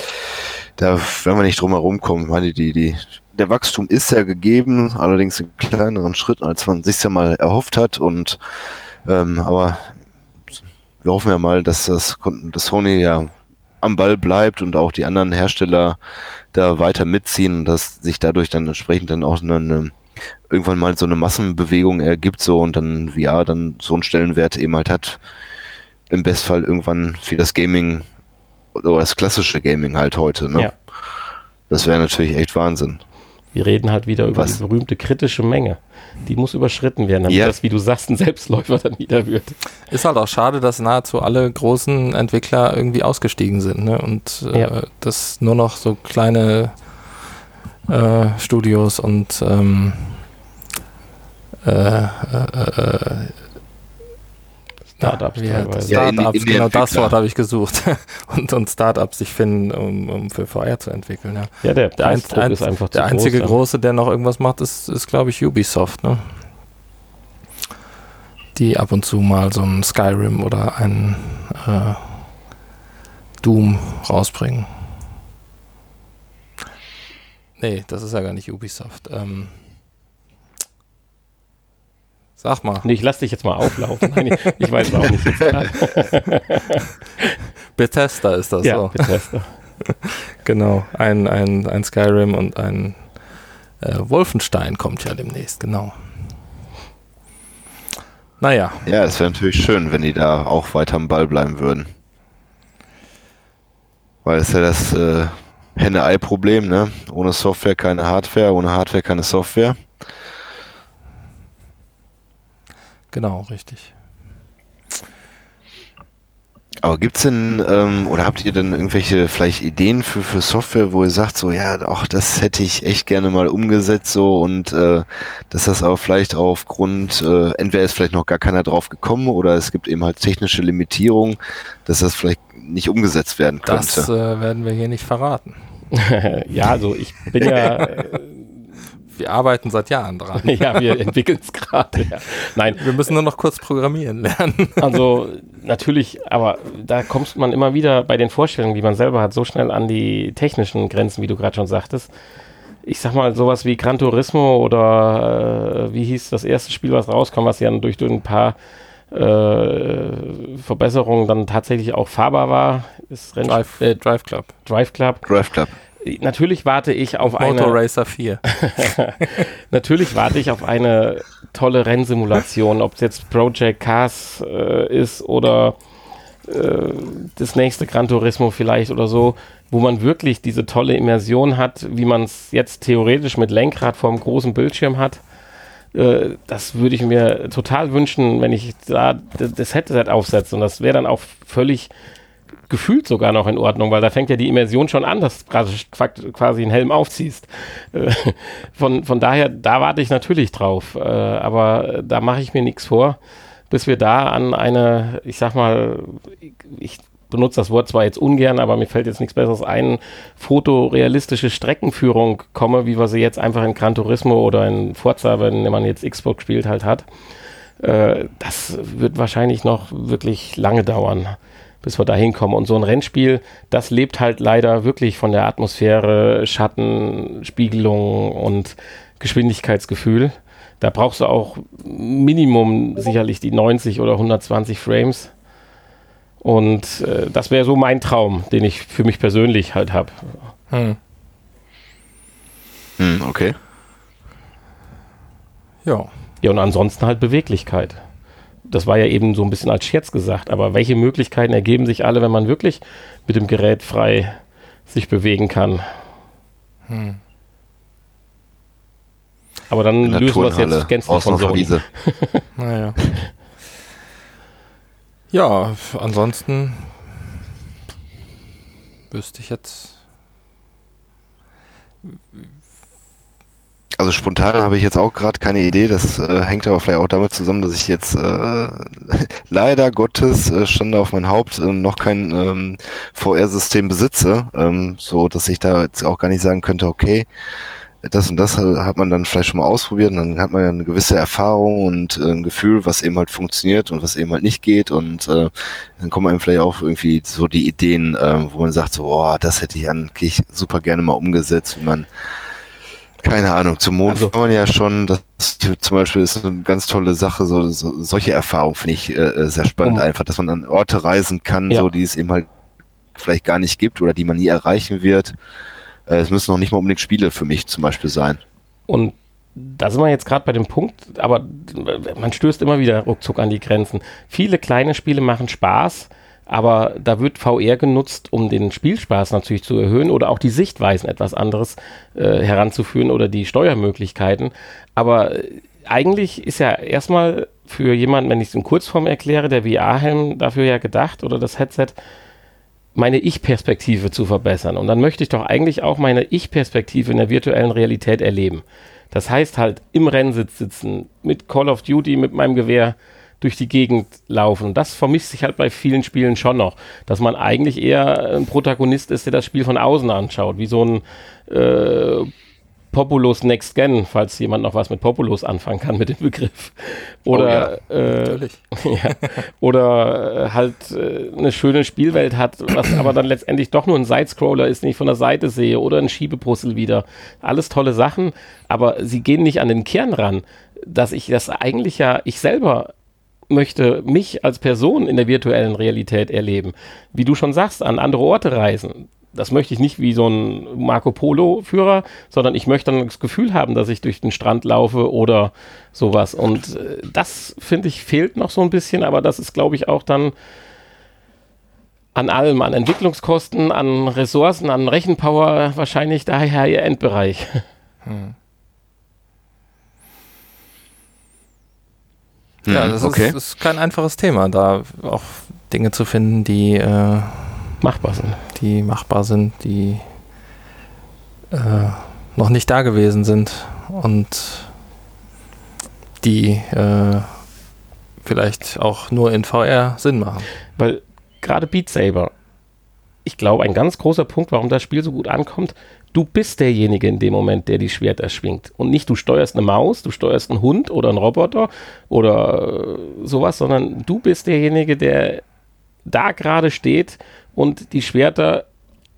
da werden wir nicht drum herum kommen. meine, die, die, der Wachstum ist ja gegeben, allerdings in kleineren Schritten, als man sich ja mal erhofft hat und ähm, aber wir hoffen ja mal, dass das dass Sony ja am Ball bleibt und auch die anderen Hersteller da weiter mitziehen und dass sich dadurch dann entsprechend dann auch eine, eine irgendwann mal so eine Massenbewegung ergibt so und dann VR dann so einen Stellenwert eben halt hat. Im Bestfall irgendwann für das Gaming oder das klassische Gaming halt heute. Ne? Ja. Das wäre natürlich echt Wahnsinn. Wir reden halt wieder über Was? die berühmte kritische Menge. Die muss überschritten werden, damit ja. das, wie du sagst, ein Selbstläufer dann wieder wird. Ist halt auch schade, dass nahezu alle großen Entwickler irgendwie ausgestiegen sind ne? und äh, ja. dass nur noch so kleine äh, Studios und ähm, äh, äh, äh Startups. Ja, Startups, ja, in, in genau das Wort habe ich gesucht. [laughs] und, und Startups sich finden, um, um für VR zu entwickeln. Ja, ja der, der, ein, ein, ist einfach Der einzige groß, große, der noch irgendwas macht, ist, ist glaube ich, Ubisoft. Ne? Die ab und zu mal so ein Skyrim oder ein äh, Doom rausbringen. Nee, das ist ja gar nicht Ubisoft. Ähm, Sag mal. Nee, ich lass dich jetzt mal auflaufen. Nein, ich, ich weiß auch nicht. [laughs] Bethesda ist das ja, so. Bethesda. [laughs] Genau. Ein, ein, ein Skyrim und ein äh, Wolfenstein kommt ja demnächst, genau. Naja. Ja, es wäre natürlich schön, wenn die da auch weiter am Ball bleiben würden. Weil es ist ja das äh, Henne-Ei-Problem, ne? Ohne Software keine Hardware, ohne Hardware keine Software. Genau, richtig. Aber gibt's denn, ähm, oder habt ihr denn irgendwelche vielleicht Ideen für, für Software, wo ihr sagt, so, ja, auch das hätte ich echt gerne mal umgesetzt, so, und äh, dass das aber vielleicht aufgrund, äh, entweder ist vielleicht noch gar keiner drauf gekommen oder es gibt eben halt technische Limitierungen, dass das vielleicht nicht umgesetzt werden könnte. Das äh, werden wir hier nicht verraten. [laughs] ja, also ich bin ja äh, Wir arbeiten seit Jahren dran. [laughs] ja, wir entwickeln es gerade. Ja. Nein, Wir müssen nur noch kurz programmieren lernen. [laughs] also natürlich, aber da kommt man immer wieder bei den Vorstellungen, die man selber hat, so schnell an die technischen Grenzen, wie du gerade schon sagtest. Ich sag mal, sowas wie Gran Turismo oder äh, wie hieß das erste Spiel, was rauskam, was ja durch, durch ein paar äh, Verbesserungen dann tatsächlich auch fahrbar war, ist Renn Drive, äh, Drive Club. Drive Club. Drive Club. Natürlich warte ich auf Motor eine Racer 4. [laughs] Natürlich warte ich auf eine tolle Rennsimulation, ob es jetzt Project Cars äh, ist oder äh, das nächste Gran Turismo vielleicht oder so, wo man wirklich diese tolle Immersion hat, wie man es jetzt theoretisch mit Lenkrad vor einem großen Bildschirm hat. Äh, das würde ich mir total wünschen, wenn ich da das Headset aufsetze und das wäre dann auch völlig gefühlt sogar noch in Ordnung, weil da fängt ja die Immersion schon an, dass du quasi- einen Helm aufziehst. Äh, Von, von daher, da warte ich natürlich drauf, äh, aber da mache ich mir nichts vor, bis wir da an eine, ich sag mal, ich, ich benutze das Wort zwar jetzt ungern, aber mir fällt jetzt nichts Besseres ein, fotorealistische Streckenführung komme, wie wir sie jetzt einfach in Gran Turismo oder in Forza, wenn man jetzt Xbox spielt, halt hat. Äh, das wird wahrscheinlich noch wirklich lange dauern, bis wir da hinkommen. Und so ein Rennspiel, das lebt halt leider wirklich von der Atmosphäre, Schatten, Spiegelung und Geschwindigkeitsgefühl. Da brauchst du auch Minimum sicherlich die 90 oder 120 Frames. Und äh, das wäre so mein Traum, den ich für mich persönlich halt habe. Hm. Hm, okay. Ja. Ja, und ansonsten halt Beweglichkeit. Das war ja eben so ein bisschen als Scherz gesagt, aber welche Möglichkeiten ergeben sich alle, wenn man wirklich mit dem Gerät frei sich bewegen kann? Hm. Aber dann lösen wir es jetzt gänzlich von Sony. Wiese. [laughs] Naja. Ja, ansonsten wüsste ich jetzt. Also spontan habe ich jetzt auch gerade keine Idee. Das äh, hängt aber vielleicht auch damit zusammen, dass ich jetzt äh, [laughs] leider Gottes äh, Schande auf mein Haupt äh, noch kein ähm, VR-System besitze, ähm, so dass ich da jetzt auch gar nicht sagen könnte, okay, das und das hat hat man dann vielleicht schon mal ausprobiert. Und dann hat man ja eine gewisse Erfahrung und äh, ein Gefühl, was eben halt funktioniert und was eben halt nicht geht. Und äh, dann kommen einem vielleicht auch irgendwie so die Ideen, äh, wo man sagt so, oh, das hätte ich eigentlich super gerne mal umgesetzt, wie man keine Ahnung, zum Mond Also- kann man ja schon, das zum Beispiel ist eine ganz tolle Sache, so, so solche Erfahrungen finde ich äh, sehr spannend Um- einfach, dass man an Orte reisen kann, Ja. so die es eben halt vielleicht gar nicht gibt oder die man nie erreichen wird. Äh, es müssen noch nicht mal unbedingt Spiele für mich zum Beispiel sein. Und da sind wir jetzt gerade bei dem Punkt, aber man stößt immer wieder ruckzuck an die Grenzen. Viele kleine Spiele machen Spaß, aber da wird VR genutzt, um den Spielspaß natürlich zu erhöhen oder auch die Sichtweisen etwas anderes äh, heranzuführen oder die Steuermöglichkeiten. Aber äh, eigentlich ist ja erstmal für jemanden, wenn ich es in Kurzform erkläre, der VR-Helm dafür ja gedacht oder das Headset, meine Ich-Perspektive zu verbessern. Und dann möchte ich doch eigentlich auch meine Ich-Perspektive in der virtuellen Realität erleben. Das heißt halt im Rennsitz sitzen, mit Call of Duty, mit meinem Gewehr durch die Gegend laufen. Und das vermisst sich halt bei vielen Spielen schon noch, dass man eigentlich eher ein Protagonist ist, der das Spiel von außen anschaut, wie so ein äh, Populous Next Gen, falls jemand noch was mit Populous anfangen kann mit dem Begriff. Oder äh, Natürlich. [laughs] ja. Oder äh, halt äh, eine schöne Spielwelt hat, was aber dann letztendlich doch nur ein Sidescroller ist, den ich von der Seite sehe oder ein Schiebepuzzle wieder. Alles tolle Sachen, aber sie gehen nicht an den Kern ran. dass ich das eigentlich ja, ich selber möchte mich als Person in der virtuellen Realität erleben. Wie du schon sagst, an andere Orte reisen. Das möchte ich nicht wie so ein Marco Polo-Führer, sondern ich möchte dann das Gefühl haben, dass ich durch den Strand laufe oder sowas. Und äh, das, finde ich, fehlt noch so ein bisschen, aber das ist, glaube ich, auch dann an allem, an Entwicklungskosten, an Ressourcen, an Rechenpower wahrscheinlich daher ihr Endbereich. Hm. Ja, das okay. ist, ist, kein einfaches Thema, da auch Dinge zu finden, die äh, machbar sind. Die machbar sind, die äh, noch nicht da gewesen sind und die äh, vielleicht auch nur in VR Sinn machen. Weil gerade Beat Saber, ich glaube, ein ganz großer Punkt, warum das Spiel so gut ankommt, Du bist derjenige in dem Moment, der die Schwerter schwingt. Und nicht du steuerst eine Maus, du steuerst einen Hund oder einen Roboter oder äh, sowas, sondern du bist derjenige, der da gerade steht und die Schwerter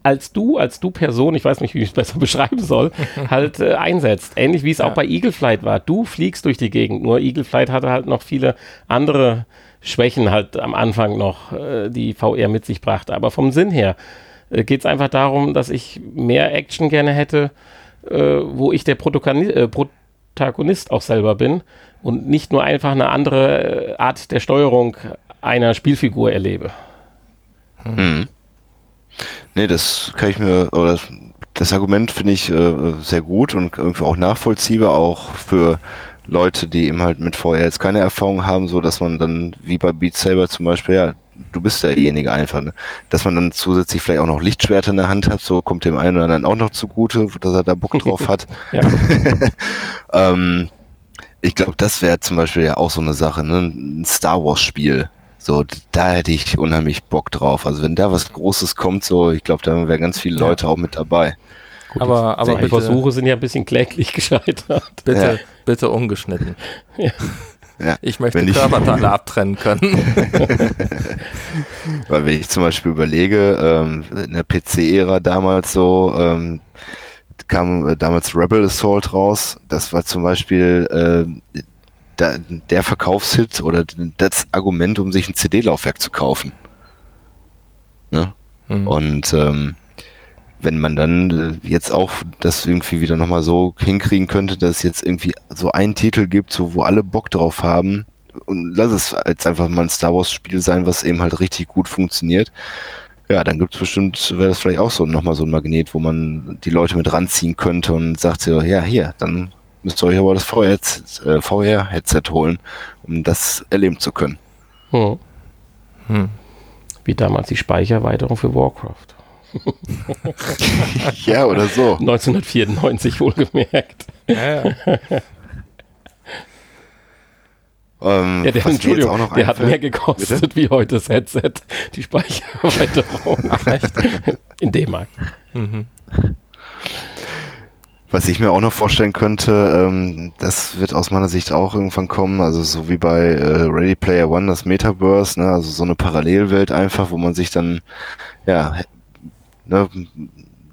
als du, als du Person, ich weiß nicht, wie ich es besser [laughs] beschreiben soll, halt äh, einsetzt. Ähnlich wie es ja. auch bei Eagle Flight war. Du fliegst durch die Gegend, nur Eagle Flight hatte halt noch viele andere Schwächen halt am Anfang noch, äh, die VR mit sich brachte. Aber vom Sinn her äh, geht es einfach darum, dass ich mehr Action gerne hätte, äh, wo ich der Protokani äh, Protagonist auch selber bin und nicht nur einfach eine andere äh, Art der Steuerung einer Spielfigur erlebe. Hm. Nee, das kann ich mir, oder das Argument finde ich äh, sehr gut und irgendwie auch nachvollziehbar, auch für Leute, die eben halt mit VR jetzt keine Erfahrung haben, so dass man dann, wie bei Beat Saber zum Beispiel, ja, du bist derjenige einfach, ne? dass man dann zusätzlich vielleicht auch noch Lichtschwerter in der Hand hat, so kommt dem einen oder anderen auch noch zugute, dass er da Bock [laughs] drauf hat. [laughs] ähm, ich glaube, das wäre zum Beispiel ja auch so eine Sache, ne? ein Star Wars Spiel. So, da hätte ich unheimlich Bock drauf. Also wenn da was Großes kommt, so, ich glaube, da wären ganz viele Leute ja. auch mit dabei. Gut, aber aber die Versuche sind ja ein bisschen kläglich [laughs] gescheitert. Bitte, ja. bitte ungeschnitten. Ja. Ja, ich möchte wenn Körperteile abtrennen können. [laughs] Weil wenn ich zum Beispiel überlege, ähm, in der PC-Ära damals so, ähm, kam äh, damals Rebel Assault raus. Das war zum Beispiel äh, da, der Verkaufshit oder das Argument, um sich ein CD-Laufwerk zu kaufen. Ne? Mhm. Und ähm, wenn man dann äh, jetzt auch das irgendwie wieder nochmal so hinkriegen könnte, dass es jetzt irgendwie so einen Titel gibt, so wo alle Bock drauf haben, und lass es jetzt einfach mal ein Star Wars Spiel sein, was eben halt richtig gut funktioniert. Ja, dann gibt es bestimmt, wäre das vielleicht auch so nochmal so ein Magnet, wo man die Leute mit ranziehen könnte und sagt so, ja, hier, dann müsst ihr euch aber das VR-Headset äh, holen, um das erleben zu können. Hm. Hm. Wie damals die Speicherweiterung für Warcraft. [laughs] ja, oder so. 1994 wohlgemerkt. Ja, [laughs] ja. Ähm, ja, der, Entschuldigung, der hat mehr gekostet Bitte? wie heute das Headset, die Speicherweiterung. Ach, echt? [laughs] In D-Mark. Mhm. Was ich mir auch noch vorstellen könnte, ähm, das wird aus meiner Sicht auch irgendwann kommen, also so wie bei äh, Ready Player One, das Metaverse, ne, also so eine Parallelwelt einfach, wo man sich dann ja ne,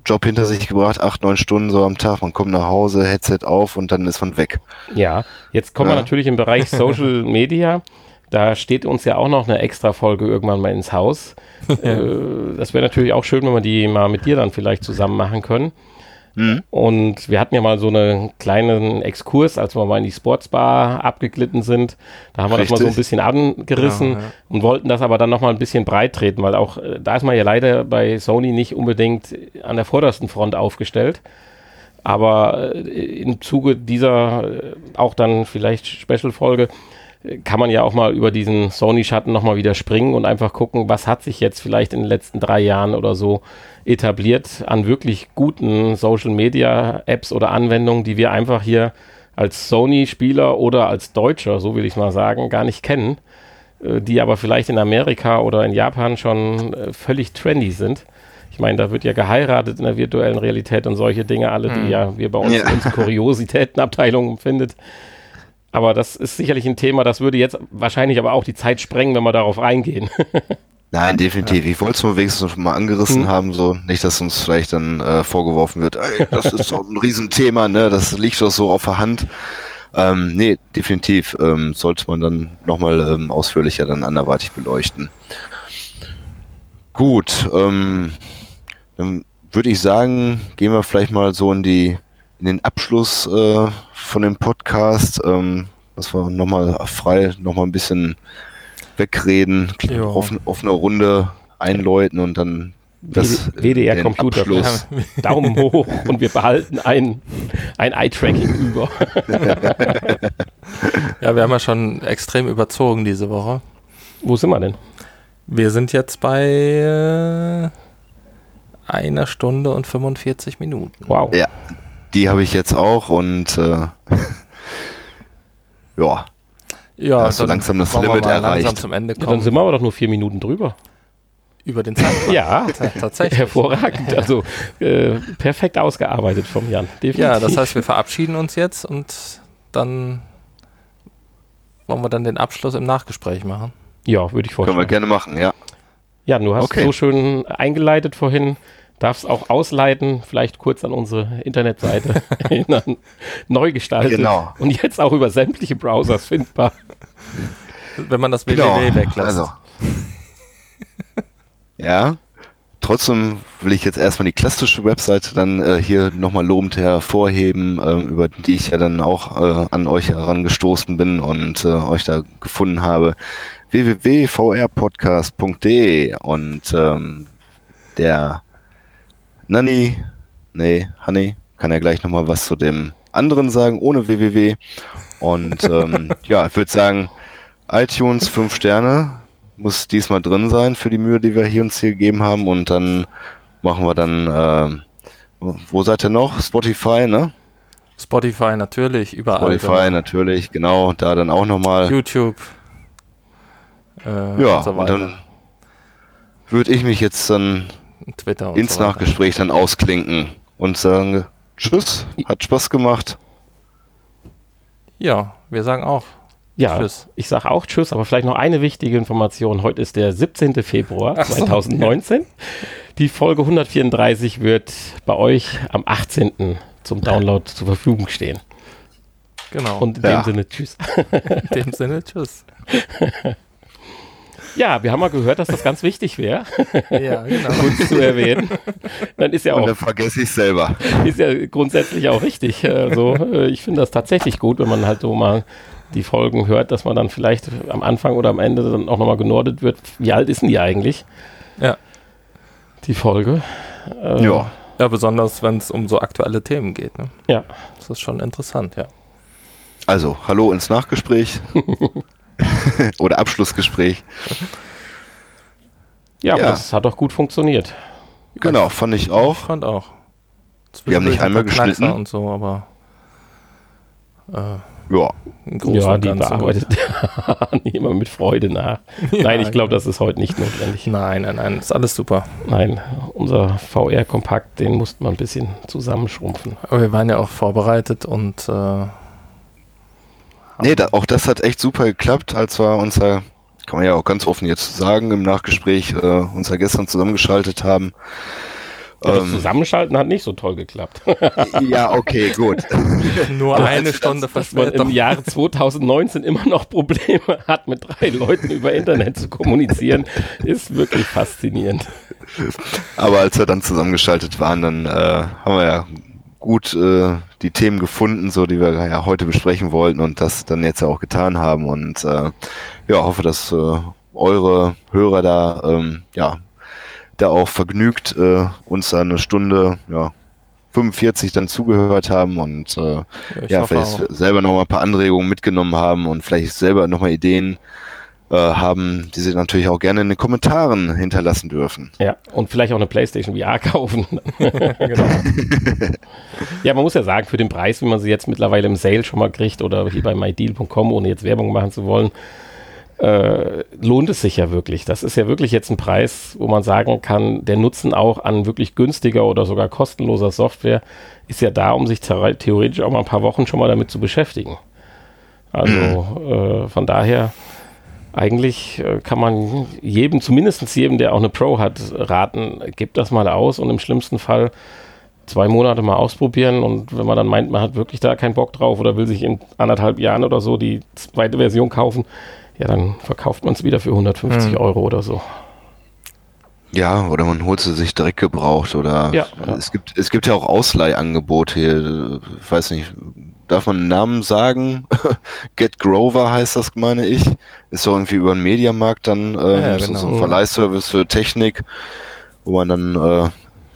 Job hinter sich gebracht, acht, neun Stunden so am Tag, man kommt nach Hause, Headset auf und dann ist man weg. Ja, jetzt kommen ja. wir natürlich im Bereich [laughs] Social Media. Da steht uns ja auch noch eine extra Folge irgendwann mal ins Haus. [laughs] äh, das wäre natürlich auch schön, wenn wir die mal mit dir dann vielleicht zusammen machen können. Mhm. Und wir hatten ja mal so einen kleinen Exkurs, als wir mal in die Sportsbar abgeglitten sind. Da haben wir Richtig. das mal so ein bisschen angerissen genau, ja. und wollten das aber dann nochmal ein bisschen breit treten, weil auch äh, da ist man ja leider bei Sony nicht unbedingt an der vordersten Front aufgestellt. Aber äh, im Zuge dieser äh, auch dann vielleicht Special-Folge kann man ja auch mal über diesen Sony-Schatten nochmal wieder springen und einfach gucken, was hat sich jetzt vielleicht in den letzten drei Jahren oder so etabliert an wirklich guten Social-Media-Apps oder Anwendungen, die wir einfach hier als Sony-Spieler oder als Deutscher, so will ich mal sagen, gar nicht kennen, äh, die aber vielleicht in Amerika oder in Japan schon äh, völlig trendy sind. Ich meine, da wird ja geheiratet in der virtuellen Realität und solche Dinge alle, die hm. ja wir bei uns ja. in unseren Kuriositätenabteilungen findet. Aber das ist sicherlich ein Thema, das würde jetzt wahrscheinlich aber auch die Zeit sprengen, wenn wir darauf eingehen. [laughs] Nein, definitiv. Ich wollte es nur wenigstens mal angerissen hm. haben, so nicht, dass uns vielleicht dann äh, vorgeworfen wird, ey, das ist doch ein Riesenthema, ne? Das liegt doch so auf der Hand. Ähm, nee, definitiv ähm, sollte man dann nochmal ähm, ausführlicher dann anderweitig beleuchten. Gut, ähm, dann würde ich sagen, gehen wir vielleicht mal so in die in den Abschluss äh, von dem Podcast, ähm, dass wir nochmal frei nochmal ein bisschen wegreden, auf eine Runde einläuten und dann das WDR den Computer. Abschluss. Daumen hoch und wir behalten ein, ein Eye-Tracking über. Ja, wir haben ja schon extrem überzogen diese Woche. Wo sind wir denn? Wir sind jetzt bei äh, einer Stunde und 45 Minuten. Wow. Ja, die habe ich jetzt auch und äh, [laughs] ja, Ja, Hast du langsam das Limit mal langsam erreicht. zum Ende Ja, dann kommen. sind wir aber doch nur vier Minuten drüber. über den Zeitplan. [laughs] Ja, [laughs] Ta- tatsächlich. hervorragend. Also äh, perfekt ausgearbeitet vom Jan. Definitiv. Ja, das heißt, wir verabschieden uns jetzt und dann wollen wir dann den Abschluss im Nachgespräch machen. ja, würde ich können wir vorstellen. gerne machen, ja. Ja, du hast Okay. so schön eingeleitet vorhin. Darfst auch ausleiten, vielleicht kurz an unsere Internetseite [laughs] erinnern. Neu gestaltet. Genau. Und jetzt auch über sämtliche Browsers findbar. Wenn man das Genau. www weglässt. Also. ja. Trotzdem will ich jetzt erstmal die klassische Webseite dann äh, hier nochmal lobend hervorheben, äh, über die ich ja dann auch äh, an euch herangestoßen bin und äh, euch da gefunden habe. www.vrpodcast.de und ähm, der Nanny, nee, Honey, kann ja gleich nochmal was zu dem anderen sagen, ohne www. Und [laughs] ähm, ja, ich würde sagen, iTunes 5 Sterne muss diesmal drin sein für die Mühe, die wir hier uns hier gegeben haben. Und dann machen wir dann, ähm, wo seid ihr noch? Spotify, ne? Spotify natürlich, überall. Spotify natürlich, genau, da dann auch nochmal. YouTube. Äh, Ja, und so und dann würde ich mich jetzt dann Twitter und ins so. Nachgespräch dann ausklinken und sagen, tschüss, hat Spaß gemacht. Ja, wir sagen auch. Ja, Tschüss. ich sage auch Tschüss, aber vielleicht noch eine wichtige Information. Heute ist der 17. Februar so, 2019. Die Folge 134 wird bei euch am 18. zum Download zur Verfügung stehen. Genau. Und in Ja. dem Sinne Tschüss. in dem Sinne, tschüss. [laughs] Ja, wir haben mal gehört, dass das ganz wichtig wäre, [laughs] Ja, genau. kurz zu erwähnen. Dann ist ja Und auch dann vergesse ich selber. ist ja grundsätzlich auch richtig. Also ich finde das tatsächlich gut, wenn man halt so mal die Folgen hört, dass man dann vielleicht am Anfang oder am Ende dann auch nochmal genordet wird. Wie alt ist denn die eigentlich, Ja. die Folge? Äh, Ja. ja, besonders wenn es um so aktuelle Themen geht. Ne? Ja. Das ist schon interessant, ja. Also, hallo ins Nachgespräch. [laughs] [laughs] Oder Abschlussgespräch. Ja, Ja. das hat doch gut funktioniert. Genau, fand ich Ich auch. fand auch. Wir haben nicht einmal geschnitten. Und so, aber äh, Ja, ja, die bearbeitet [laughs] immer mit Freude nach. [laughs] Nein, ich glaube, das ist heute nicht notwendig. Nein, nein, nein, ist alles super. Nein, unser VR-Kompakt, den musste man ein bisschen zusammenschrumpfen. Aber wir waren ja auch vorbereitet und äh, nee, da, auch das hat echt super geklappt, als wir unser, kann man ja auch ganz offen jetzt sagen, im Nachgespräch äh, uns ja gestern zusammengeschaltet haben. Ja, das Ähm, Zusammenschalten hat nicht so toll geklappt. [laughs] ja, okay, gut. [laughs] nur Aber eine Stunde Verspätung. im Jahre 2019 immer noch Probleme [laughs] hat, mit drei Leuten über Internet zu kommunizieren, ist wirklich faszinierend. Aber als wir dann zusammengeschaltet waren, dann äh, haben wir ja gut äh, die Themen gefunden, so die wir ja heute besprechen wollten und das dann jetzt ja auch getan haben. Und äh, ja, hoffe, dass äh, eure Hörer da ähm, ja da auch vergnügt äh, uns da eine Stunde ja 45 dann zugehört haben und äh, ja, hoffe vielleicht auch. selber noch mal ein paar Anregungen mitgenommen haben und vielleicht selber noch mal Ideen äh, haben, die sie natürlich auch gerne in den Kommentaren hinterlassen dürfen. Ja, und vielleicht auch eine PlayStation VR kaufen. [laughs] [laughs] genau. Ja, man muss ja sagen, für den Preis, wie man sie jetzt mittlerweile im Sale schon mal kriegt oder hier bei mydeal.com, ohne jetzt Werbung machen zu wollen, äh, lohnt es sich ja wirklich. Das ist ja wirklich jetzt ein Preis, wo man sagen kann, der Nutzen auch an wirklich günstiger oder sogar kostenloser Software ist ja da, um sich theoretisch auch mal ein paar Wochen schon mal damit zu beschäftigen. Also [clears throat] äh, von daher eigentlich äh, kann man jedem, zumindest jedem, der auch eine Pro hat, raten, gebt das mal aus und im schlimmsten Fall zwei Monate mal ausprobieren und wenn man dann meint, man hat wirklich da keinen Bock drauf oder will sich in anderthalb Jahren oder so die zweite Version kaufen, ja, dann verkauft man es wieder für 150 mhm. Euro oder so. Ja, oder man holt sie sich direkt gebraucht oder ja, ja. es gibt es gibt ja auch Ausleihangebote hier. Ich weiß nicht, darf man einen Namen sagen? [laughs] Get Grover heißt das, meine ich. Ist so irgendwie über den Mediamarkt dann äh, ja, genau. so ein Verleihservice für Technik, wo man dann, äh,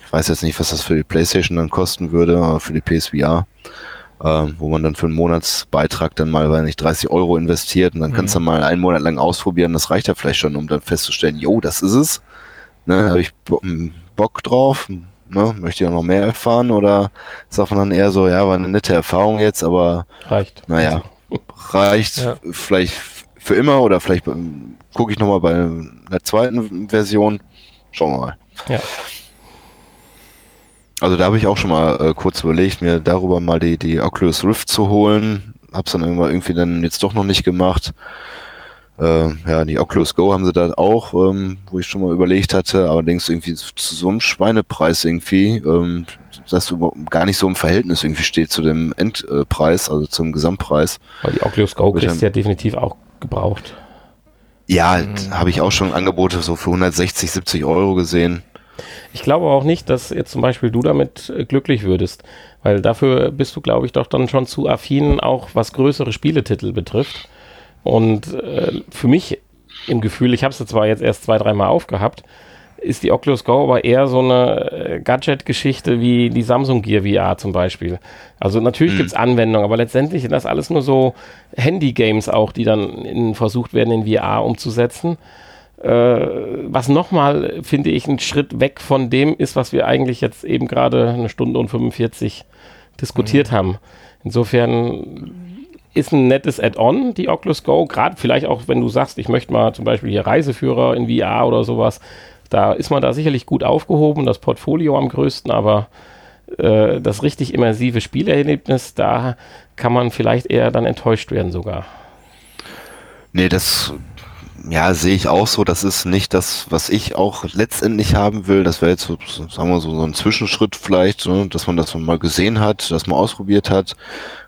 ich weiß jetzt nicht, was das für die Playstation dann kosten würde, aber für die PSVR, äh, wo man dann für einen Monatsbeitrag dann mal, weiß nicht, 30 Euro investiert und dann mhm. kannst du mal einen Monat lang ausprobieren. Das reicht ja vielleicht schon, um dann festzustellen, jo, das ist es. Ne, habe ich Bock drauf, ne, möchte ich auch noch mehr erfahren oder sagt man dann eher so, ja, war eine nette Erfahrung jetzt, aber reicht. Naja, reicht ja. vielleicht für immer oder vielleicht gucke ich nochmal bei einer zweiten Version. Schauen wir mal. Ja. Also da habe ich auch schon mal äh, kurz überlegt, mir darüber mal die, die Oculus Rift zu holen. Hab's dann irgendwann irgendwie dann jetzt doch noch nicht gemacht. Äh, ja, die Oculus Go haben sie da auch, ähm, wo ich schon mal überlegt hatte, allerdings irgendwie zu so einem Schweinepreis irgendwie, ähm, dass gar nicht so im Verhältnis irgendwie steht zu dem Endpreis, also zum Gesamtpreis. Weil die Oculus Go kriegst ja definitiv auch gebraucht. Ja, mhm. habe ich auch schon Angebote so für 160, 70 Euro gesehen. Ich glaube auch nicht, dass jetzt zum Beispiel du damit äh, glücklich würdest, weil dafür bist du, glaube ich, doch dann schon zu affin, auch was größere Spieletitel betrifft. Und äh, für mich im Gefühl, ich habe es zwar jetzt erst zwei, dreimal aufgehabt, ist die Oculus Go aber eher so eine äh, Gadget-Geschichte wie die Samsung Gear VR zum Beispiel. Also natürlich mhm. gibt es Anwendungen, aber letztendlich sind das alles nur so Handy-Games auch, die dann in, versucht werden in VR umzusetzen. Äh, was nochmal, finde ich, ein Schritt weg von dem ist, was wir eigentlich jetzt eben gerade eine Stunde und 45 diskutiert mhm. haben. Insofern ist ein nettes Add-on, die Oculus Go. Gerade vielleicht auch, wenn du sagst, ich möchte mal zum Beispiel hier Reiseführer in VR oder sowas. Da ist man da sicherlich gut aufgehoben, das Portfolio am größten, aber äh, das richtig immersive Spielerlebnis, da kann man vielleicht eher dann enttäuscht werden sogar. Nee, das ja, sehe ich auch so. Das ist nicht das, was ich auch letztendlich haben will. Das wäre jetzt, so, sagen wir so, so ein Zwischenschritt vielleicht, ne, dass man das mal gesehen hat, dass man ausprobiert hat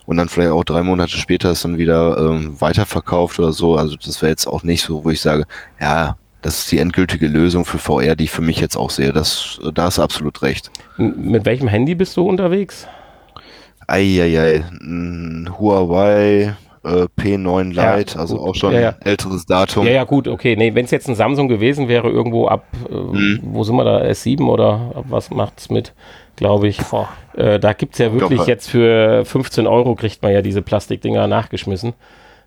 und dann vielleicht auch drei Monate später ist dann wieder ähm, weiterverkauft oder so. Also das wäre jetzt auch nicht so, wo ich sage, ja, das ist die endgültige Lösung für VR, die ich für mich jetzt auch sehe. Das, da hast du absolut recht. Mit welchem Handy bist du unterwegs? Eieiei, Huawei äh, P9 Lite, ja, also auch schon ja, ja. älteres Datum. Ja, ja, gut, okay. Nee, wenn es jetzt ein Samsung gewesen wäre, irgendwo ab, äh, hm. wo sind wir da, S7 oder ab was macht's mit? Glaube ich. Äh, da gibt es ja wirklich Doch, jetzt für 15 Euro kriegt man ja diese Plastikdinger nachgeschmissen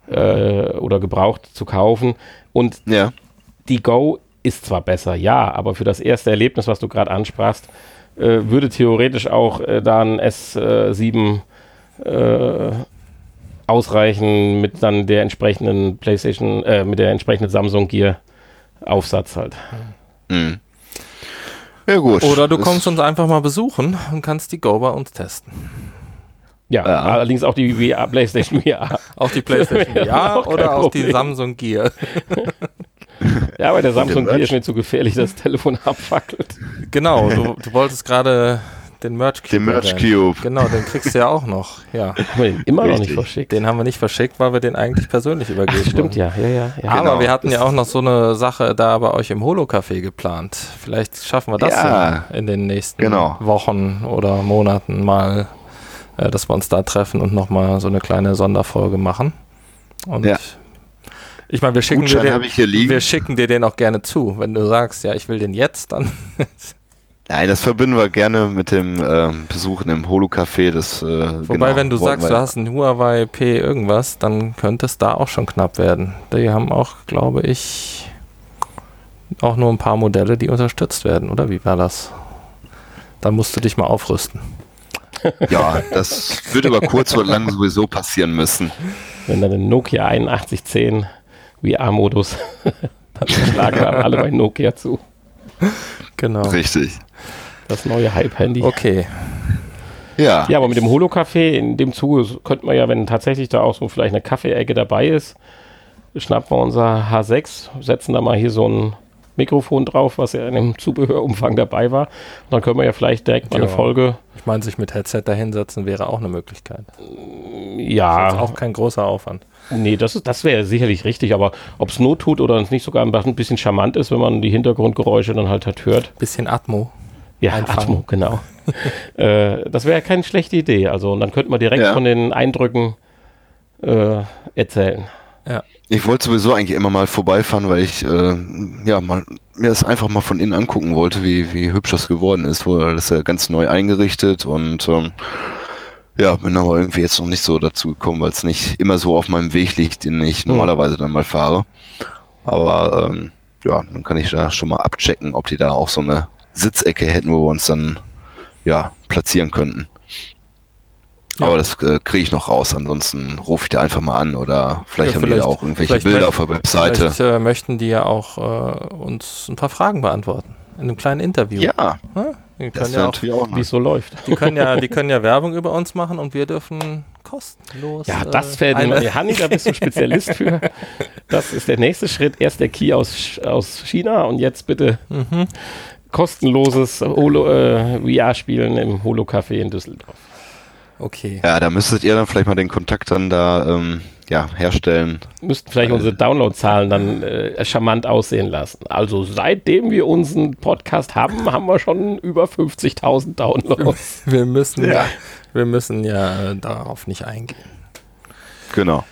äh, oder gebraucht zu kaufen. Und ja. die Go ist zwar besser, ja, aber für das erste Erlebnis, was du gerade ansprachst, äh, würde theoretisch auch äh, da ein S7 äh, ausreichen mit dann der entsprechenden PlayStation, äh, mit der entsprechenden Samsung Gear Aufsatz halt. Mhm. Ja, gut. Oder du kommst uns einfach mal besuchen und kannst die Go bei uns testen. Ja, ja, allerdings auch die VR, PlayStation VR. Auch die PlayStation VR [laughs] oder auch die Samsung Gear. [laughs] ja, aber der Samsung Gear ist mir zu gefährlich, das Telefon abfackelt. Genau, du, du wolltest gerade den Merch Cube. Den Merch Cube. Genau, den kriegst du ja auch noch. [laughs] Ja. Haben wir den immer Richtig. noch nicht verschickt. Den haben wir nicht verschickt, weil wir den eigentlich persönlich übergeben Ach, Stimmt, ja. ja, ja, ja. Aber genau. wir hatten ja auch noch so eine Sache da bei euch im Holo-Café geplant. Vielleicht schaffen wir das ja. in den nächsten genau. Wochen oder Monaten mal, äh, dass wir uns da treffen und nochmal so eine kleine Sonderfolge machen. Und ja. Ich meine, wir schicken, dir den, wir schicken dir den auch gerne zu. Wenn du sagst, ja, ich will den jetzt, dann [laughs] Nein, das verbinden wir gerne mit dem äh, Besuchen im Holo-Café. äh, Wobei, genau, wenn du sagst, du hast ein Huawei P irgendwas, dann könnte es da auch schon knapp werden. Die haben auch, glaube ich, auch nur ein paar Modelle, die unterstützt werden, oder wie war das? Da musst du dich mal aufrüsten. [laughs] Ja, das wird aber kurz oder lang sowieso passieren müssen. Wenn dann ein Nokia 8110 VR-Modus, [laughs] dann schlagen wir alle bei Nokia zu. Genau. Richtig. Das neue Hype-Handy. Okay. Ja. Ja, aber mit dem Holo-Café in dem Zuge könnte man ja, wenn tatsächlich da auch so vielleicht eine Kaffeeecke dabei ist, schnappen wir unser H6, setzen da mal hier so ein Mikrofon drauf, was ja in dem Zubehörumfang dabei war. Und dann können wir ja vielleicht direkt mal eine Ja. Folge. Ich meine, sich mit Headset dahinsetzen wäre auch eine Möglichkeit. Ja, Ist auch kein großer Aufwand. nee, das, ist- das wäre sicherlich richtig, aber ob es Not tut oder es nicht sogar ein bisschen charmant ist, wenn man die Hintergrundgeräusche dann halt, halt hört. Bisschen Atmo. Ja, Einfangen. Atmo, genau. äh, das wäre keine schlechte Idee. Also, und dann könnte man direkt Ja. von den Eindrücken äh, erzählen. Ich wollte sowieso eigentlich immer mal vorbeifahren, weil ich äh, ja mal mir das einfach mal von innen angucken wollte, wie, wie hübsch das geworden ist. Wo das ist ja ganz neu eingerichtet und ähm, ja, bin aber irgendwie jetzt noch nicht so dazu gekommen, weil es nicht immer so auf meinem Weg liegt, den ich Hm. normalerweise dann mal fahre. Aber ähm, ja, dann kann ich da schon mal abchecken, ob die da auch so eine Sitzecke hätten, wo wir uns dann ja platzieren könnten. Aber das äh, kriege ich noch raus. Ansonsten rufe ich da einfach mal an oder vielleicht Ja, haben die vielleicht- auch irgendwelche Bilder auf der Webseite. Vielleicht äh, möchten die ja auch äh, uns ein paar Fragen beantworten. In einem kleinen Interview. Ja, Ja, Die das können, ja auch, natürlich auch Wie es so läuft. die, können ja, die können ja Werbung über uns machen und wir dürfen kostenlos. Ja, äh, das wäre eine- Hanni, da bist du Spezialist für. Das ist der nächste Schritt. Erst der Key aus, aus China und jetzt bitte Mhm. Kostenloses Holo, äh, VR-Spielen im Holo-Café in Düsseldorf. Okay. Ja, da müsstet ihr dann vielleicht mal den Kontakt dann da ähm, ja, herstellen. Müssten vielleicht unsere Downloadzahlen dann äh, charmant aussehen lassen. Also seitdem wir unseren Podcast haben, haben wir schon über 50.000 Downloads. Wir müssen ja, Ja. wir müssen ja äh, darauf nicht eingehen. Genau.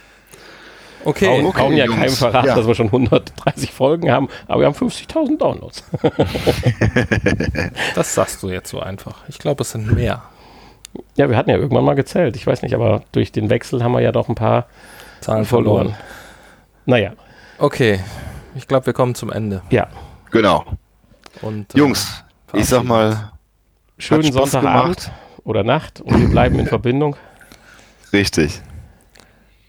Okay. Brauchen, okay, brauchen ja Jungs. keinem verraten, Ja. dass wir schon 130 Folgen haben, aber wir haben 50.000 Downloads. [laughs] Das sagst du jetzt so einfach. Ich glaube, es sind mehr. Ja, wir hatten ja irgendwann mal gezählt. Ich weiß nicht, aber durch den Wechsel haben wir ja doch ein paar Zahlen verloren. verloren. Naja, Okay. Ich glaube, wir kommen zum Ende. ja. Genau. Und, äh, Jungs, ich sag mal Schönen Sonntagabend gemacht. oder Nacht und wir bleiben in [laughs] Verbindung. richtig.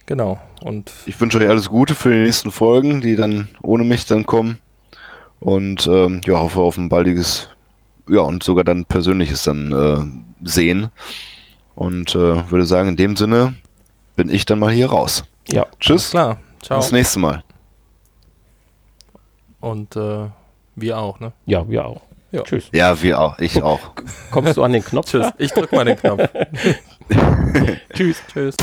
Genau. Und Ich wünsche euch alles Gute für die nächsten Folgen, die dann ohne mich dann kommen. Und ähm, ja, hoffe auf ein baldiges, ja, und sogar dann persönliches dann äh, sehen. Und äh, würde sagen, in dem Sinne bin ich dann mal hier raus. Ja, Tschüss, klar. Ciao. bis nächste Mal. Und äh, wir auch, ne? ja, wir auch. Ja. Tschüss. Ja, wir auch. Ich auch. Kommst du an den Knopf? [laughs] Tschüss. Ich drück mal den Knopf. [laughs] [laughs] Tschüss. Tschüss.